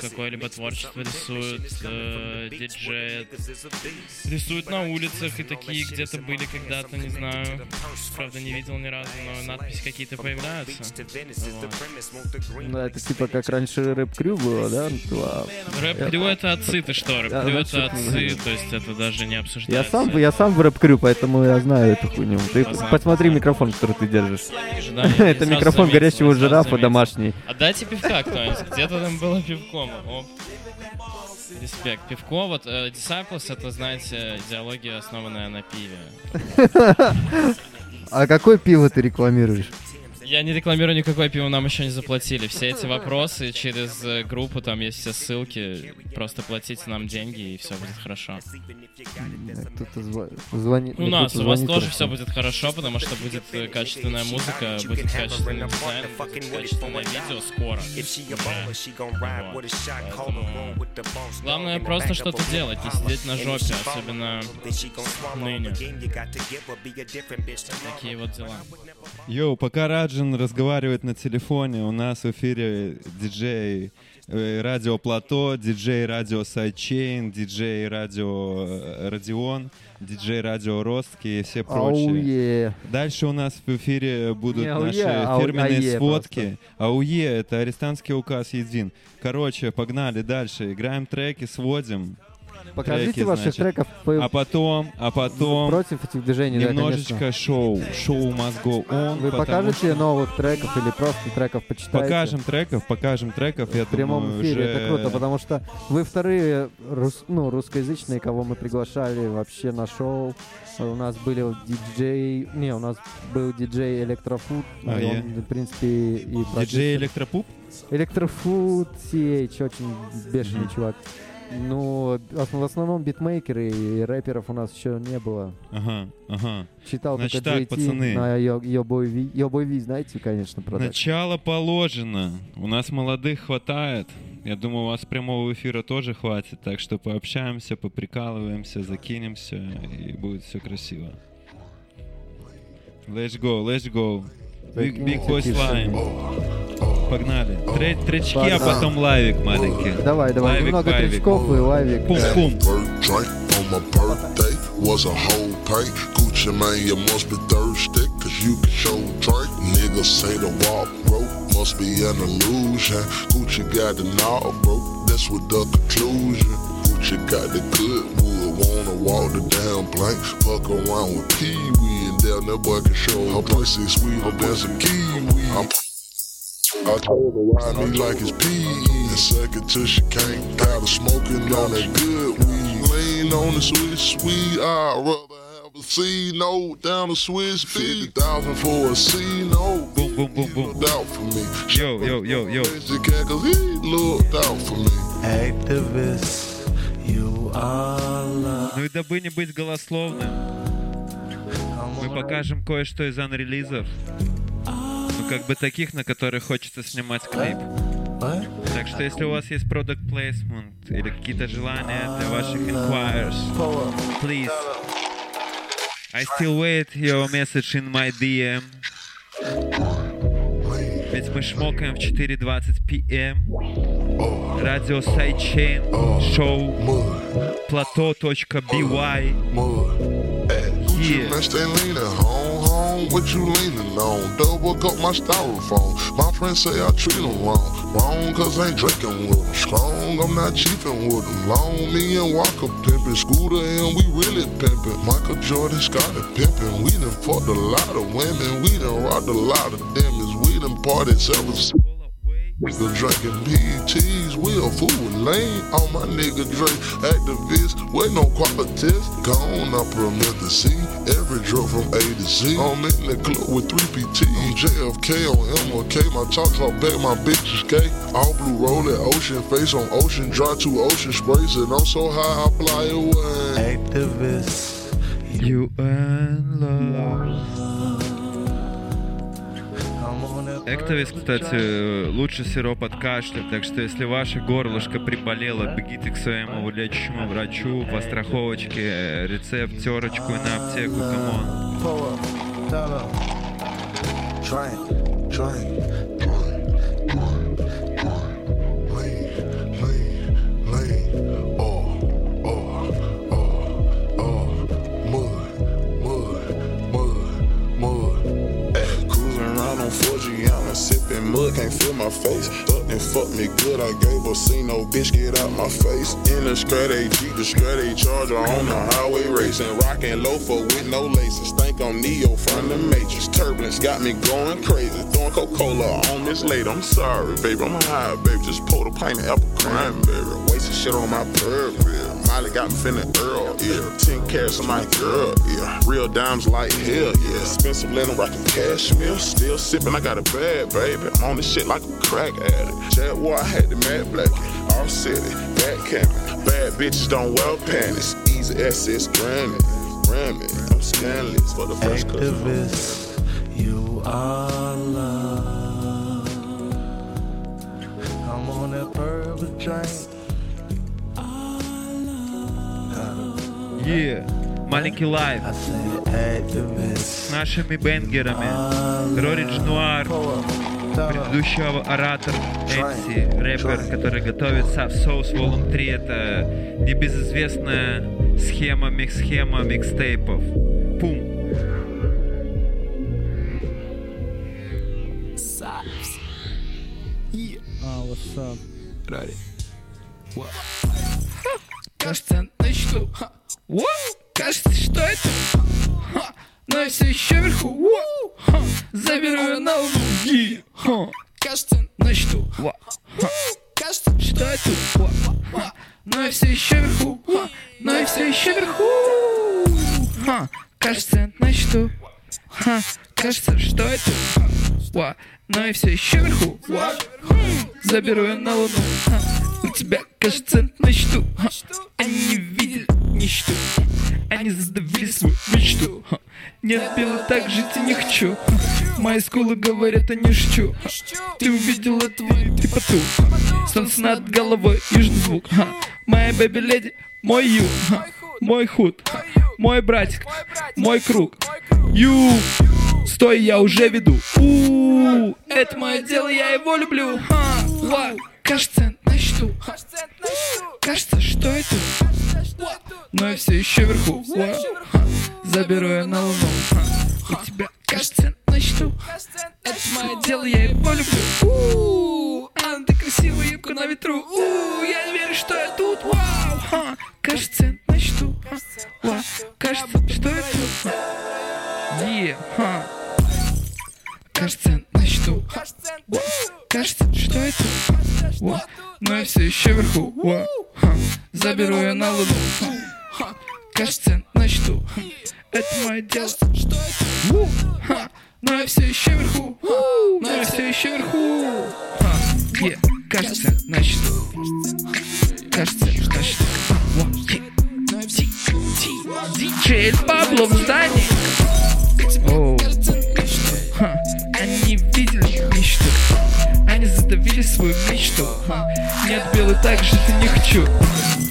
какое-либо творчество рисуют, э, диджеят, рисуют на улицах и такие где-то были когда-то, не знаю. Правда, не видел ни разу, но надписи какие-то появляются. Вот. Ну, это типа как раньше рэп-крю было, да? Рэп-крю — это отцы, ты что? Я Рэп-крю — это отцы, то есть это даже не Я обсуждается. сам, я сам в рэп-крю, поэтому я знаю эту хуйню. Ты посмотри микрофон, который ты держишь. Я [LAUGHS] Это микрофон горящего я сразу жирафа домашний. А дайте пивка кто-нибудь. Где-то там было пивко. О. Респект. Пивко, вот э, Disciples, это, знаете, идеология, основанная на пиве. [LAUGHS] А какое пиво ты рекламируешь? Я не рекламирую никакое пиво, нам еще не заплатили. Все эти [LAUGHS] вопросы через э, группу, там есть все ссылки. Просто платите нам деньги, и все будет хорошо. Кто-то зва- звонит. У мне нас, кто-то у вас тоже все будет хорошо, потому что будет э, качественная музыка, будет качественный дизайн, будет качественное видео скоро. Уже. Вот. Поэтому Главное просто что-то делать, не сидеть на жопе, особенно ныне. Такие вот дела. Йоу, пока Раджин разговаривает на телефоне, у нас в эфире диджей э, Радио Плато, диджей Радио Sidechain, диджей Радио э, Радион, диджей Радио Ростки и все прочие. Ауе. Дальше у нас в эфире будут ауе, наши ау- фирменные ае сводки. АУЕ — это арестантский указ един. Короче, погнали дальше. Играем треки, сводим. Покажите Треки, ваших значит. треков по- А потом, а потом... против этих движений, да, Немножечко конечно. шоу. Шоу go on. Вы покажете что- новых треков или просто треков почитаете? Покажем треков, покажем треков, я в прямом думаю, эфире. уже... Это круто, потому что вы вторые рус- ну, русскоязычные, кого мы приглашали вообще на шоу. У нас были диджей... Не, у нас был диджей Электрофуд. А, и он, в принципе, и Диджей. Электропуп? Электрофуд очень бешеный чувак. Ну, в основном битмейкеры и рэперов у нас еще не было. Ага, ага. Читал Значит только так, JT пацаны. на V, знаете, конечно, продакшн. Начало положено. У нас молодых хватает. Я думаю, у вас прямого эфира тоже хватит. Так что пообщаемся, поприкалываемся, закинемся, и будет все красиво. Let's go, let's go. Big, big boy slime. Погнали. Тре- тречки, а Погнали. потом лавик маленький. Давай, давай, Лавик, немного лавик. тречков и лавик. Пум-пум. Drink on my birthday was a whole pay. Gucci man, you must be thirsty, cause you can show drink. Niggas say the walk broke, must be an illusion. Gucci got the knob broke, that's what the conclusion. Gucci got the good wood, wanna walk the damn plank. Fuck around with Pee Wee and down that boy can show her pussy sweeter than some kiwi. I'm I told her ride me like it's PE and suck it till she can't. Got her smoking on that good weed. Lean on the Swiss sweet. I'd rather have a C note down the Swiss beat. 50,000 for a C note. Boom, boom, boom, boom. Looked out for me. Yo, yo, yo, yo. Cause he looked out for me. Activist, you are love. Ну и дабы не быть голословным, мы покажем кое-что из анрелизов. Ну, как бы таких, на которых хочется снимать клип. Так что если у вас есть product placement или какие-то желания для ваших inquires, please. I still wait your message in my DM. Ведь мы шмокаем в 4.20 p.m. Радио Сайчейн, шоу plateau.by. Gucci home. What you leaning on? Double up my styrofoam. My friends say I treat them wrong. Wrong, cause I ain't drinking with them. Strong, I'm not cheaping with them. Long, me and Walker pimping. Scooter and we really pimping. Michael Jordan, Scotty pimping. We done fucked a lot of women. We done robbed a lot of demons. We done partied several Nigga drinking PTs, we a fool lane. All my nigga Dre activists, waiting on qualities. Gone up from to C, every drug from A to Z. I'm in the club with 3 PT. I'm JFK on MLK, my talk talk back, my bitches gay. All blue rolling, ocean face on ocean, dry two ocean sprays, and I'm so high I fly away. Activist, you and love. Actavis, кстати, лучший сироп от кашля, так что если ваше горлышко приболело, бегите к своему лечащему врачу по страховочке, рецепт, терочку на аптеку, come on. Sipping mud, can't feel my face. Fucked and fucked me good, I gave her see no bitch get out my face. In the Strat AG, the Strat A Charger on the highway racing. Rocking loafer with no laces. Think I'm Neo from the Matrix. Turbulence got me going crazy. Throwing Coca-Cola on this late. I'm sorry, baby, I'm high, baby. Just pulled a pint of apple cranberry. Wasted shit on my Burberry. Molly got me feeling Earl, yeah. 10 carats on my girl, yeah. Real dimes like hell, yeah. Expensive linen rocking cashmere. Still sipping, I got a bad, baby. On this shit like a crack addict. Jaguar, I had the mad black. All city, bad camping. Bad bitches don't wear panties. Easy access, granny. Grammy, I'm scandalous for the first cousin. Activist, you are love. I'm on that purple train. Маленький лайв с нашими бенгерами. Роридж Нуар, предыдущий оратор Энси, рэпер, который готовит Soft Sauce Volume 3. Это небезызвестная схема, микс-схема микстейпов. Пум. Ready. Кажется, начну. Ха. Воу! Кажется, что это? Но я все еще вверху. Воу! Ха. Заберу ее на. Ха. Кажется, начну. Кажется, что это? Но я все еще вверху. Но я все еще вверху. Кажется, начну. Кажется, что это? Но я все еще вверху. Заберу ее на луну. Тебя, кажется, начну. Ха. Не видели ничто. Они задавили свою мечту. Нет, белый так жить и не хочу. Мои скулы говорят, они шчу. Ха. Ты увидел этого, и ты потух. Ха. Солнце над головой, южный звук. Ха. Моя бэби-леди, мой ю. Мой худ, мой братик, мой круг. Ю, стой, я уже веду. Это мое дело, я его люблю. Ха. Кажется, начну. Кажется, что это? Но я все еще вверху. Заберу я на луну. У тебя, кажется, начну. Это мое дело, я его люблю. Анна, ты красивая, юбка на ветру. У, я не верю, что я тут. Вау. Кажется, начну. Кажется, что. Ха. Е. Кажется, начну. Кажется, что это? Ва. Но я все еще вверху. Ва. Ха. Заберу я на луну. Ха. Кажется, начну. Ха. Это мое дело. Что это? Ха. Но я все еще вверху. Но я все еще вверху. Ха. Е. Кажется, начну. Кажется, начну. Диджей Пабло в здании. Оу. Они задавили свою мечту. Нет, белый так жить и не хочу.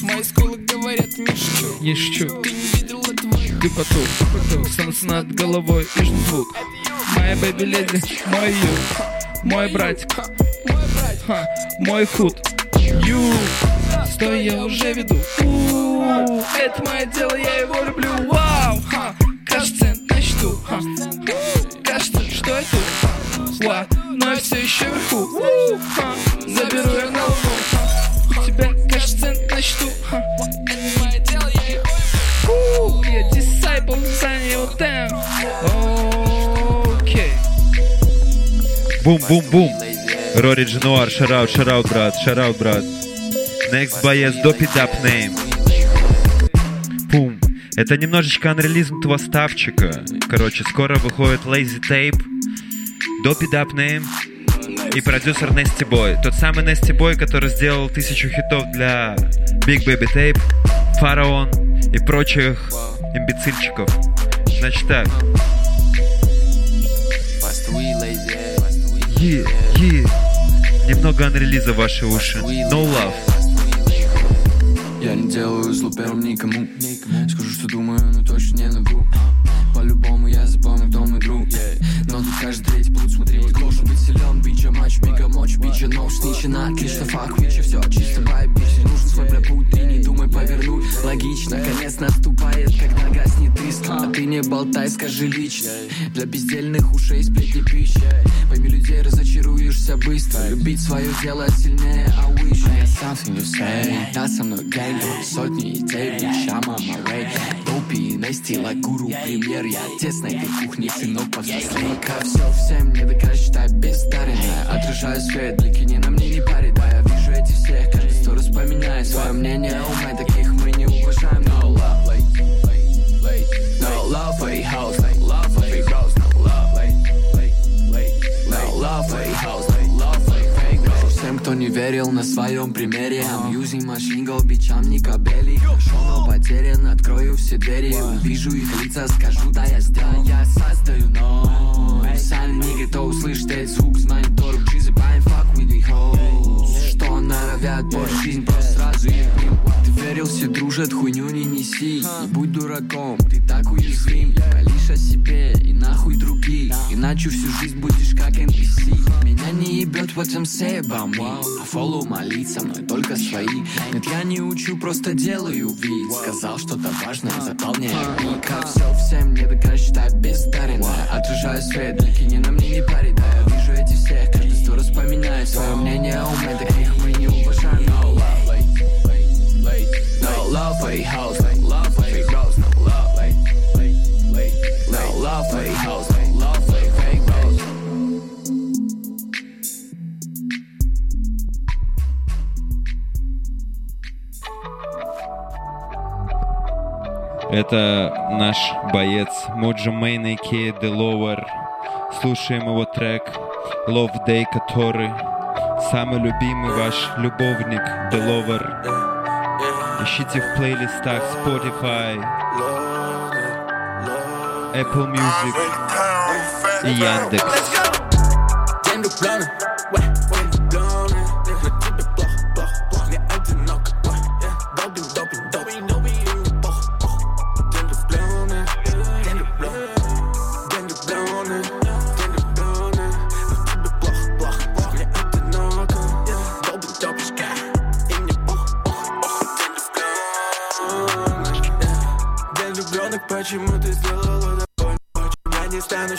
Мои скулы говорят, не шучу. Не шучу. Ты не видел этого? Ты потух, ты. Солнце над головой, южный звук. Моя бэби-леди, мой ю. Мой братик. Ха. Мой худ. Ю. Стой, я уже веду. Это мое дело, я его люблю. Вау. Ха. Кажется, начну. Кажется, что это? Ва. Но все еще вверху. Заберу я на луну. Ха. У тебя, кажется, начну. Ха. Это мое дело, я. У, Я disciple, Sunny вот. Окей. Бум-бум-бум. Рори Джануар, шараут, шараут, брат, шараут, брат. Next боец, допи дап нейм. Бум. Это немножечко анрелизм твоставчика. Короче, скоро выходит Lazy Tape, допи дап нейм и продюсер Nasty Boy. Тот самый Nasty Boy, который сделал тысячу хитов для Big Baby Tape, Фараон и прочих имбецильчиков. Значит так. Е, е. Немного анрелиза в ваши уши. No love. Я не делаю зло первым никому Скажу, что думаю, но точно не навру По-любому бича матч, бига мочь, бича нож Сничина, отлично, фак, бича, все чисто, вайб, бича Нужен свой бля путь, ты не думай повернуть. Логично, конец наступает, когда гаснет искра. А ты не болтай, скажи лично. Для бездельных ушей сплетни пища. Пойми людей, разочаруешься быстро. Любить свое дело сильнее, а wish I got something to say Да, со мной гэнг, сотни идей, bitch, I'm on Нести, like гуру, премьер Я отец на этой кухне, сынок, повзрослей Как все всем не докажешь, считай бездаренная Отражаю свет, блики не на мне не парит Да, я вижу эти всех, каждый сто раз поменяет Свое мнение, умай, таких мы не уважаем. No love, like, like, like No love a house, like кто не верил на своем примере I'm using machine gun, бичам не кабели но потерян, открою все двери Увижу их лица, скажу, да я сделал Я создаю ноль Сами не готов услышать этот звук С мониторов джизы, ain't fuck with the hoes Что норовят портить жизнь, просто сразу их мимо Ты верил, все дружат, хуйню не неси. Не будь дураком, ты так уязвим. Только лишь о себе и нахуй других. Иначе всю жизнь будешь как NPC Меня не ебет what I'm say about me А фоллоу молить со мной только свои. Нет, я не учу, просто делаю вид. Сказал что-то важное, заполняю бит Как все всем не докажешь, считай бездаренная Отражаю свет, блики не на мне не парит поменяет Свое мнение о уме, таких мы не уважаем No love, No love for a house, like love for fake bros No love, No love for a house, like love for fake bros Это наш боец Моджо Мейн, а.к.а. The Lower. Слушаем его трек Day, который Самый любимый ваш любовник Деловер. Ищите в плейлистах Spotify, Apple Music и Яндекс.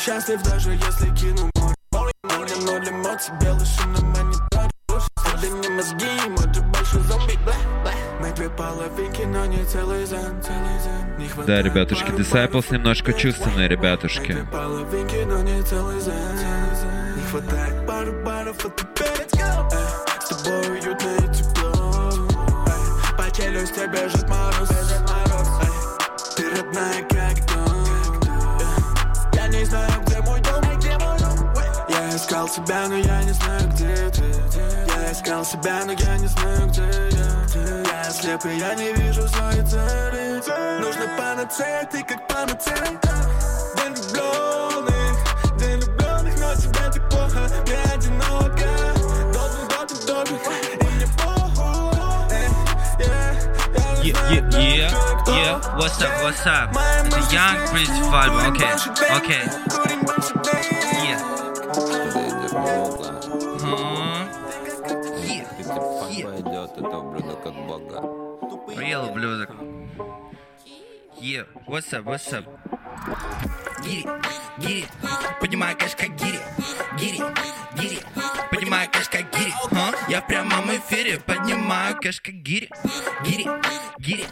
Счастлив, даже если кину море. Ноль, ноль эмоций, белый шум на мониторе Это не мозги, может больше зомби, бля, бля Мы две половинки, но не целый зен, целый зен. Не Да, ребятушки, Disciples немножко чувственные, ребятушки. половинки, но не целый зен, целый зен. Не хватает пару баров от тебя Эй, С тобой уютно и тепло. По челюсти бежит мороз. Ты родная себя, но я не знаю, где ты Я искал себя, но я не знаю, где я Я слеп, и я не вижу своей цели Нужно панацея, ты как панацея День влюбленных, день влюбленных Но тебе так плохо, мне одиноко Долбим, долбим, долбим, и мне похуй yeah, Yeah, yeah. What's up, what's up? Это Young Prince Vibe. Окей, окей. Yeah, what's up, what's up? Гири, гири, поднимай кэш как гири, гири, гири, поднимай кэш как гири, а? Я в прямом эфире поднимаю кэш как гири, гири, гири,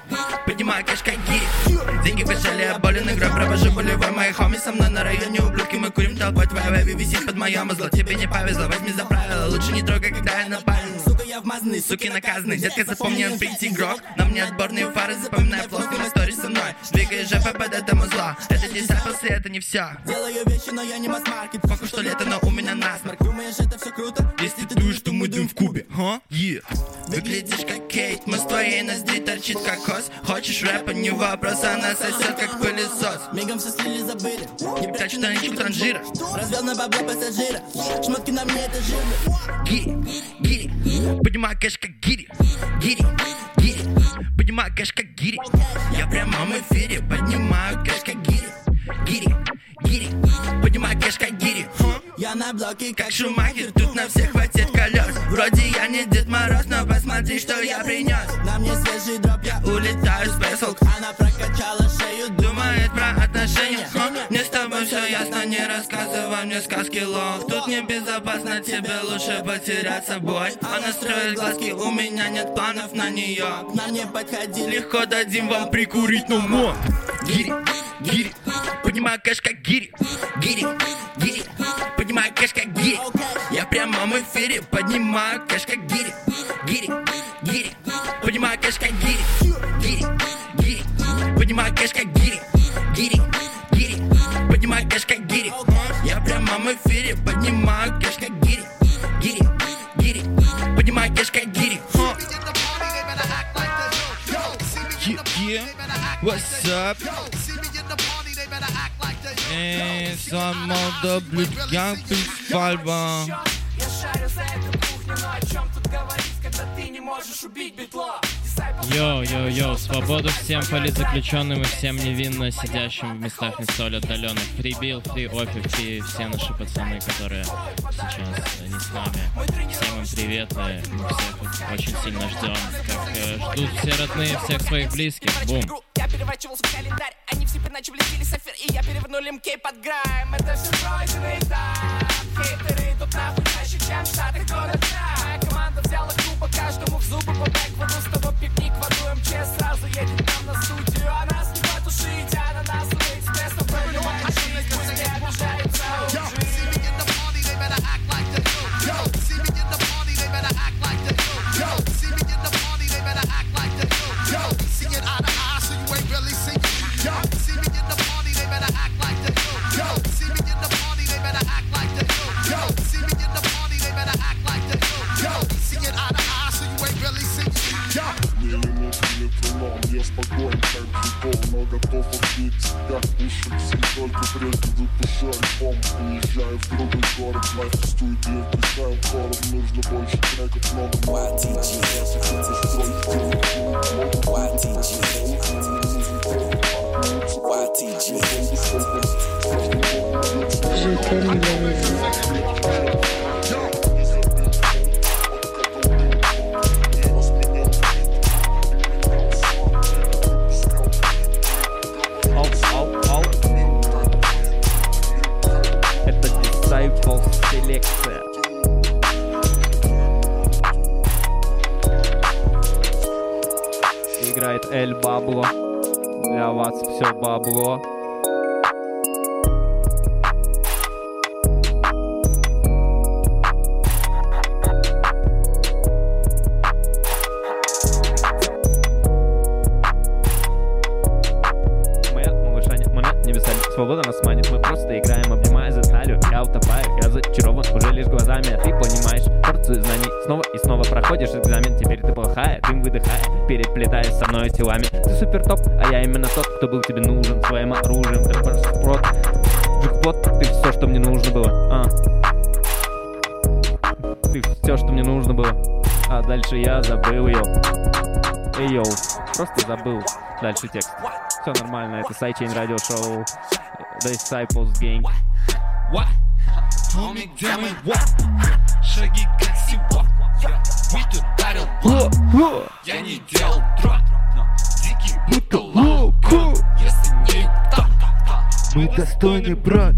поднимаю кэш как гири. Деньги качали, я болен, игра провожу болевой Мои хоми со мной на районе ублюдки Мы курим толпой, твоя вэви висит под моем зло Тебе не повезло, возьми за правило Лучше не трогай, когда я напален я вмазанный, суки наказаны Детка, запомни, он прийти игрок На мне отборные фары, запоминай флоски на стори со мной. Двигай под этому зла. Это Disciples, и это не все Делаю вещи, но я не масс-маркет. Похуй, что лето, но у меня насморк. Думаешь, это все круто? Если ты думаешь, что мы дым в кубе, ха? Yeah. Выглядишь как Кейт, мы с твоей ноздри торчит как хос Хочешь рэпа, не вопрос, она сосет как пылесос. Мигом все слили, забыли. Не прячь штаничку транжира. Развел на бабло пассажира. Шмотки на мне, это жирно. Гири, гири, поднимай кэш как гири. Гири, гири, поднимай кэш как гири. Я в прямом эфире поднимаю кэш как гири. Гири, гири, поднимай кэш как гири. Я на блоке как Шумахер, тут на всех хватит колес Вроде я не Дед Мороз, но посмотри, что я принес На мне свежий дроп, я улетаю с Бэсселк Она прокачала шею, думает про отношения Ха, Мне с тобой все ясно, не рассказывай мне сказки лох. Тут небезопасно, тебе лучше потерять собой. Она строит глазки, у меня нет планов на нее К нам не подходи, легко дадим вам прикурить, но мо. Гири, гири, поднимаю кэш как гири. Гири, гири, поднимаю кэш как гири. Я в прямом эфире поднимаю кэш как гири. Гири, гири, поднимаю кэш как гири. Гири, гири, поднимаю кэш как гири Гири, гири, поднимаю кэш как гири Я в прямом эфире поднимаю кэш как гири Гири, гири, поднимаю кэш как гири. Yeah. What's up? Эй, сам молодой блюд, Young Prince Vibe. Я шарю за эту кухню, но о чем тут говорить, когда ты не можешь убить битло? Йоу-йоу-йоу, свободу всем политзаключенным и всем невинно сидящим в местах не столь отдаленных. Фрибил, фри офи, фри все наши пацаны, которые сейчас не с нами. Всем им привет, и мы всех очень сильно ждем. Как э, ждут все родные всех своих близких. Бум. Я переворачивался в календарь, они все влетели сафир, и я перевернули МК под грайм. Это все просто забыл Дальше текст все нормально, это сайчейн радиошоу The Disciples Gang. What? Homie, где мы? What? Шаги как сивок. Вид ударил. Я не делал дроп. Дикий будто локо. Если не так, Мы достойны, брат.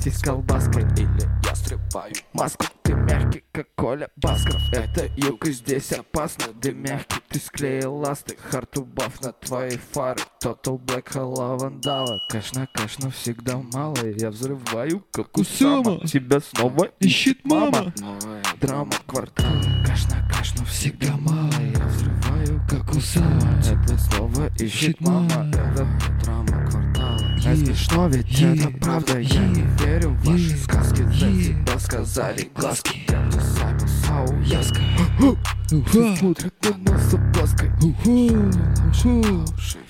С колбаской Или я срываю маску. Ты мягкий, как Коля Басков. Это юг и здесь опасно Ты мягкий, ты склеил ласты Харту баф на твои фары. Total Black Halla Вандала Конечно, конечно, всегда мало Я взрываю, как Усама Тебя снова ищет мама. Новая драма квартала. Конечно, конечно, всегда мало Я взрываю, как Усама Это слово ищет мама. Это драма квартала А смешно, ведь это правда. Я не верю в ваши сказки За тебя сказали глазки. Я disciple, сау, яска Все смотрят на нас с опаской.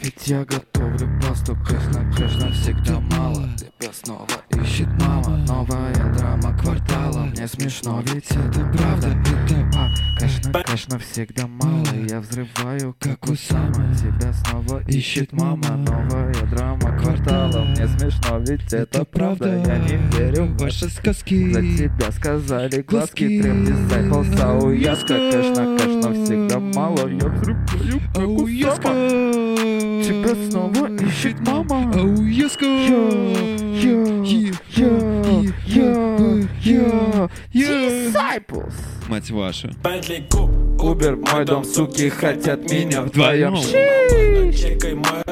Ведь я готовлю пасту Конечно, конечно, всегда мало. Тебя снова ищет мама Новая драма квартала Мне смешно, ведь это правда Это а, конечно, конечно, всегда мало. Я взрываю, как Усама Тебя снова ищет мама. Новая драма квартала Мне смешно, ведь это правда. Я не верю в ваши сказки. За тебя сказали глазки Трем дизайпл, сау, яска Конечно, конечно, всегда мало. Я взрываю, как Усама Тебя снова ищет мама. Ау, яска Disciples Мать вашу. Убер, мой дом, суки, хотят меня вдвоем Чекай мой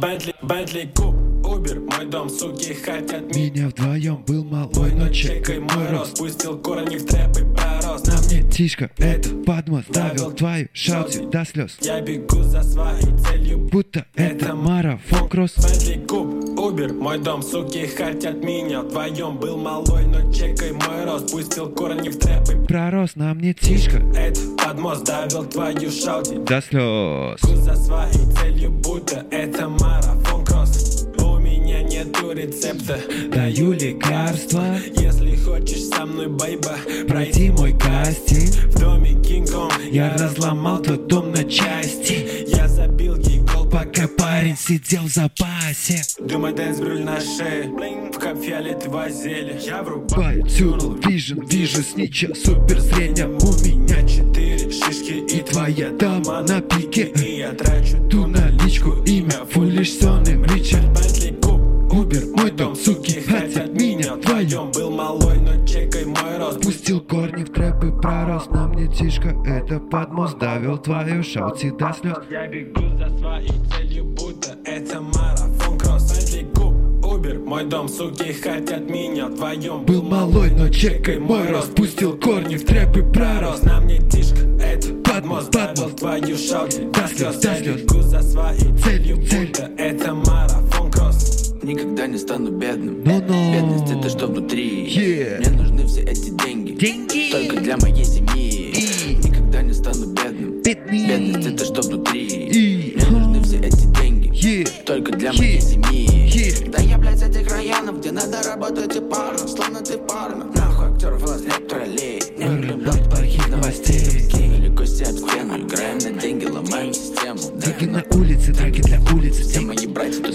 Бентли, Бентли, Куб Убер, мой дом, суки хотят Меня вдвоем был малой, но чекай мой рост Пустил корни в трэп и пророс. На мне тишка, это подмос Давил твою шаути до слез. Я бегу за своей целью. Будто это марафон кросс. Убер, мой дом, суки хотят меня. Вдвоем был малой, но чекай мой рост Пустил корни в трэп и Пророс на мне тишка. Это подмос Давил твою шаути до слез. Бегу за своей целью, будто это марафон нету рецепта. Даю лекарства. Если хочешь со мной, байба Пройди мой кастинг. В доме Кинг-Конг. Я разломал твой дом на части. Я забил ей гол Пока парень сидел в запасе. Думай, дэнс брюль на шее. В кап фиолетовое зелье Я врубаю Tunnel Vision, вижу снича Супер зрение у меня четыре. Шишки И твоя дама на пике. И я трачу Ту наличку, имя Фулиш Сонем Ричард Бентли Убер, мой дом, суки хотят меня. вдвоем Был малой, но чекай мой рост. Пустил корни в трэп и пророс. На мне тишка Это подмос давил твою шаути до слез. Я бегу за своей целью, будто это марафон. Кросс Бентли Куб, Убер, мой дом, суки хотят меня. Вдвоем Был малой, но чекай мой рост. Пустил корни в трэп и пророс. На мне тишка, это Подмос, Давил подмос твою шаути До слез, Я бегу за своей целью, цель. будто это марафон Никогда не стану бедным. Но-но. Бедность это что внутри? Yeah. Мне нужны все эти деньги. Деньги. Только для моей семьи. Никогда не стану бедным. Бедный. Бедность это что внутри? И. Мне нужны все эти деньги. Yeah. Только для Yeah. моей семьи. Yeah. Да я, блядь, с этих районов, где надо работать и парно. Словно ты парно. Нахуй актеров и рэп троллей. Не люблю плохих новостей. Кинули кости об стену Играем на деньги, ломаем систему. Драки на улице, драки для улицы Все мои братья тут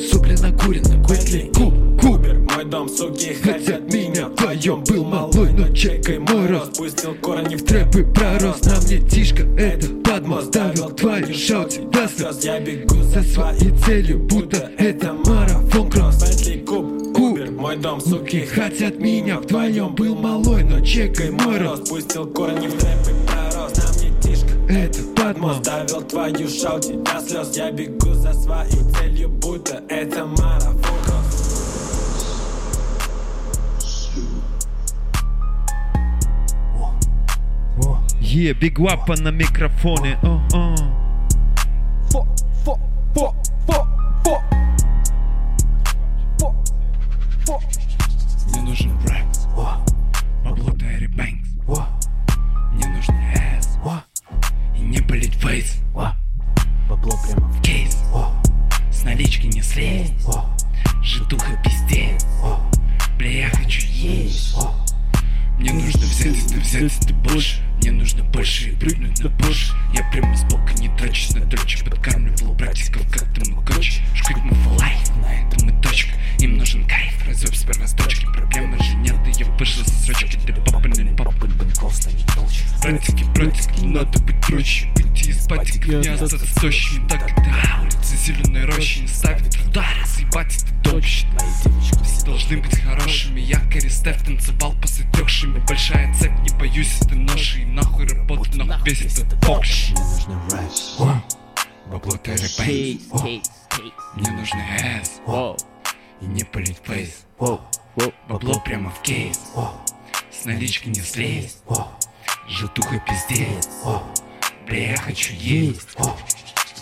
Сопли накурены, Бентли Куб, Куб Убер, мой дом, суки Хотят меня. Вдвоем Был малой, но чекай мой рост. Пустил корни в Трэп и пророс. На мне тишка Это подмос. Давил твою шаути до слез Я бегу За своей целью, будто это марафон кросс. Бентли Куб, Убер, мой дом, суки Хотят меня. Вдвоем Был малой, но чекай мой рост. Пустил корни в трэп и пророс. На мне Это подмос Ставил твою шаути до слез Я бегу за своей целью, будто это марафон Е, биг лапа на микрофоне о, о. Фо, фо, фо, фо, фо. Фо, фо. Мне нужен рэп. Болит фейс. Бабло прямо. В кейс. С налички не слезть. Житуха пиздец. Бля, я хочу есть. Мне нужно взять это, взять это больше Мне нужно больше и прыгнуть на Порш Я прямо сбоку не трачусь на дрочь Подкармливал братиков как тамагочи Шкать мы for life, на этом и точка Им нужен кайф, разъеб с точки Проблемы же нет, я выжил со срочки Ты папа не папа, бен толстый, не толще Братики, братики, надо быть проще Выйти из батиков, не остаться тощим Так это улица зеленой рощи. Не ставит удары, заебать это девочки все должны быть хорошими. Якорь Стеф танцевал по затекшими Большая цепь, не боюсь этой ноши. И нахуй работу, нахуй весь этот фокш Мне нужно рэп Бабло Бэнкс Мне нужно эс И не полить фейс Бабло прямо в кейс. С налички не слезть. Желтуха пиздец. Бля, я хочу есть?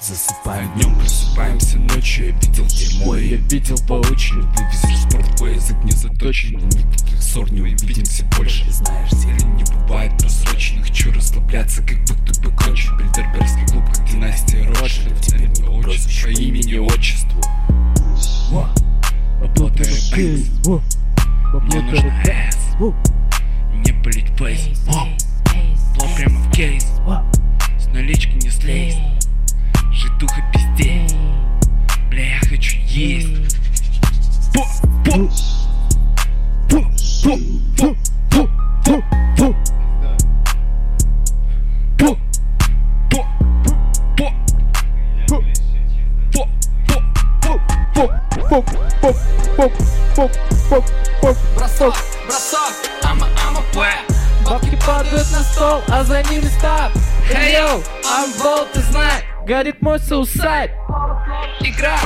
Засыпаю днем, просыпаемся ночью. Я видел дерьмо, я видел воочию. Вывезли спорт, твой язык не заточен. Никаких ссор не увидимся больше. Знаешь, зелень не бывает просроченных. Хочу расслабляться, как будто бы кончен. Бильдербергский клуб, как династия Ротшильд Теперь не по имени отчеству Терри Бэнкс Мне нужно эс Не болит фейс Пло прямо в кейс. С налички не слезть. Житуха пиздец. Бля, я хочу есть. По, по По, по, по, по, по, по поп, поп, поп, поп, поп, поп, поп, бросок, бросок, ама, ама, пэ. Бабки падают на стол, а за ними стаб. Эй, йоу, I'm bold, ты знай, горит мой сусайд. Игра.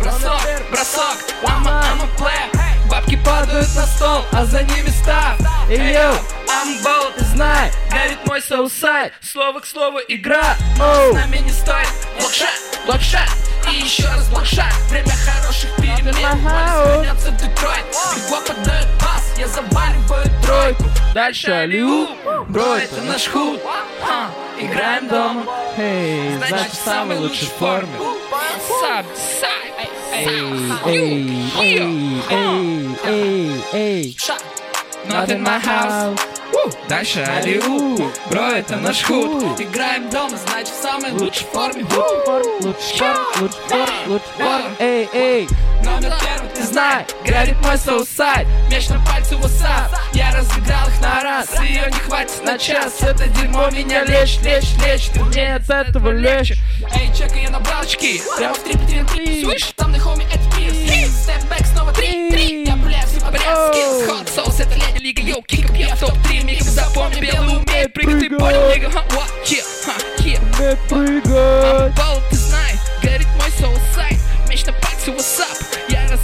Бросок, бросок, ама, ама, плэ. Бабки падают на стол, а за ними став Эй, йоу, bold, ты знай Горит мой соусайд, слово к слову игра. С нами не стоит блокшат, блокшат И еще раз блокшат Время хороших перемен. Полис вернется в Детройт. Бегу подает пас, я заваливаю тройку. Дальше алиу, бро, это наш худ. Играем дома. Эй, Значит, в самой лучшей форме Саб, сай, Эй, эй, эй, эй, эй. Not in my house. Дальше алиу. Бро, это наш худ. Играем дома, значит в самой лучшей форме. Лучше форм, лучше форм, лучше форм. Эй, эй. Номер первый, ты знай, горит мой соусайд. Меч на пальце васап Я разыграл их на раз. Ее не хватит на час Это дерьмо меня лечит, лечит, лечит И мне от этого легче Эй, чекай, я набрал очки Прямо в три, три, три Слышь, там на хоме это пирс Степ-бэк снова три, три. Я пуляю все подряд Скилл, хот соус, это леди лига Йоу, кикап, я в топ-3 Миг запомни, белый умеет прыгать. Ты понял, нига, ха, what, yeah, ха, yeah Не прыгай. Бал, ты знай, горит мой соусайд. Меч на пальце, what's Я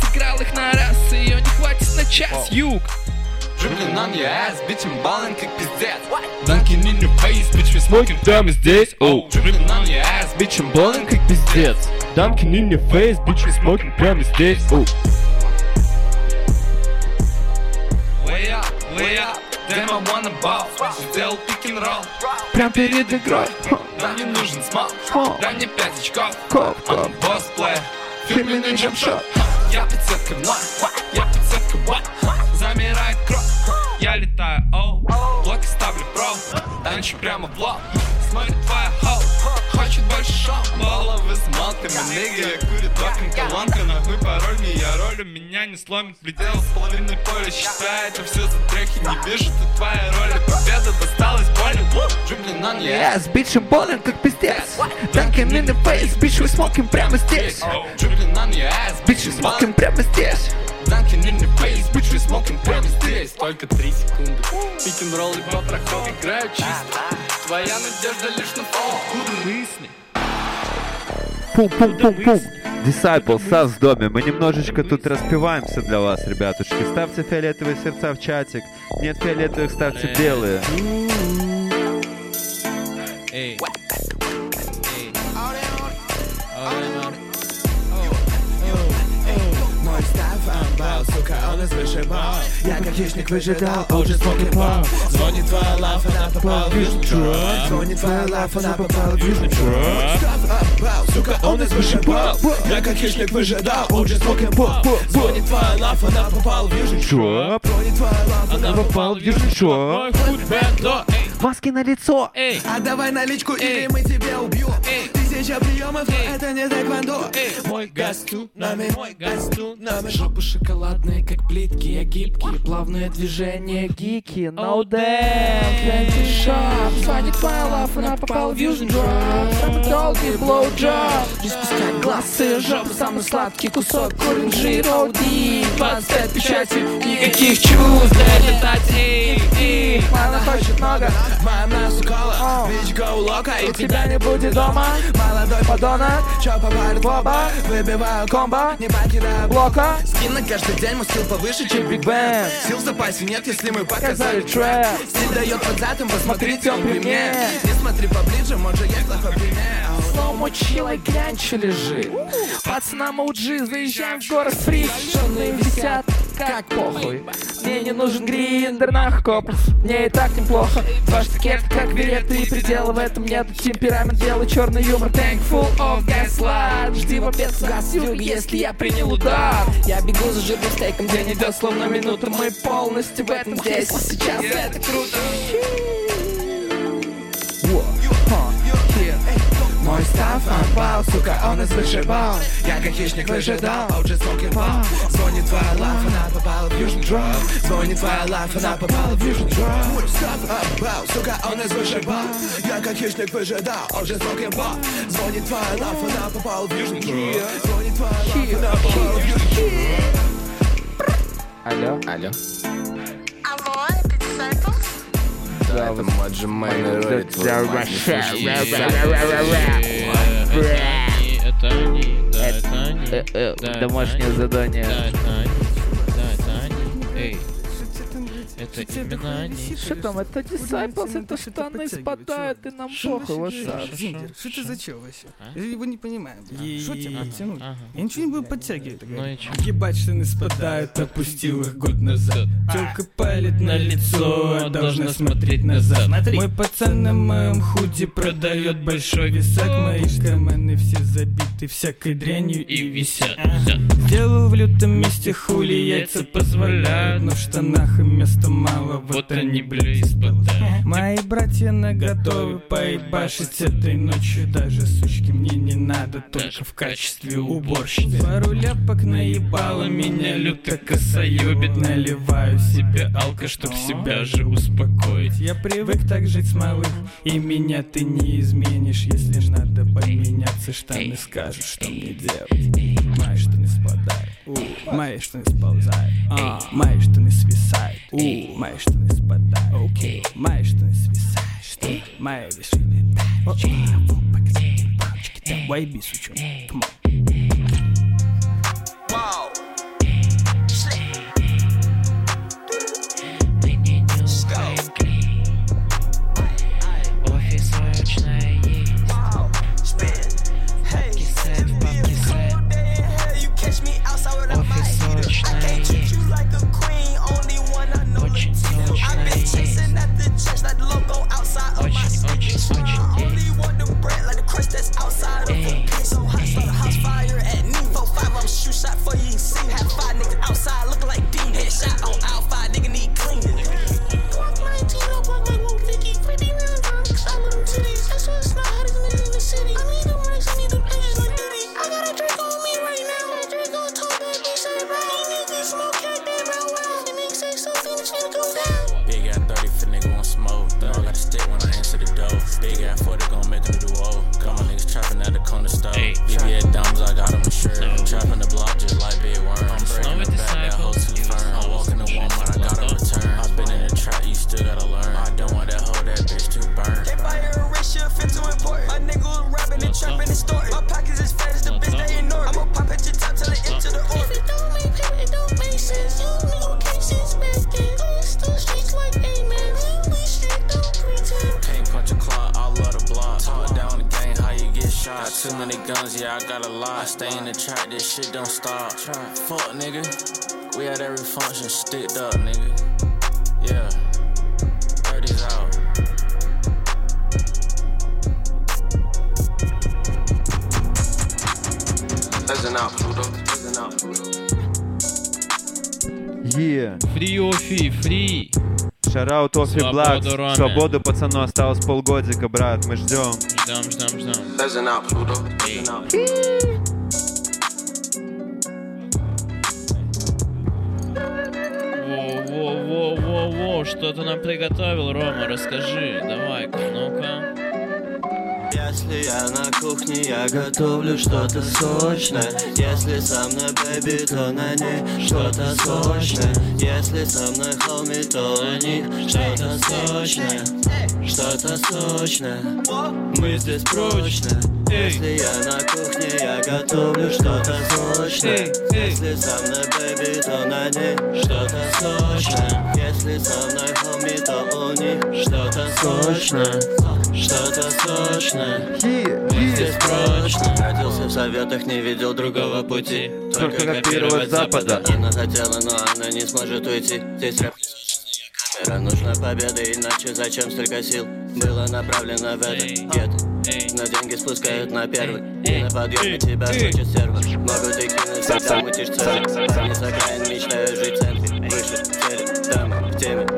разыграл их на раз Ее не хватит на час, юг Dribbling on your ass, bitch, I'm ballin' как пиздец Dunking in your face, bitch, we smoking прямо здесь, оу Dribbling on your ass, bitch, I'm ballin' как пиздец Dunking in your face, bitch, we smoking прямо здесь, оу. Way up, way up, damn, I wanna ball Сделал пик-н-ролл Прям перед игрой Нам не нужен смог Дай мне пять очков I'm boss player Фирменный джамшот Я вновь Я вот Замирает кровь Я летаю, оу. Блоки ставлю про Танчу прямо в лоб. Смотрит твоя хоу Хочет больше шоу Головы с малками, нига Курит вокин колонка Нахуй пароль не я роль меня не сломит предел. С половиной поля Считай это все за трехи Не вижу ты твоей роли Победа досталась on your ass Yes, bitch, I'm ballin' как пиздец. Dunking in the face, bitch, we smoking прямо здесь. Dribbling on your ass Bitch, we smoking прямо здесь. Dunking in the face, bitch, we smoking прямо здесь. Только три секунды. Пик-н-ролл и по проход Играю чисто. Твоя надежда лишь на фол Мысли Пум-пум-пум-пум. Disciple, Сас в доме. Мы немножечко тут распиваемся для вас, ребятушки. Ставьте фиолетовые сердца в чатик. Нет фиолетовых, ставьте белые. Эй. Амбал, сука, он из вышибал Я как хищник выжидал, уже смоки пал. Звонит твоя лафа, она попала в южный трак Звонит твоя лафа, она попала в южный трак Став сука, он из вышибал Я как хищник выжидал, уже смоки пал. Звонит твоя лафа, она попала в южный трак Звонит твоя лафа, она попала в южный трак Маски на лицо, Эй, отдавай наличку или мы тебя убьем Тысяча приемов, но это не тэквондо. Мой газ нами, мой газ нами. Жопы шоколадные, как плитки, я гибкие Плавные движения, гики, no damn. Plenty shop, звонит твоя лафа, она попала в южный дроп Самый долгий блоуджоп Не спускать глаз ее жопы Самый сладкий кусок. Жиру Deep, 25 печати, никаких чувств эй, эй Она хочет много, В моем носу кола, бич гоу лока и тебя не будет дома Молодой подонок, чё попали в оба Выбиваю комбо, не покидаю блока. Скин на каждый день, мой скилл повыше, чем Биг Бен. Сил в запасе нет, если мы показали трэп Стиль дает под задом, посмотрите, он при мне. Не смотри поближе, может я плохой пример Слоумо чилой глянь, что лежит Пацанам OG, заезжаем в город фриз Жены висят, как похуй. Мне не нужен гриндер нахуй копов. Мне и так неплохо. Ваш такет, как вереты и пределы В этом нет темперамент, белый черный юмор. Thankful of gaslight Жди в обед газ юг, если я принял удар. Я бегу за жирным стейком, день идет словно минута. Мы полностью в этом здесь. Сейчас Это круто Мой став амбал, сука, он из вышибал Я как хищник выжидал, а уже смоки пал Звонит твоя лафа, она попала в южный дроп Звонит твоя лафа, она попала в южный дроп Мой став амбал, сука, он из вышибал Я как хищник выжидал, а уже смоки пал Звонит твоя лафа, она попала в южный дроп Звонит твоя лафа, она попала в южный дроп Алло. Алло Алло, это Disciples? Твою мать. Это они, да. это они. Э, э, домашнее задание. Да, это они. Да, это они. Эй. Это именно они. Что там, это Disciples, это штаны спадают, и нам похуй, васап. Зиндер, что ты за чё вообще? А? Я его не понимаю. блядь. Что тебе подтянуть? Я ничего не буду подтягивать. Ну и чё? Ебать, штаны спадают, опустил их год назад. Тёлка палит на лицо, а должна смотреть назад. Мой пацан на моем худи продает большой висак. Мои карманы все забиты всякой дрянью и висят. Сделал в лютом месте хули, яйца позволяют, но в штанах им места мало, вот они, бля, испадают. Мои братья наготове поебашить этой ночью, даже сучки мне не надо, только в качестве уборщицы. Пару ляпок наебало, меня люто косоебит, наливаю себе алко, чтоб себя же успокоить. Я привык так жить с малых, и меня ты не изменишь, если надо поменяться, штаны скажут, что мне делать. Мои штаны спадают, мои штаны сползают, а, мои штаны свисают, у, мои штаны спадают, окей, мои штаны свисают, штаны, мои виши летают, о, о, пакетики, палочки, там, вайби, сучок, come on. Офис switch. I only want the bread like the crust that's outside of the pit. So hot, start a house fire at noon. Four five, I'm shoot shot for you. See, have five niggas outside looking like Dean. Headshot on yeah, I got a lot. I stay in the trap, this shit don't stop. Fuck, nigga. We had every function sticked up, nigga. Yeah. 30's out. Out, out, Yeah. Free or fee, free. Шараут Офи Свободу, Блакс. Свободу пацану осталось полгодика, брат. Мы ждем. Ждем, ждем, ждем. Во-во-во-во-во, что ты нам приготовил, Рома, расскажи, давай-ка, ну-ка. Если я на кухне, я готовлю что-то сочное. Если со мной бэби, то на ней что-то сочное. Если со мной хоми, то на них что-то сочное. Что-то сочное. Мы здесь прочно. Если я на кухне, я готовлю что-то сочное. Если со мной бэби, то на ней что-то сочное. Если со мной хоми, то у них что-то сочное Что-то сочное Мы здесь прочно. Родился в советах, не видел другого пути. Только копировать Запада. Она хотела, но она не сможет уйти. Здесь рэп Камера. Нужна победа, иначе зачем столько сил? Было направлено в это гетто Но деньги спускают на первый. И на подъеме тебя хочет сервер. Могут и кинуть, когда мутишь цели. Парни с окраин мечтают жить в центре. Выше цели, дамы в теме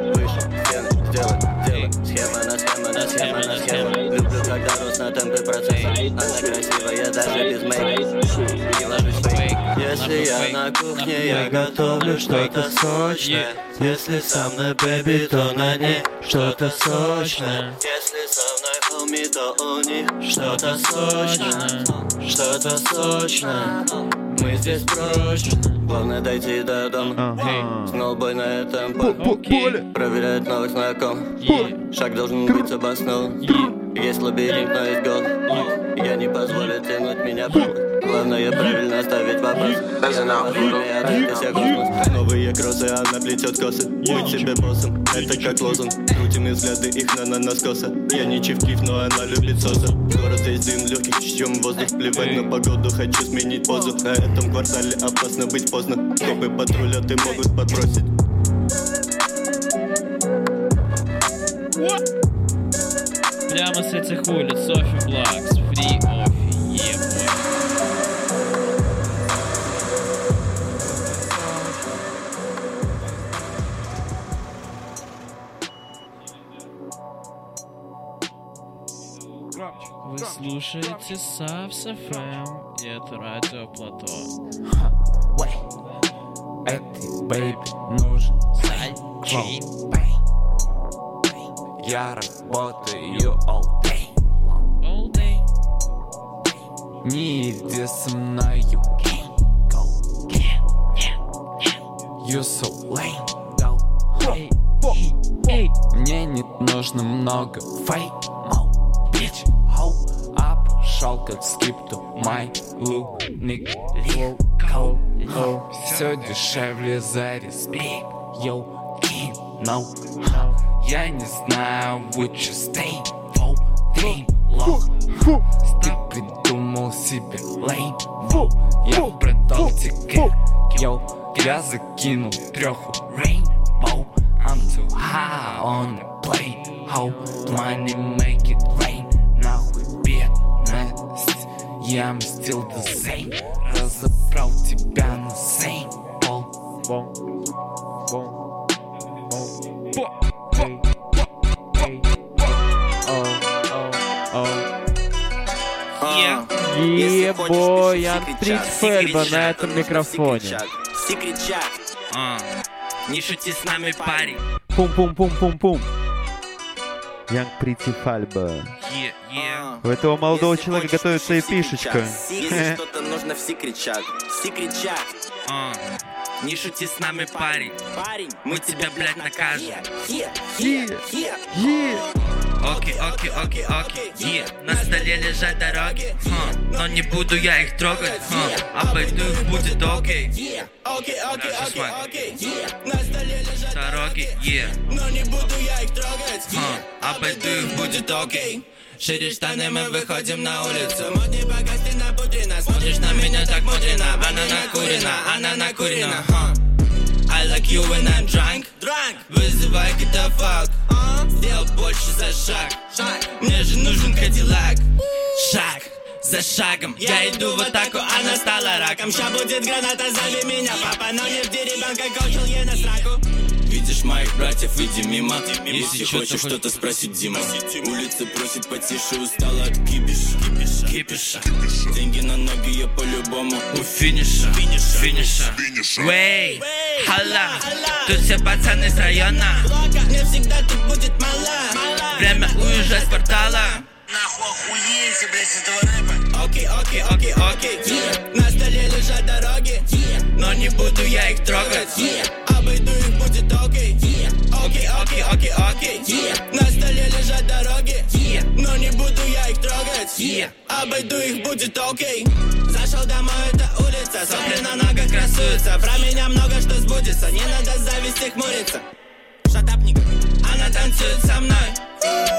Схема на схема на схема на схема. Люблю, когда рост на темпе процесса Она красивая даже без мейка. Не ложусь фейк. Если я на кухне, я готовлю что-то сочное. Если со мной бэби, то на ней что-то сочное. Если со что-то сочное Что-то сочное Мы здесь прочно Главное дойти до дома. Снова бой на этом поле. Проверяет новых знакомых. Шаг должен быть обоснован Есть лабиринт, но есть гол Я не позволю тянуть меня в Главное правильно ставить вопрос. Новые кроссы, она плетет косы. Быть себе боссом, это как лозунг. Крутим взгляды их на на наскоса. Я не чиф-киф, но она любит соса. Город здесь дым, легких чтем воздух. Плевать на погоду, хочу сменить позу. На этом квартале опасно быть поздно. Копы патруля ты могут подбросить. Прямо с этих улиц Софи Блакс, Фри Офи, слушаете Савс ФМ, и это радио Плато. Этой бэйби нужен сайт Я работаю all day. All day. Не иди со мною You so lame go. Эй, Мне не нужно много фейк Bitch, как скипту май луник легко Все дешевле за респект Yo, king, no Я не знаю, would you stay for day long Ты придумал себе лейн Я продал тебе Йоу, я закинул треху Rainbow. I'm too high on the plane How money make бедность Я мстил the same Разобрал тебя на same пол Бом, бом, бом. Оу. Ебой, Антрикс Фельба на этом микрофоне. А, Не шути с нами, парень Пум-пум-пум-пум-пум. Янг Прити Фальба. е. У этого молодого человека готовится и пишечка. Если что-то нужно, все кричат. Все кричат. А, Не шути с нами, парень. Парень, мы тебя, блядь, накажем. окей, окей, окей, е. На столе лежат дороги, ха, но не буду я их трогать, обойду их будет окей. Окей, окей, Дальше окей, смак. окей. Е, На столе лежат Дороги, е. Но не буду я их трогать. Обойду их будет окей. Шире штаны, мы выходим на улицу. Модный богат, ты напудрена Смотришь на меня так мудрено. Она накурена, она накурена. Ха. I like you when I'm drunk. Drunk. Вызывай катафалк Сделал больше за шаг. Мне же нужен кадиллак. Шаг за шагом. Я иду в атаку, она стала раком. Ща будет граната, зови меня Папа, но не жди ребенка, кончил ей на сраку Видишь моих братьев, иди мимо. Если хочешь что-то спросить, Дима. Улица просит потише, устала от кипиша. Кипиша. Деньги на ноги, я по-любому У финиша, финиша. Вей, халла, тут все пацаны с района. Мне всегда тут будет мало Время уезжать с портала. Нахуй охуеете, блядь, с этого рэпа. Окей, окей, окей, окей. На столе лежат дороги. Но не буду я их трогать. Обойду их Окей, окей yeah. На столе лежат дороги. Yeah. Но не буду я их трогать. Yeah. Обойду их будет окей. Зашел домой, это улица. Сопли на ногах красуются. Про меня много что сбудется. Не надо зависти хмуриться Шатапник. Она танцует со мной.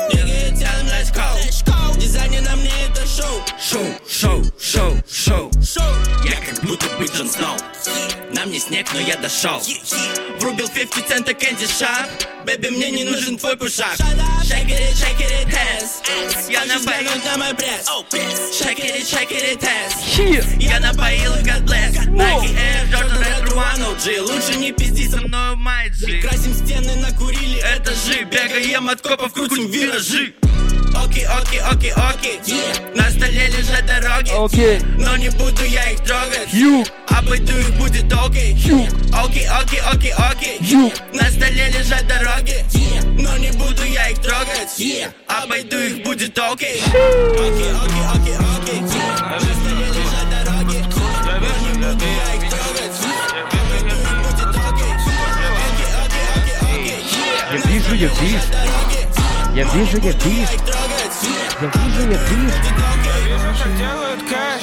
Nigga, tell him let's go Дизайнер на мне это шоу. Шоу, шоу, шоу, шоу. Шоу. Я как будто бы Джон Сноу. На мне снег, но я дошел. Врубил 50 цента кэнди шап Бэби, мне не нужен твой пушак Shake it, shake it, dance Я напоил- на мой пресс? Shake it, shake it, dance Я напоил God bless. Nike Air, Jordan Red One. OG, лучше не пизди со мной Майджи. Красим стены, накурили Это же бегаем от копов, крутим виражи. Окей, окей, окей, окей На столе лежат дороги. Но не буду я их трогать. Обойду их будет окей Окей, окей, окей, Юг. На столе лежат дороги. Но не буду я их трогать. Обойду их будет окей Окей, окей, окей, окей На столе лежат дороги. Но не буду я их трогать. Обойду их будет окей Окей, окей, окей, окей Я вижу, я вижу. Я вижу, я вижу. Я вижу, я вижу. как делают кэш.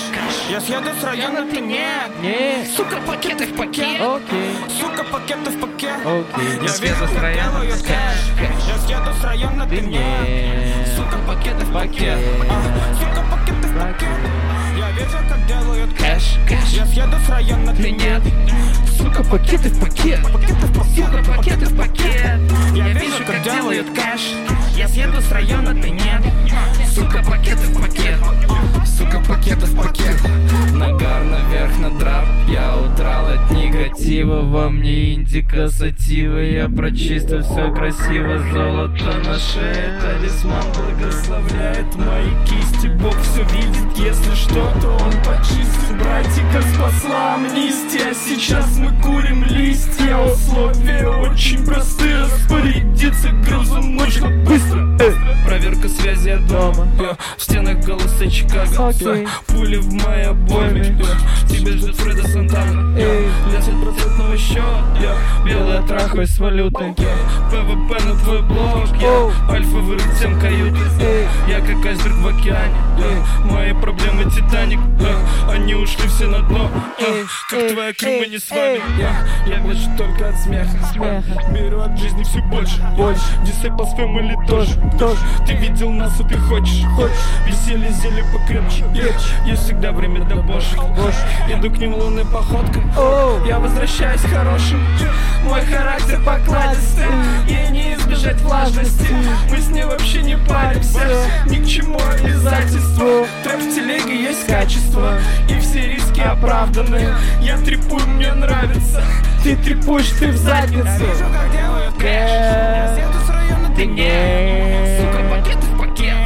Я съеду с района, ты нет. Нет. Сука, пакеты в пакет. Окей. Сука, пакеты в пакет. Окей. Я вижу, как делают кэш. Я съеду с района, ты нет. Сука, пакеты в пакет. Сука, пакеты в пакет вижу, как делают кэш Я съеду с района, ты нет. Сука, пакеты в пакет. Пакеты в пакет. Сука, пакеты в пакет. Я вижу, как делают кэш. Я съеду с района, ты нет Сука, пакеты в пакет. Сука, пакеты в пакет. Нагар наверх на драп. Я удрал от негатива. Во мне индика сатива. Я прочистил все красиво. Золото на шее. Талисман благословляет мои кисти. Бог все видит Если что, то он почистит Братика спасла амнистия Сейчас мы курим листья. Условия очень простые. Распорядиться грузом нужно быстро Проверка связи от дома. Я В стенах голоса Чикаго Окей. Пули в моей обойме. Я Тебя ждет Фреда Сантана. Я Десять процентного счета. Я Белая трахаюсь с валютой. Я ПВП на твой блок. Я Альфа вырыт всем каюты Я как айсберг в океане. Мои проблемы Титаник Я Они ушли все на дно. Как твоя крыма не с вами? Я Я вижу только от смеха Беру от жизни все больше. Больше. Disciples Family тоже. Тоже Ты видел нас и ты хочешь. Хочешь. Веселье зелье покрепче. Есть всегда время для бошек. Иду к ним лунной походкой. Я возвращаюсь хорошим. Мой характер покладистый. Ей не избежать влажности. Мы с ней вообще не паримся. Ни к чему обязательству. Трэп в телеге есть качество И все риски оправданы. Я трепую, мне нравится. Ты трепуешь, ты в задницу. Ты не Сука, пакеты в пакет.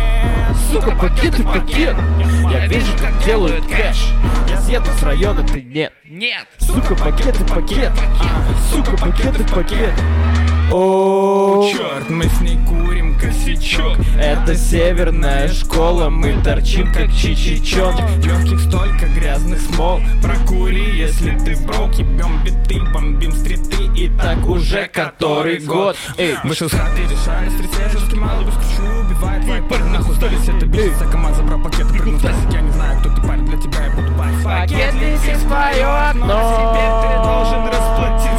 Сука, пакеты в пакет. Я вижу, как делают кэш. Я съеду с района, ты нет. Нет. Сука, пакеты в пакет. Сука, пакеты в пакет О, черт, мы с ней курим косячок. Это северная школа, мы торчим как чичичон Легких столько грязных смол. Прокури, если ты брок Ебем биты, бомбим стриты. И так уже который год. Эй, вышел с хаты, встречать жесткий малый Выскочу, убивает твой парень Нахуй сдались, это бизнес, а команда забрал пакеты Прыгнул в тазик, я не знаю, кто ты парень Для тебя я буду парень Пакет в твое окно Теперь ты должен расплатиться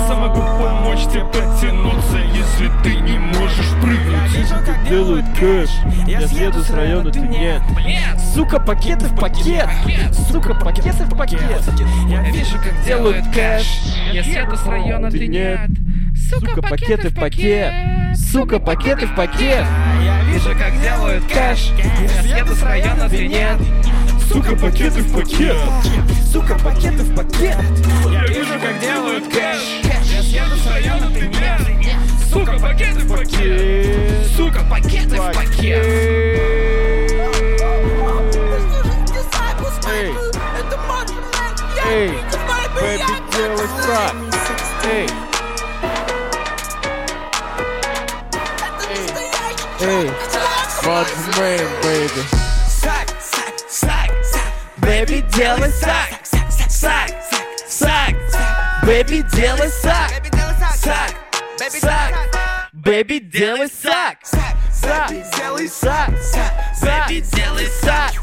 Тебе подтянуться Если ты не можешь прыгнуть. Делают кэш. Я съеду с района, ты нет. Сука, пакеты в пакет. Сука, пакеты в пакет. Я вижу, как делают кэш. Я съеду с района, ты нет. Сука, пакеты в пакет. Сука, пакеты в пакет. Я вижу, как делают кэш. Я съеду с района, ты нет Сука, пакеты в пакет. Сука, пакеты в пакет. Я вижу, как делают кэш. Я съеду с района, ты нет Сука, пакеты в пакет. Сука, пакеты в пакет. Эй, эй, бэби, делай так Эй, эй, what's name, baby сак, сак, сак Бэби, делай сак Сак, сак Бэби, делай сак Сак, сак Бэби, делай сак. Сак, делай сак Бэби, делай сак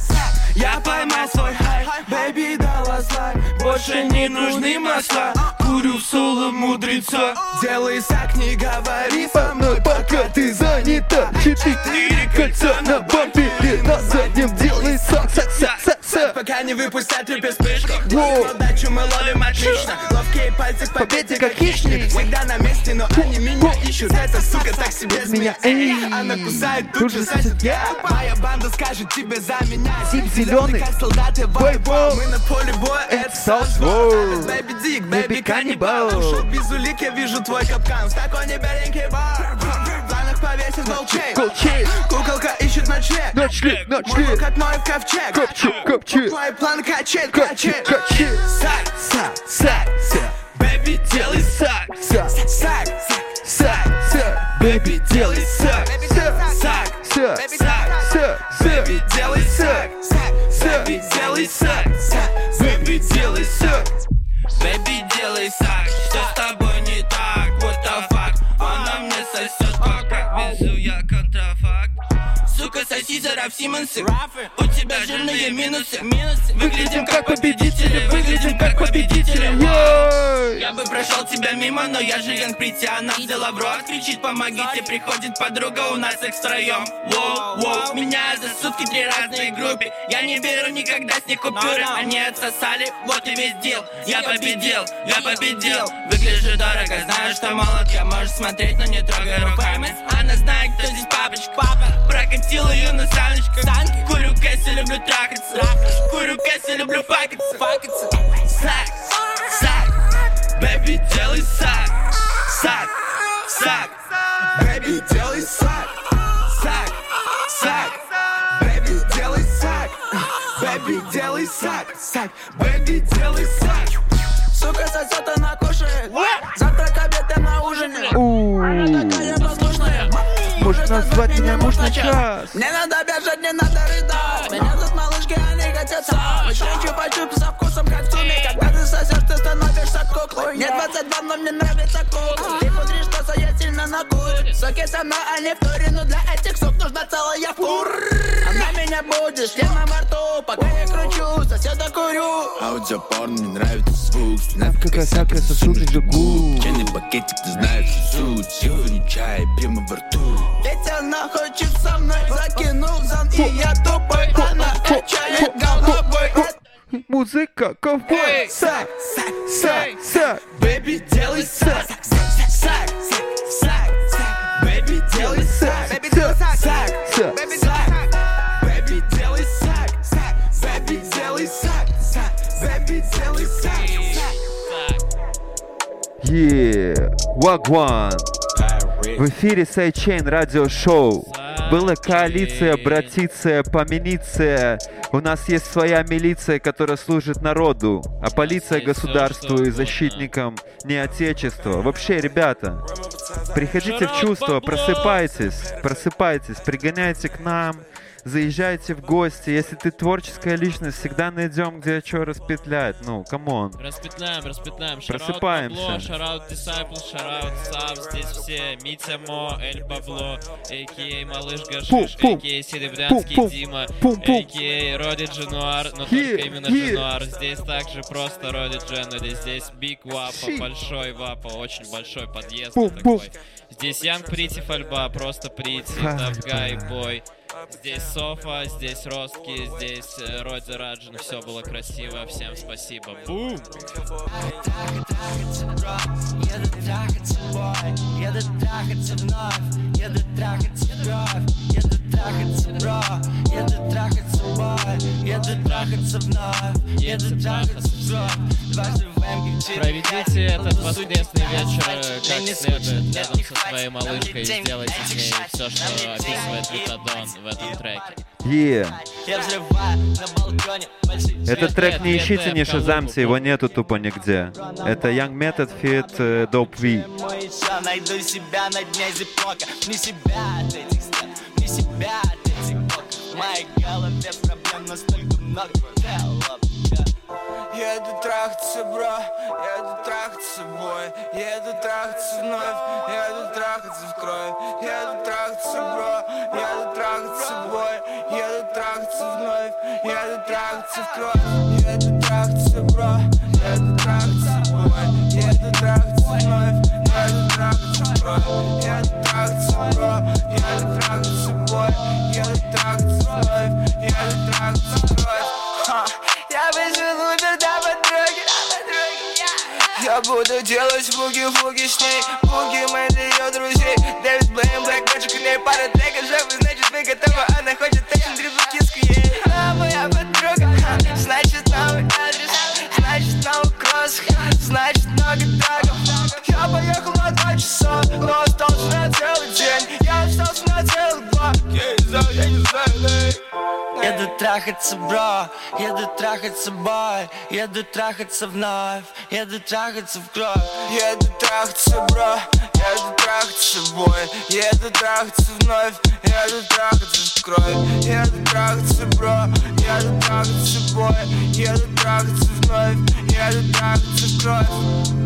Я поймал свой хай. Бэби, дала слайд Больше не нужны масла. Курю в соло мудреца. Делай сак, не говори со мной Пока ты занята. Четыре кольца на бампере На заднем делай сак, сак, сак, сак, сак Пока не выпустят тебе вспышку Удачу мы ловим отлично. Ловкие пальцы в победе как хищник. Всегда на месте, но они меня ищут. Эта сука так себе меня. Она кусает, тут же сосет. я Моя банда скажет тебе за меня. Зип зеленый, как солдаты бой, бой. Мы на поле боя, это Southward Бэби Дик, бэби каннибал. Шоу без улик, я вижу твой капкан. В такой небеленький бар. Планах повесит Голчейн. Куколка ищет ночлег. Ночлег, Мой ночлег как мой в ковчег. Ковчег, ковчег. Твой план качель, Качель, качель качель. Сак, сак, сак, сак Бэби, делай сак Сак. сак, сак, Сак, Бэби, делай сак Сак, сак, сак, сак, Бэби, делай сак Бэби, делай сак Бэби, делай сак Бэби, делай сак Сука, соси дизеров Симонсы У тебя жирные минусы. Выглядим как победители, выглядим как победители. Я бы прошел тебя мимо, но я же Янг Прити Она взяла в рот, кричит помогите. Приходит подруга, у нас их втроем Воу, воу, меня за сутки три разные группы. Я не беру никогда с них купюры. Они отсосали, вот и весь дел. Я победил, я победил. Выгляжу дорого, знаю, что молод. Я можешь смотреть, но не трогай руками. Она знает, кто здесь папочка. Папа, прокатил ее на саночках Санки, курю кэсси, люблю трахаться. Курю кэсси, люблю факаться. Факаться, сак, сак Бэби, делай сак, сак, сак Бэби, делай сак, сак, сак Бэби, делай сак, бэби, делай сак, сак Бэби, делай сак Сука сосет, она кушает Завтрак, обед, я на ужине Она такая послушная Назвать меня муж на час Мне надо бежать, не надо рыдать. Меня тут малышки, они хотят сам Еще чупа-чуп со вкусом, как в туме Когда ты сосешь, ты становишься куклой. Мне 22, но мне нравится кукла Ты пудри, что я сильно на куре Соки со мной, а не в туре Но для этих сук нужна целая фур. Она меня будет, шлем на борту. Пока я кручу, соседа курю. Аудиопорн, мне нравится звук Знаешь, как осака сосуд жгу Чайный пакетик, ты знаешь суть. Сегодня чай прямо во рту Ведь она хочет со мной Закинул зон, и я тупой Она качает головой Музыка, ковбой. Сак, сак, сак, сак Бэби, делай сак, сак, сак, сак, сак Бэби, делай сак, бэби, делай сак, сак, бэби, сак Бэби, делай сак, сак, бэби, делай сак, сак Бэби, делай сак, Yeah, Wagwan. В эфире Сайчейн радиошоу. Была коалиция, братиция, помениция. У нас есть своя милиция, которая служит народу, а полиция государству и защитникам не отечества. Вообще, ребята, приходите в чувство, просыпайтесь, просыпайтесь, пригоняйте к нам, заезжайте в гости. Если ты творческая личность, всегда найдем, где что распетлять. Ну, come on. Распетляем, распетляем. Просыпаемся. Shout out Disciple, shout out South, здесь все. Митя Мо, Эль Бабло, a.k.a. Малыш Гашиш, a.k.a. Серебрянский Дима, a.k.a. Роди Дженуар, но только именно. Дженуар. Здесь также просто Роди Дженуари, здесь Биг Вапа, большой Вапа, очень большой подъезд такой. Здесь Янг Прити Фальба, просто Прити. Тавгай Бой. Здесь Софа, здесь Ростки, здесь э, Роди Раджин. Все было красиво, всем спасибо. Бум! Еду трахаться, бой, еду трахаться вновь Еду трахаться кровь, еду трахаться, бро Еду трахаться, бой, еду трахаться вновь Еду трахаться в кровь, дважды в М, как Проведите этот воскресный вечер э, как следует рядом со своей малышкой и сделайте с ней все, что описывает Витадон в этом треке. Yeah. Этот трек не ищите, не шазамьте, его нету тупо нигде. Это Young Method feat э, Dope V. Мой еще найду себя на дне зипока Не себя от этих стен, не себя этих блоков В моей голове проблем настолько много. Help, yeah. Еду трахаться, бро, еду трахаться с собой Еду трахаться вновь, еду трахаться в кровь. Еду трахаться, бро, еду трахаться с собой Еду трахаться вновь, еду трахаться в кровь. Еду трахаться, бро, еду трахаться с собой Еду трахаться вновь, еду трахаться в кровь. Еду трахаться, бро, я буду делать буги-фуги с ней. Буги мои ее друзей. Дэвид Блейм, Блэк Мэджик и ней пара треков Живы, значит вы готовы, она хочет экшен, дрибл, киску ей. Она моя подруга, значит новый адрес Значит новый кросс, значит много трагов Я поехал на два часа, но остался на целый день. Я остался на целых два, знаю, я не знаю, эй. Еду трахаться, бро, еду трахаться, бой. Еду трахаться вновь, еду трахаться в кровь Еду трахаться, бро, еду трахаться, бой. Еду трахаться вновь, еду трахаться в кровь Еду трахаться, бро, еду трахаться, бой. Еду трахаться вновь, еду трахаться в кровь